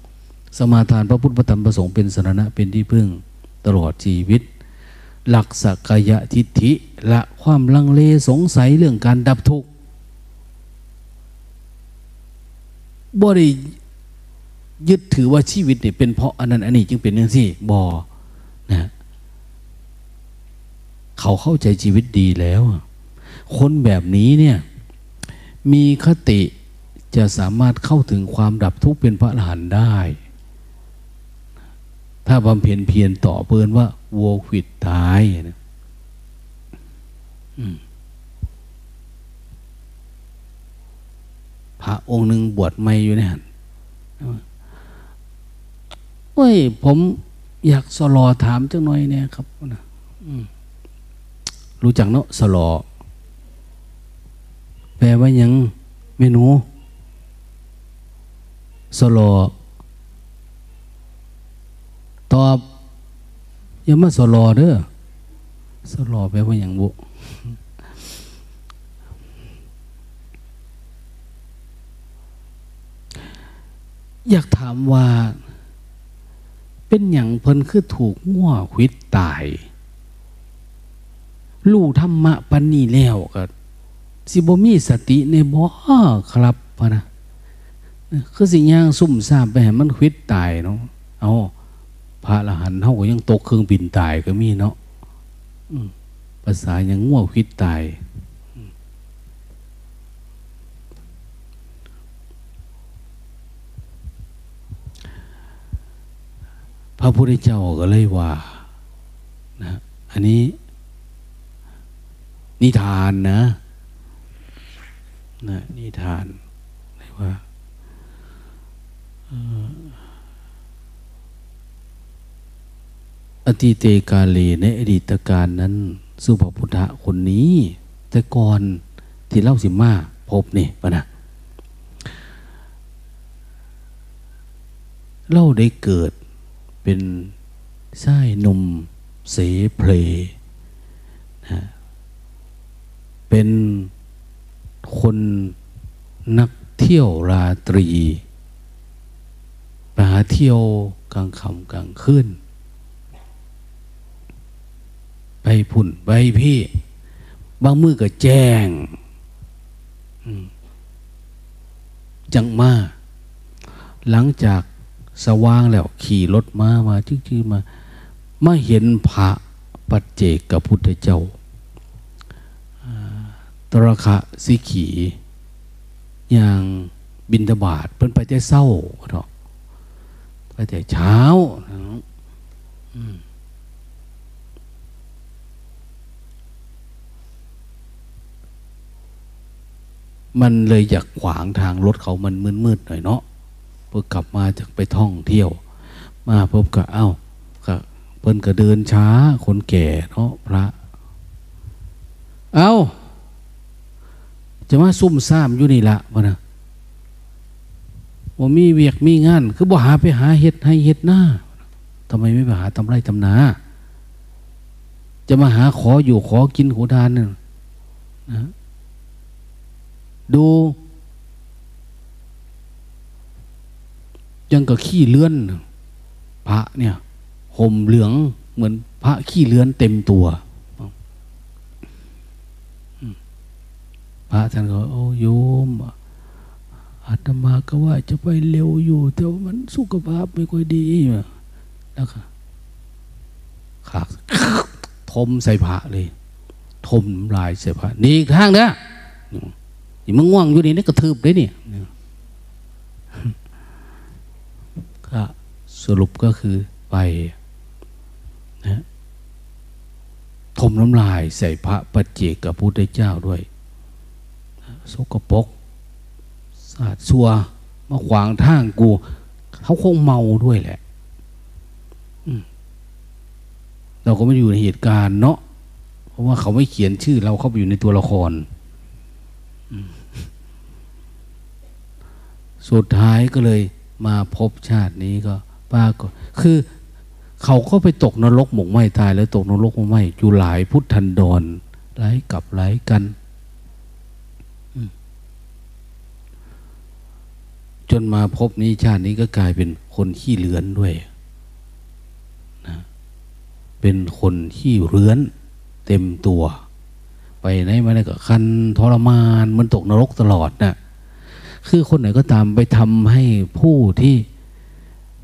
สมาทานพระพุทธธรรมประสงค์เป็นสรณะเป็นที่พึ่ง ตลอดชีวิต หลักสักยะทิฏฐิละความลังเลสงสัยเรื่องการดับทุกข์บ่ได้ยึดถือว่าชีวิตเนี่ยเป็นเพราะอันนั้นอันนี้จึงเป็นอย่างที่บอนะเขาเข้าใจชีวิตดีแล้ว คนแบบนี้เนี่ยมีคติจะสามารถเข้าถึงความดับทุกข์เป็นพระอรหันต์ได้ ถ้าบำเพ็ญเพียรต่อเพื่อนว่าวัวขิดตายนะพระองค์หนึ่งบวชไม่อยู่เนี่ยเฮ้ย ผมอยากสลอถามจังหน่อยเนี่ยครับนะรู้จักเนาะสลอ แปลว่ายังเมนูสลอ ตอบอย่ามาสลอเด้อสลอแปลว่าอย่างบุอยากถามว่า เป็นอย่างเพิ่นคือถูกง่วควิดตาย ลู่ธรรมะปันนี่แล้วก็สิบมีสติในบ่ครับพะนะคือสิ่งย่างซุ่มซ่ามไปให้มันควิดตายเนาะเอา พระอรหันต์เท่าก็ยังตกเครื่องบินตายก็มีเนาะภาษาย่างง่วงคิดตายพระพุทธเจ้าก็เลยว่านะอันนี้ นิทานนะนะนิทานเรียกว่า อติเตกาเลในอดีตการนั้นสุภพุทธะคนนี้ แต่ก่อนที่เล่าสิมาพบนี่ปะนะเล่าได้เกิดเป็นไส้นมเสเพลนะเป็นคนนักเที่ยวราตรีไปหาเที่ยวกลางค่ำกลางคืน ไปพุ่นไปพี่ บางมือก็แจ้งจังมา หลังจากสว่างแล้วขี่รถมามาจื้อๆมามาเห็นพระปัจเจกกับพุทธเจ้าตระคะสิขีอย่างบินทบาทเพิ่นไปแต่เศร้าเนาะไปแต่เช้ามั มันเลยอยากขวางทางรถเขามันมืดๆหน่อยเนาะเพื่อกลับมาจากไปท่องเที่ยว มาพบกับเอ้าก็เพิ่นก็เดินช้าคนแก่เนาะพระ เอ้า จะมาซุ่มซ่ามอยู่นี่ละวะนะว่ามีเวียกมีงาน คือบ่หาไปหาเห็ดให้เห็ดหน้าทำไมไม่ไปหาตำไรตำนา จะมาหาขออยู่ขอกินหัวดานน่ะนะ ดูยังกับขี้เลื่อน พระเนี่ยห่มเหลืองเหมือนพระขี้เลื่อนเต็มตัว พระท่านก็โอ้โยมอาตมาก็ว่าจะไปเร็วอยู่ แต่ว่ามันสุขภาพไม่ค่อยดีแล้วก็ขากทมใส่พระเลย ทมลายใส่พระนี่อีกทางเด้อ อย่ามึงง่วงอยู่นี่นี่กระทืบเลยเนี่ยก็สรุปก็คือไปนะทมน้ำลายใส่พระปัจเจกกับพุทธเจ้าด้วยสกปรกสาดซัวมาขวางทางกู เขาคงเมาด้วยแหละเราก็ไม่อยู่ในเหตุการณ์เนาะเพราะว่าเขาไม่เขียนชื่อเราเข้าไปอยู่ในตัวละคร สุดท้ายก็เลยมาพบชาตินี้ก็ป้าก็คือเขาก็ไปตกนรกหมกไหมตายแล้วตกนรกหมกไหมอยู่หลายพุทธันดรหลายกับหลายกัน จนมาพบนี้ชาตินี้ก็กลายเป็นคนขี้เลือนด้วยนะเป็นคนขี้เรือนเต็มตัว ไปไหนมาไหนก็คันทรมานมันตกนรกตลอดนะ่ะ คือคนไหนก็ตามไปทำให้ผู้ที่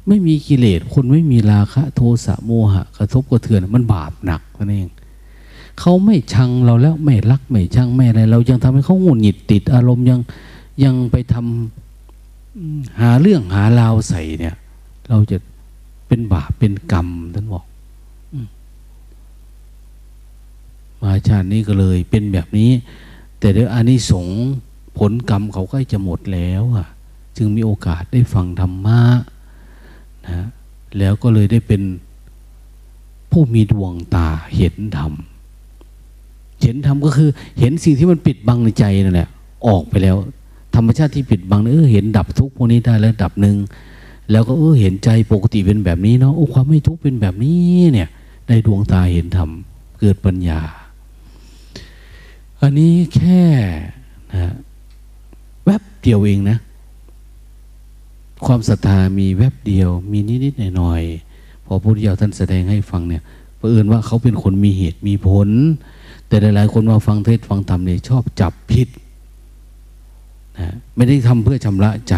ไม่มีกิเลสคนไม่มีราคะ โทสะโมหะ กระทบกระเทือนมันบาปหนักนั่นเองเขาไม่ชังเราแล้วไม่รักไม่ชังไม่อะไรเรายังทำให้เขาหงุดหงิดติด อารมณ์ยังยังไปทำหาเรื่องหาราวใส่เนี่ย เราจะเป็นบาปเป็นกรรมท่านบอกมาชาตินี้ก็เลยเป็นแบบนี้ แต่เดี๋ยวอานิสงส์ ผลกรรมเขาใกล้จะหมดแล้วอะ จึงมีโอกาสได้ฟังธรรมะนะแล้วก็เลยได้เป็นผู้มีดวงตาเห็นธรรม เห็นธรรมก็คือ เห็นสิ่งที่มันปิดบังในใจนั่นแหละออกไปแล้ว ธรรมชาติที่ปิดบังเออเห็นดับทุกพวกนี้ได้แล้วดับหนึ่งแล้วก็เออเห็นใจปกติเป็นแบบนี้เนาะโอ้ความไม่ทุกข์เป็นแบบนี้เนี่ย ได้ดวงตาเห็นธรรมเกิดปัญญา อันนี้แค่นะ เดียวเองนะ ความศรัทธามีแวบเดียว มีนิดๆหน่อยๆพอพุทธเจ้าท่านแสดงให้ฟังเนี่ยเผอิญว่าเขาเป็นคนมีเหตุมีผล แต่หลายๆ คนมาฟังเทศฟังธรรมเนี่ยชอบจับผิดนะไม่ได้ทำเพื่อชำระใจ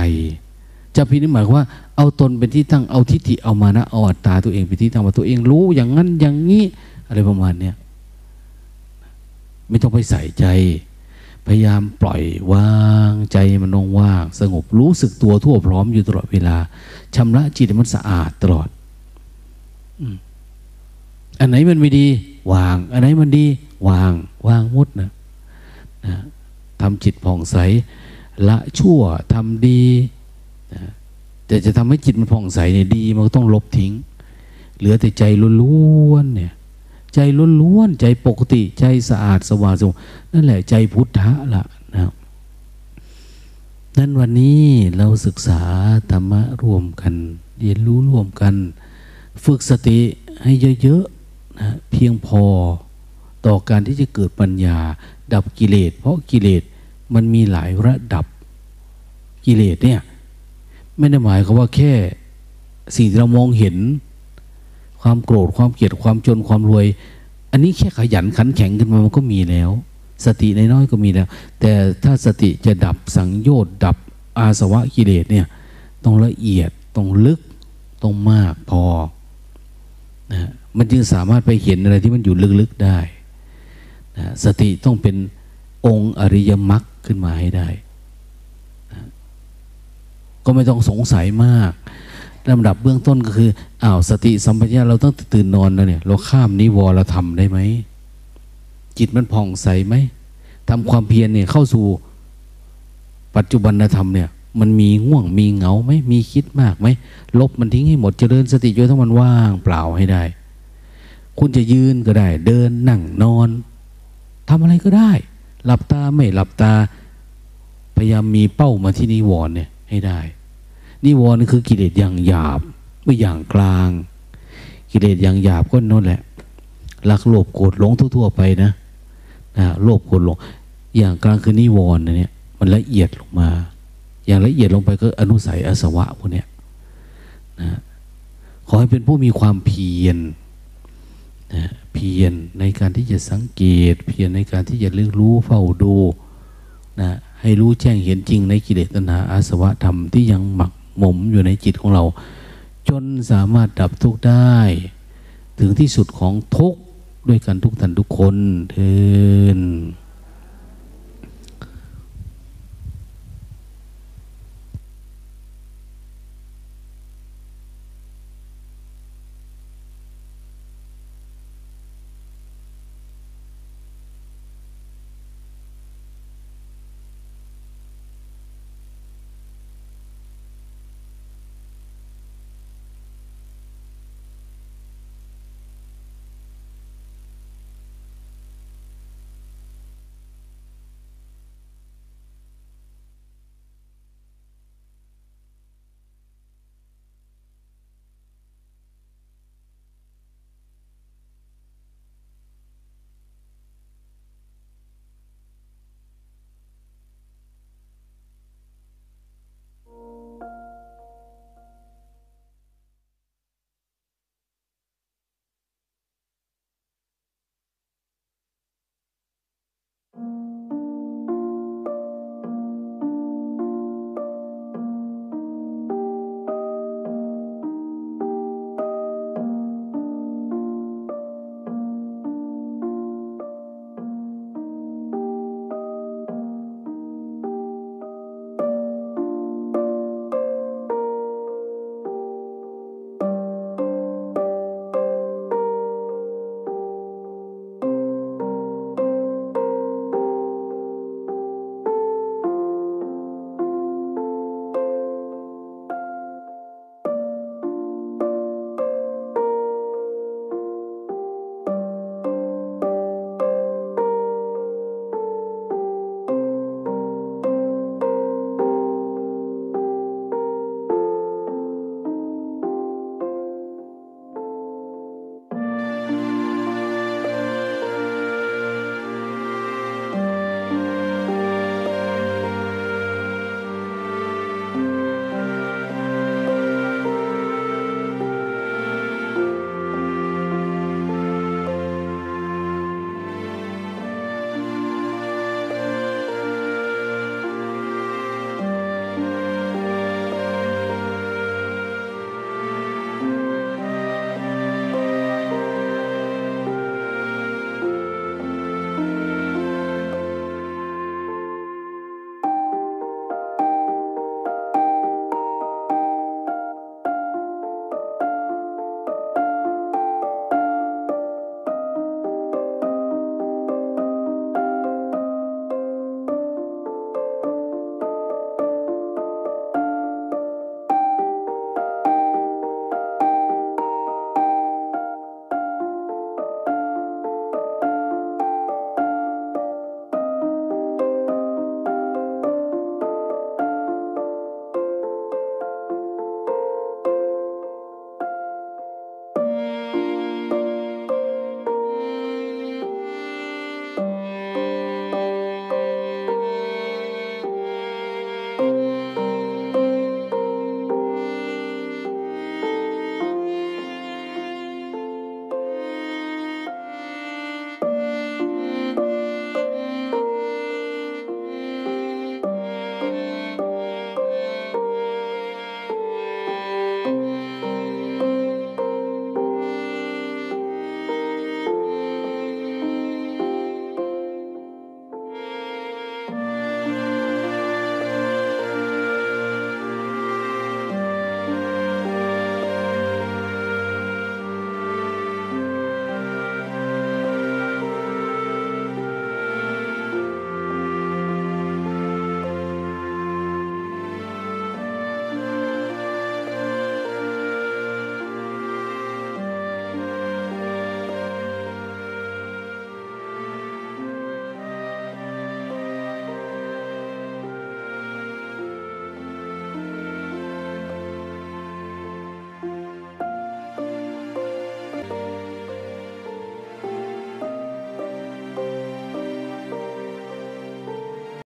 จะพินิจหมายว่าเอาตนเป็นที่ตั้งเอาทิฏฐิเอามานะเอาอัตตาตัวเองเป็นที่ตั้งว่าตัวเองรู้อย่างนั้นอย่างนี้ อะไรประมาณเนี้ยไม่ต้องไปใส่ใจ พยายามปล่อยวางใจมันนงว่าง สงบรู้สึกตัวทั่วพร้อมอยู่ตลอดเวลาชำระจิตมันสะอาดตลอดอันไหนมันไม่ดี วาง อันไหนมันดี วาง วางมุดนะนะทำจิตผ่องใส ละชั่วทำดีแต่จะทำให้จิตมันผ่องใสเนี่ยดี มันก็ต้องลบทิ้ง เหลือแต่ใจล้วนๆเนี่ย ใจล้วนๆใจปกติ ใจสะอาดสว่างสงนั่นแหละใจพุทธะละนะนั้นวันนี้เราศึกษาธรรมะร่วมกัน เรียนรู้ร่วมกัน ฝึกสติให้เยอะๆนะเพียงพอต่อการที่จะเกิดปัญญา ดับกิเลส เพราะกิเลสมันมีหลายระดับกิเลสเนี่ย ไม่ได้หมายความว่าแค่สิ่งที่เรามองเห็น ความโกรธความเกลียดความจนความรวย อันนี้แค่ขยันขันแข็งขึ้นมามันก็มีแล้ว สติในน้อยก็มีแล้ว แต่ถ้าสติจะดับสังโยชน์ดับอาสวะกิเลสเนี่ยต้องละเอียดต้องลึกต้องมากพอนะมันจึงสามารถไปเห็นอะไรที่มันอยู่ลึกๆได้นะสติต้องเป็นองค์อริยมรรคขึ้นมาให้ได้ก็ไม่ต้องสงสัยมาก ลำดับเบื้องต้นก็คืออ้าวสติสัมปชัญญะเราต้องตื่นนอนแล้วเนี่ย เราข้ามนิวรเราทำได้ไหมจิตมันผ่องใสไหมทำความเพียรเนี่ยเข้าสู่ปัจจุบันธรรมเนี่ย มันมีง่วงมีเหงาไหมมีคิดมากไหมลบมันทิ้งให้หมดเจริญสติจนทั้งมันว่างเปล่าให้ได้ คุณจะยืนก็ได้ เดินนั่งนอนทำอะไรก็ได้ หลับตาไม่หลับตา พยายามมีเป้ามาที่นิวรณ์เนี่ยให้ได้ นิวรณ์คือกิเลสอย่างหยาบไม่อย่างกลาง กิเลสอย่างหยาบก็นั่นแหละรักโลภโกรธหลงทั่วๆไปนะนะโลภโกรธหลง อย่างกลางคือนิวรณ์นะเนี่ย มันละเอียดลงมา อย่างละเอียดลงไปก็อนุสัยอาสวะพวกเนี้ยนะขอให้เป็นผู้มีความเพียรนะเพียรในการที่จะสังเกต เพียรในการที่จะเลือกรู้เฝ้าดูนะให้รู้แจ้งเห็นจริงในกิเลสตัณหาอาสวะธรรมที่ยังหมัก หมมอยู่ในจิตของเรา จนสามารถดับทุกข์ได้ ถึงที่สุดของทุกข์ด้วยกันทุกท่านทุกคนเทิน